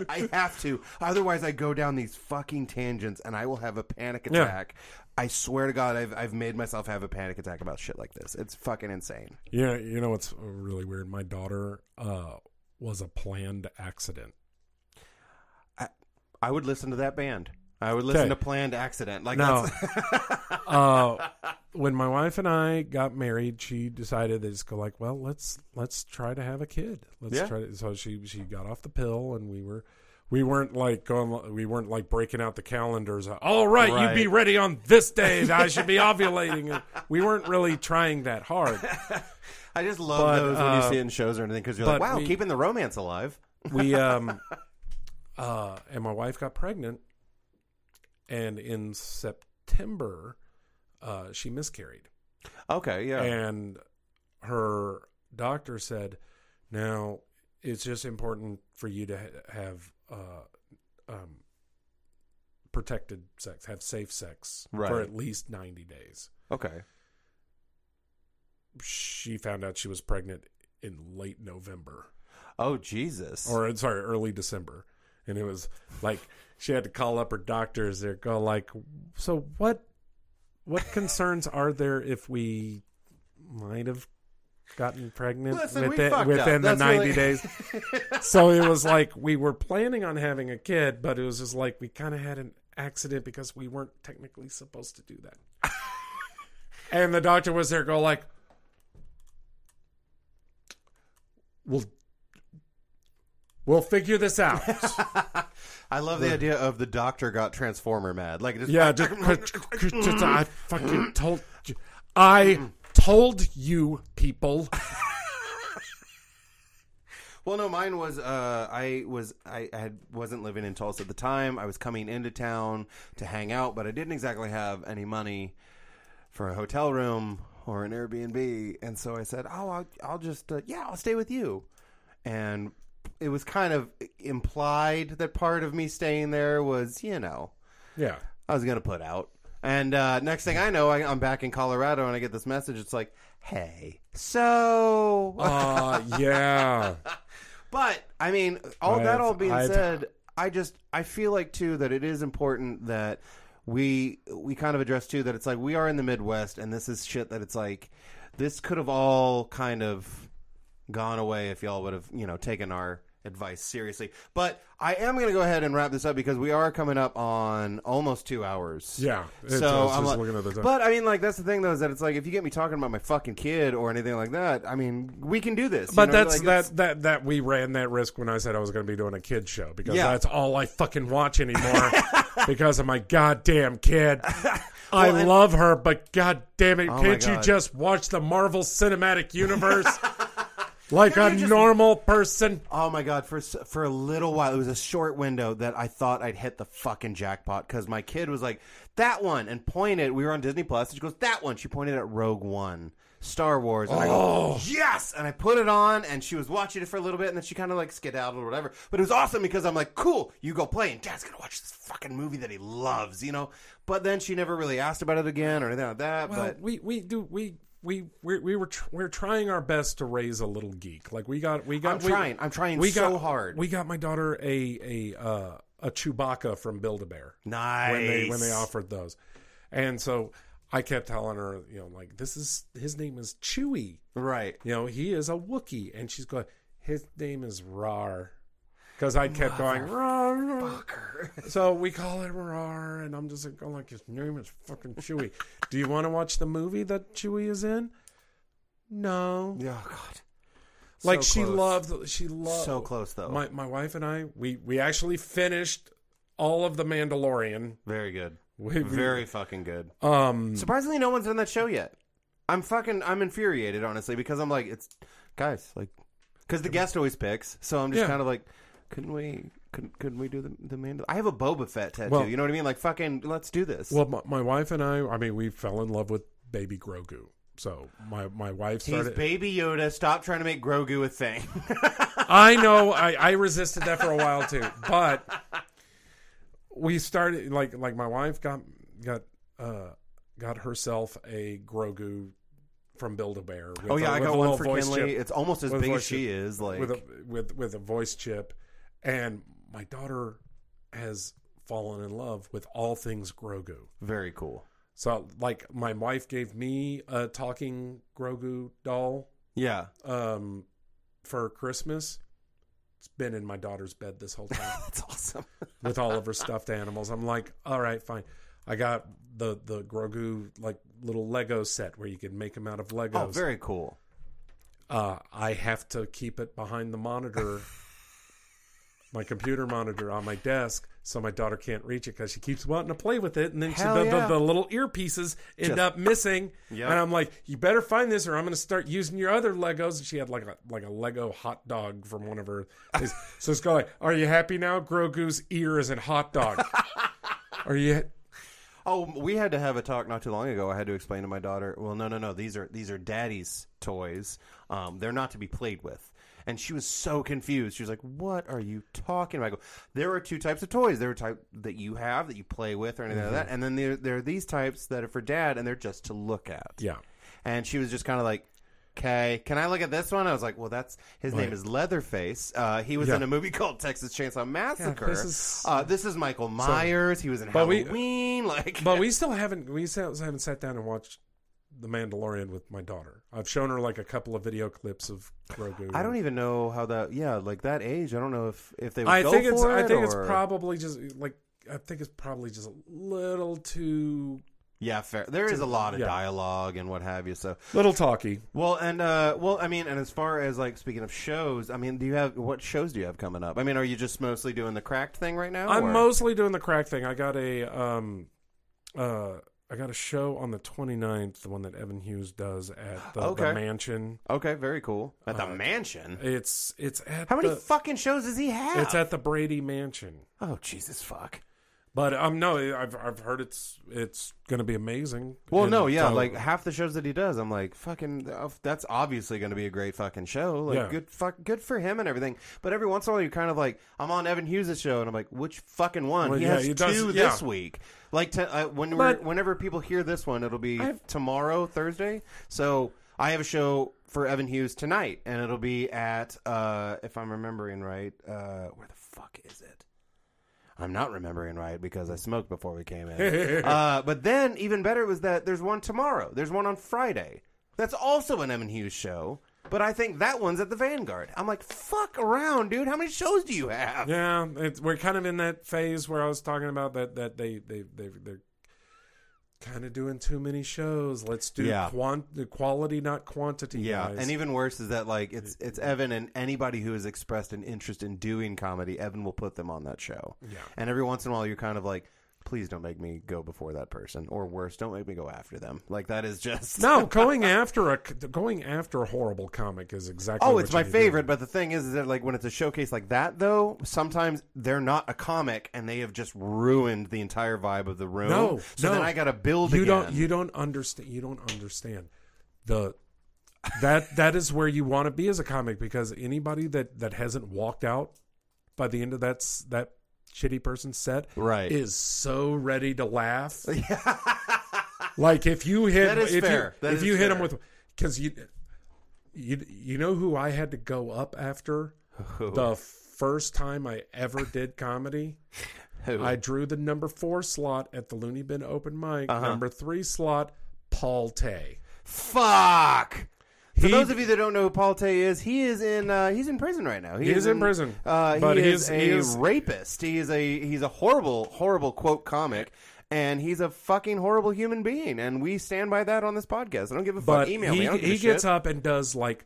I have to. Otherwise I go down these fucking tangents and I will have a panic Yeah. attack. I swear to God, I've I've made myself have a panic attack about shit like this. It's fucking insane. Yeah, you know what's really weird? My daughter uh, was a planned accident. I would listen to that band. I would listen to Planned Accident. Like No. that's (laughs) uh, when my wife and I got married, she decided to just go like, "Well, let's let's try to have a kid. Let's Yeah. try." To, so she she got off the pill, and we were we weren't like going we weren't like breaking out the calendars. All right, you'd be ready on this day. That I should be ovulating. And we weren't really trying that hard. (laughs) I just love But, those when you uh, see it in shows or anything because you're like, but wow, we- keeping the romance alive. we (laughs) um uh and my wife got pregnant and in september uh she miscarried Okay, yeah. and her doctor said now it's just important for you to ha- have uh um protected sex have safe sex Right. for at least 90 days okay. she found out she was pregnant in late november Oh Jesus. or sorry, early December, and it was like she had to call up her doctors. There, go like, so what? What (laughs) concerns are there if we might have gotten pregnant Listen, within, within the ninety really- days? (laughs) so it was like we were planning on having a kid, but it was just like we kind of had an accident because we weren't technically supposed to do that. and the doctor was there, go like, we'll we'll figure this out. (laughs) I love the idea of the doctor got Transformer mad. Like, just, (laughs) Yeah, just, just- I fucking told you. I told you people. (laughs) Well, no, mine was. Uh, I was. I, I had wasn't living in Tulsa at the time. I was coming into town to hang out, but I didn't exactly have any money for a hotel room or an Airbnb, and so I said, "Oh, I'll, I'll just uh, yeah, I'll stay with you." And it was kind of implied that part of me staying there was, you know, Yeah. I was gonna put out. And uh, next thing I know, I, I'm back in Colorado, and I get this message. It's like, "Hey, so." Uh, yeah. (laughs) But I mean, all that I've- all being I've- said, I just I feel like too that it is important that we we kind of address too that it's like we are in the Midwest, and this is shit that it's like this could have all kind of gone away if y'all would have you know taken our advice seriously. But I am going to go ahead and wrap this up because we are coming up on almost two hours. Yeah. So I I'm like, looking at the time. but I mean, like that's the thing though is that it's like if you get me talking about my fucking kid or anything like that, I mean, we can do this. you But know, that's like, that that that we ran that risk when I said I was going to be doing a kid show because Yeah. that's all I fucking watch anymore (laughs) because of my goddamn kid. (laughs) I Well, and- love her, but god damn it, Oh can't you just watch the Marvel Cinematic Universe (laughs) like a just- normal person? Oh my god! For for a little while, it was a short window that I thought I'd hit the fucking jackpot because my kid was like that one and pointed. We were on Disney Plus. And she goes that one. She pointed at Rogue One, Star Wars, and I go Oh, yes. And I put it on, and she was watching it for a little bit, and then she kind of like skedaddled or whatever. But it was awesome because I'm like, cool, you go play, and Dad's gonna watch this fucking movie that he loves, you know. But then she never really asked about it again or anything like that. Well, but we we do we. We, we, we were tr- we are trying our best to raise a little geek. Like we got we got I'm we- trying. I'm trying we so got, hard. We got my daughter a a uh, a Chewbacca from Build a Bear. nice when they when they offered those. And so I kept telling her, you know, like this is his name is Chewie. right. You know, he is a Wookie, and she's going, his name is Rar. Because I kept going, Rar, Rar. So we call it Rar, and I'm just like, going like, his name is fucking Chewie. Do you want to watch the movie that Chewie is in? No. Yeah, oh, God. Like So she close. loved, she loved. So close though. My my wife and I, we we actually finished all of the Mandalorian. Very good. We, we- Very fucking good. um Surprisingly, no one's done that show yet. I'm fucking. I'm infuriated, honestly, because I'm like, it's guys, like, because the guest always picks. So I'm just Yeah. kind of like, couldn't we? Couldn't, couldn't we do the the Mandal? I have a Boba Fett tattoo. Well- you know what I mean? Like, fucking, let's do this. Well, my, my wife and I, I mean, we fell in love with Baby Grogu. So my my wife He's started. Baby Yoda. Stop trying to make Grogu a thing. (laughs) I know, I, I resisted that for a while too, but we started like like my wife got got uh got herself a Grogu from Build a Bear. Oh yeah, a- I got one for Kinley. chip. It's almost as With big as she chip. is. Like, with a with with a voice chip, and my daughter has fallen in love with all things Grogu. very cool. So, like, my wife gave me a talking Grogu doll Yeah, um, for Christmas. It's been in my daughter's bed this whole time (laughs) that's awesome. (laughs) with all of her stuffed animals. I'm like, all right, fine. I got the the Grogu like little Lego set where you can make them out of Legos. oh, very cool. uh, I have to keep it behind the monitor, (laughs) my computer monitor on my desk, so my daughter can't reach it because she keeps wanting to play with it, and then she, the, yeah. the, the little earpieces end Just- up missing. Yep. And I'm like, you better find this, or I'm going to start using your other Legos. And she had like a like a Lego hot dog from one of her. (laughs) so it's going, are you happy now? Grogu's ear is a hot dog. (laughs) are you? Oh, we had to have a talk not too long ago. I had to explain to my daughter, "Well, no, no, no. These are these are daddy's toys. Um, they're not to be played with." And she was so confused. She was like, "What are you talking about?" I go, "There are two types of toys. There are type that you have that you play with or anything like that, and then there there are these types that are for dad, and they're just to look at." Yeah. And she was just kind of like, "Okay, can I look at this one?" I was like, "Well, that's his name is Leatherface. Uh, he was Yeah. in a movie called Texas Chainsaw Massacre. this is- uh, this is Michael Myers. he was in But we- Halloween. (laughs) like, But we still haven't we still haven't sat down and watched The Mandalorian with my daughter. I've shown her like a couple of video clips of Grogu. I don't even know how that. Yeah, like that age. I don't know if if they. Would I go think it's I it, think it's probably just like I think it's probably just a little too Yeah, fair. There is a lot of Yeah. dialogue and what have you. So little talky. well, and uh, well, I mean, and as far as like speaking of shows, I mean, do you have what shows do you have coming up? I mean, are you just mostly doing the cracked thing right now? I'm or- mostly doing the cracked thing. I got a um uh I got a show on the 29th, the one that Evan Hughes does at the, the mansion. okay. Very cool. At the Uh, mansion. It's it's at How many the, fucking shows does he have? it's at the Brady Mansion. oh Jesus fuck. But um no, I've I've heard it's it's going to be amazing. Well, And no, yeah, so- like half the shows that he does, I'm like, fucking, uh, that's obviously going to be a great fucking show. Like, Yeah. good, fuck, good for him and everything. But every once in a while, you're kind of like, I'm on Evan Hughes' show, and I'm like, which fucking one? Well, he yeah, has he two does- this week. Like, to, uh, when we're, But- whenever people hear this one, it'll be I've- tomorrow, Thursday. So I have a show for Evan Hughes tonight, and it'll be at, uh, if I'm remembering right, uh, where the fuck is it? I'm not remembering right because I smoked before we came in. (laughs) uh, but then, even better was that there's one tomorrow. There's one on Friday. That's also an Evan Hughes show. But I think that one's at the Vanguard. I'm like, fuck around, dude. How many shows do you have? Yeah, it's, we're kind of in that phase where I was talking about that that they they they they're kind of doing too many shows. Let's do Yeah. quant- the quality, not quantity. Yeah, guys. and even worse is that like it's it's Evan and anybody who has expressed an interest in doing comedy, Evan will put them on that show. Yeah. And every once in a while, you're kind of like, please don't make me go before that person, or worse, don't make me go after them. Like that is just no (laughs) going after a going after a horrible comic is exactly. Oh, what it's my to do. favorite. But the thing is, is that like when it's a showcase like that, though, sometimes they're not a comic, and they have just ruined the entire vibe of the room. No, so no. then I got to build. You again. don't. You don't understand. You don't understand the that that is where you want to be as a comic because anybody that that hasn't walked out by the end of that that shitty person set Right. is so ready to laugh. (laughs) like if you hit if fair. you That if you hit him with because you you you know who I had to go up after the first time I ever did comedy. (laughs) I drew the number four slot at the Loony Bin open mic. Uh-huh. Number three slot, Paul Tay. Fuck. For He- those of you that don't know who Paul Tay is, he is in uh, he's in prison right now. He is in prison. Uh, But he he is is- a he is- rapist. He is a he's a horrible horrible quote comic. And he's a fucking horrible human being, and we stand by that on this podcast. I don't give a fuck. Email he me. I don't give he gets shit. up and does like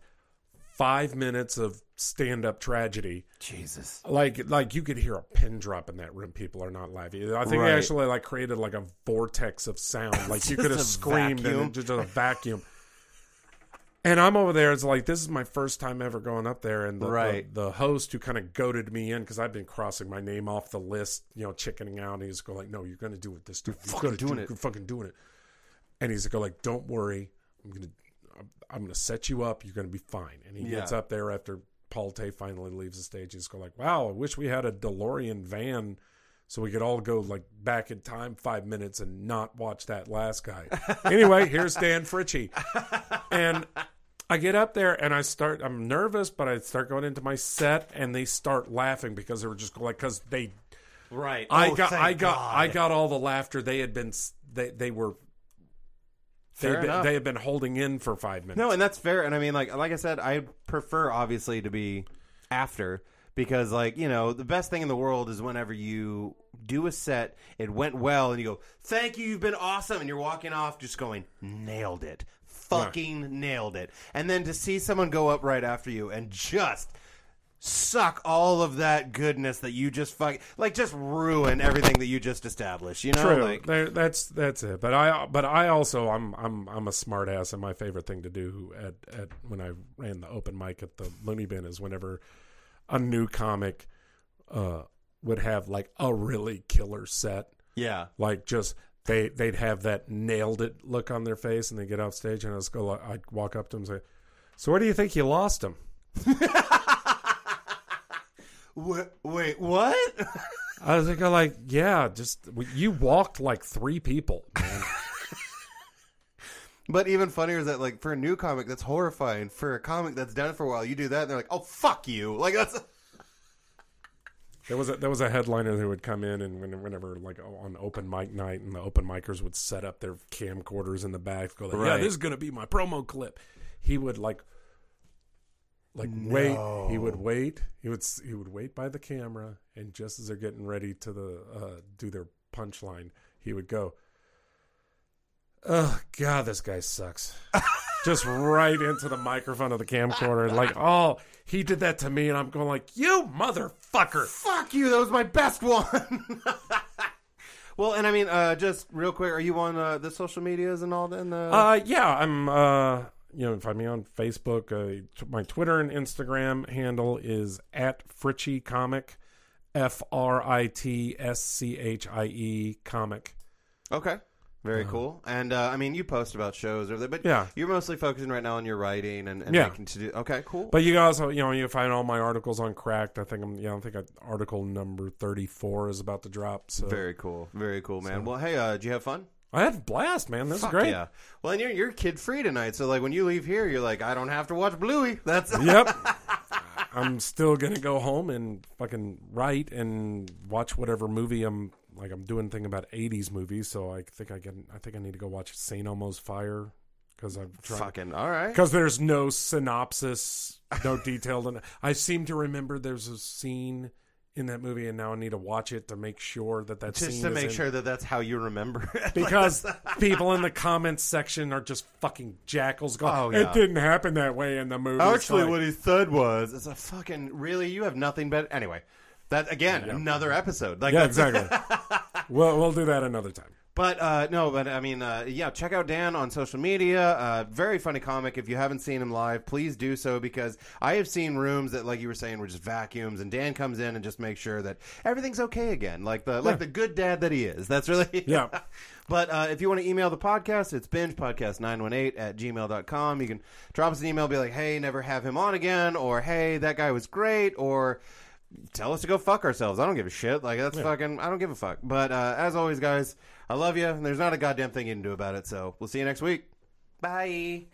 five minutes of stand up tragedy. Jesus. Like like you could hear a pin drop in that room. People are not laughing. I think Right. they actually like created like a vortex of sound. Like you (laughs) could have screamed vacuum. and just a vacuum. And I'm over there. It's like this is my first time ever going up there, and the Right. the, the host who kind of goaded me in because I've been crossing my name off the list, you know, chickening out. And he's go like, "No, you're going to do it this time. You're fucking doing do, it." You're fucking doing it." And he's go like, "Don't worry, I'm gonna I'm, gonna set you up. You're gonna be fine." And he gets up there after Paul Tay finally leaves the stage. He's go like, "Wow, I wish we had a DeLorean van." So we could all go like back in time five minutes and not watch that last guy. anyway, here's Dan Fritschie, and I get up there and I start. I'm nervous, but I start going into my set, and they start laughing because they were just like because they. Right. I Oh, got. I got. God. I got all the laughter. They had been. They they were. They been, they had been holding in for five minutes. No, and that's fair. And I mean, like like I said, I prefer obviously to be after because, like you know, the best thing in the world is whenever you do a set, it went well, and you go, "Thank you, you've been awesome," and you're walking off just going, "Nailed it." Fucking nailed it. And then to see someone go up right after you and just suck all of that goodness that you just fuck like just ruin everything that you just established, you know? True. Like There, that's that's it. But I but I also I'm I'm I'm a smart ass and my favorite thing to do at, at when I ran the open mic at the Loony Bin is whenever a new comic uh would have like a really killer set. yeah. Like just they they'd have that nailed it look on their face and they get off stage and I just go I'd walk up to them and say, So where do you think you lost him? (laughs) Wait, wait what? (laughs) I was like, like, yeah, just you walked like three people, man. (laughs) But even funnier is that, like, for a new comic, that's horrifying. For a comic that's done it for a while, you do that, and they're like, "Oh, fuck you!" (laughs) Like that's There was a there was a headliner who would come in and whenever like on open mic night and the open micers would set up their camcorders in the back, go like, yeah, this is gonna be my promo clip. He would like like wait. He would wait. He would s- he would wait by the camera, and just as they're getting ready to the uh, do their punchline, he would go, "Oh God, this guy sucks." just right into the microphone of the camcorder, like, oh, he did that to me, and I'm going like, you motherfucker. fuck you. That was my best one. (laughs) well, and I mean, uh, just real quick, are you on uh, the social medias and all that? And, uh, Uh, yeah, I'm. Uh, you know, find me on Facebook. Uh, t- my Twitter and Instagram handle is at Fritschie Comic, F R I T S C H I E Comic. okay, very cool. And uh, I mean, you post about shows, or the, but Yeah. you're mostly focusing right now on your writing and, and Yeah. making to do. Okay, cool. But you can also, you know, you find all my articles on Cracked. I think I'm, you know, I think article number thirty four is about to drop. So very cool, very cool, man. Well, hey, uh, did you have fun? I had a blast, man. This Fuck is great. Yeah. Well, and you're you're kid free tonight, so like when you leave here, you're like, I don't have to watch Bluey. (laughs) That's yep. (laughs) I'm still gonna go home and fucking write and watch whatever movie I'm like. I'm doing thing about '80s movies, so I think I can. I think I need to go watch Saint Elmo's Fire because I'm trying. Fucking all right. Because there's no synopsis, no detailed. And I seem to remember there's a scene in that movie, and now I need to watch it to make sure that that Just scene to make in- sure that that's how you remember it. (laughs) Because people in the comments section are just fucking jackals going, Oh, yeah. it didn't happen that way in the movie. Actually, like- what he said was, "It's a fucking really. You have nothing but anyway." That again, another episode. Like yeah, exactly. (laughs) we'll, we'll do that another time. But uh, no, but I mean, uh, yeah, check out Dan on social media. Uh, very funny comic. If you haven't seen him live, please do so because I have seen rooms that, like you were saying, were just vacuums, and Dan comes in and just makes sure that everything's okay again, like the like the good dad that he is. That's really (laughs) Yeah. But uh, if you want to email the podcast, it's bingepodcast918 at gmail.com. You can drop us an email, be like, hey, never have him on again, or hey, that guy was great, or tell us to go fuck ourselves. I don't give a shit. Like, that's fucking, I don't give a fuck. But uh, as always, guys, I love you, and there's not a goddamn thing you can do about it. So we'll see you next week. Bye.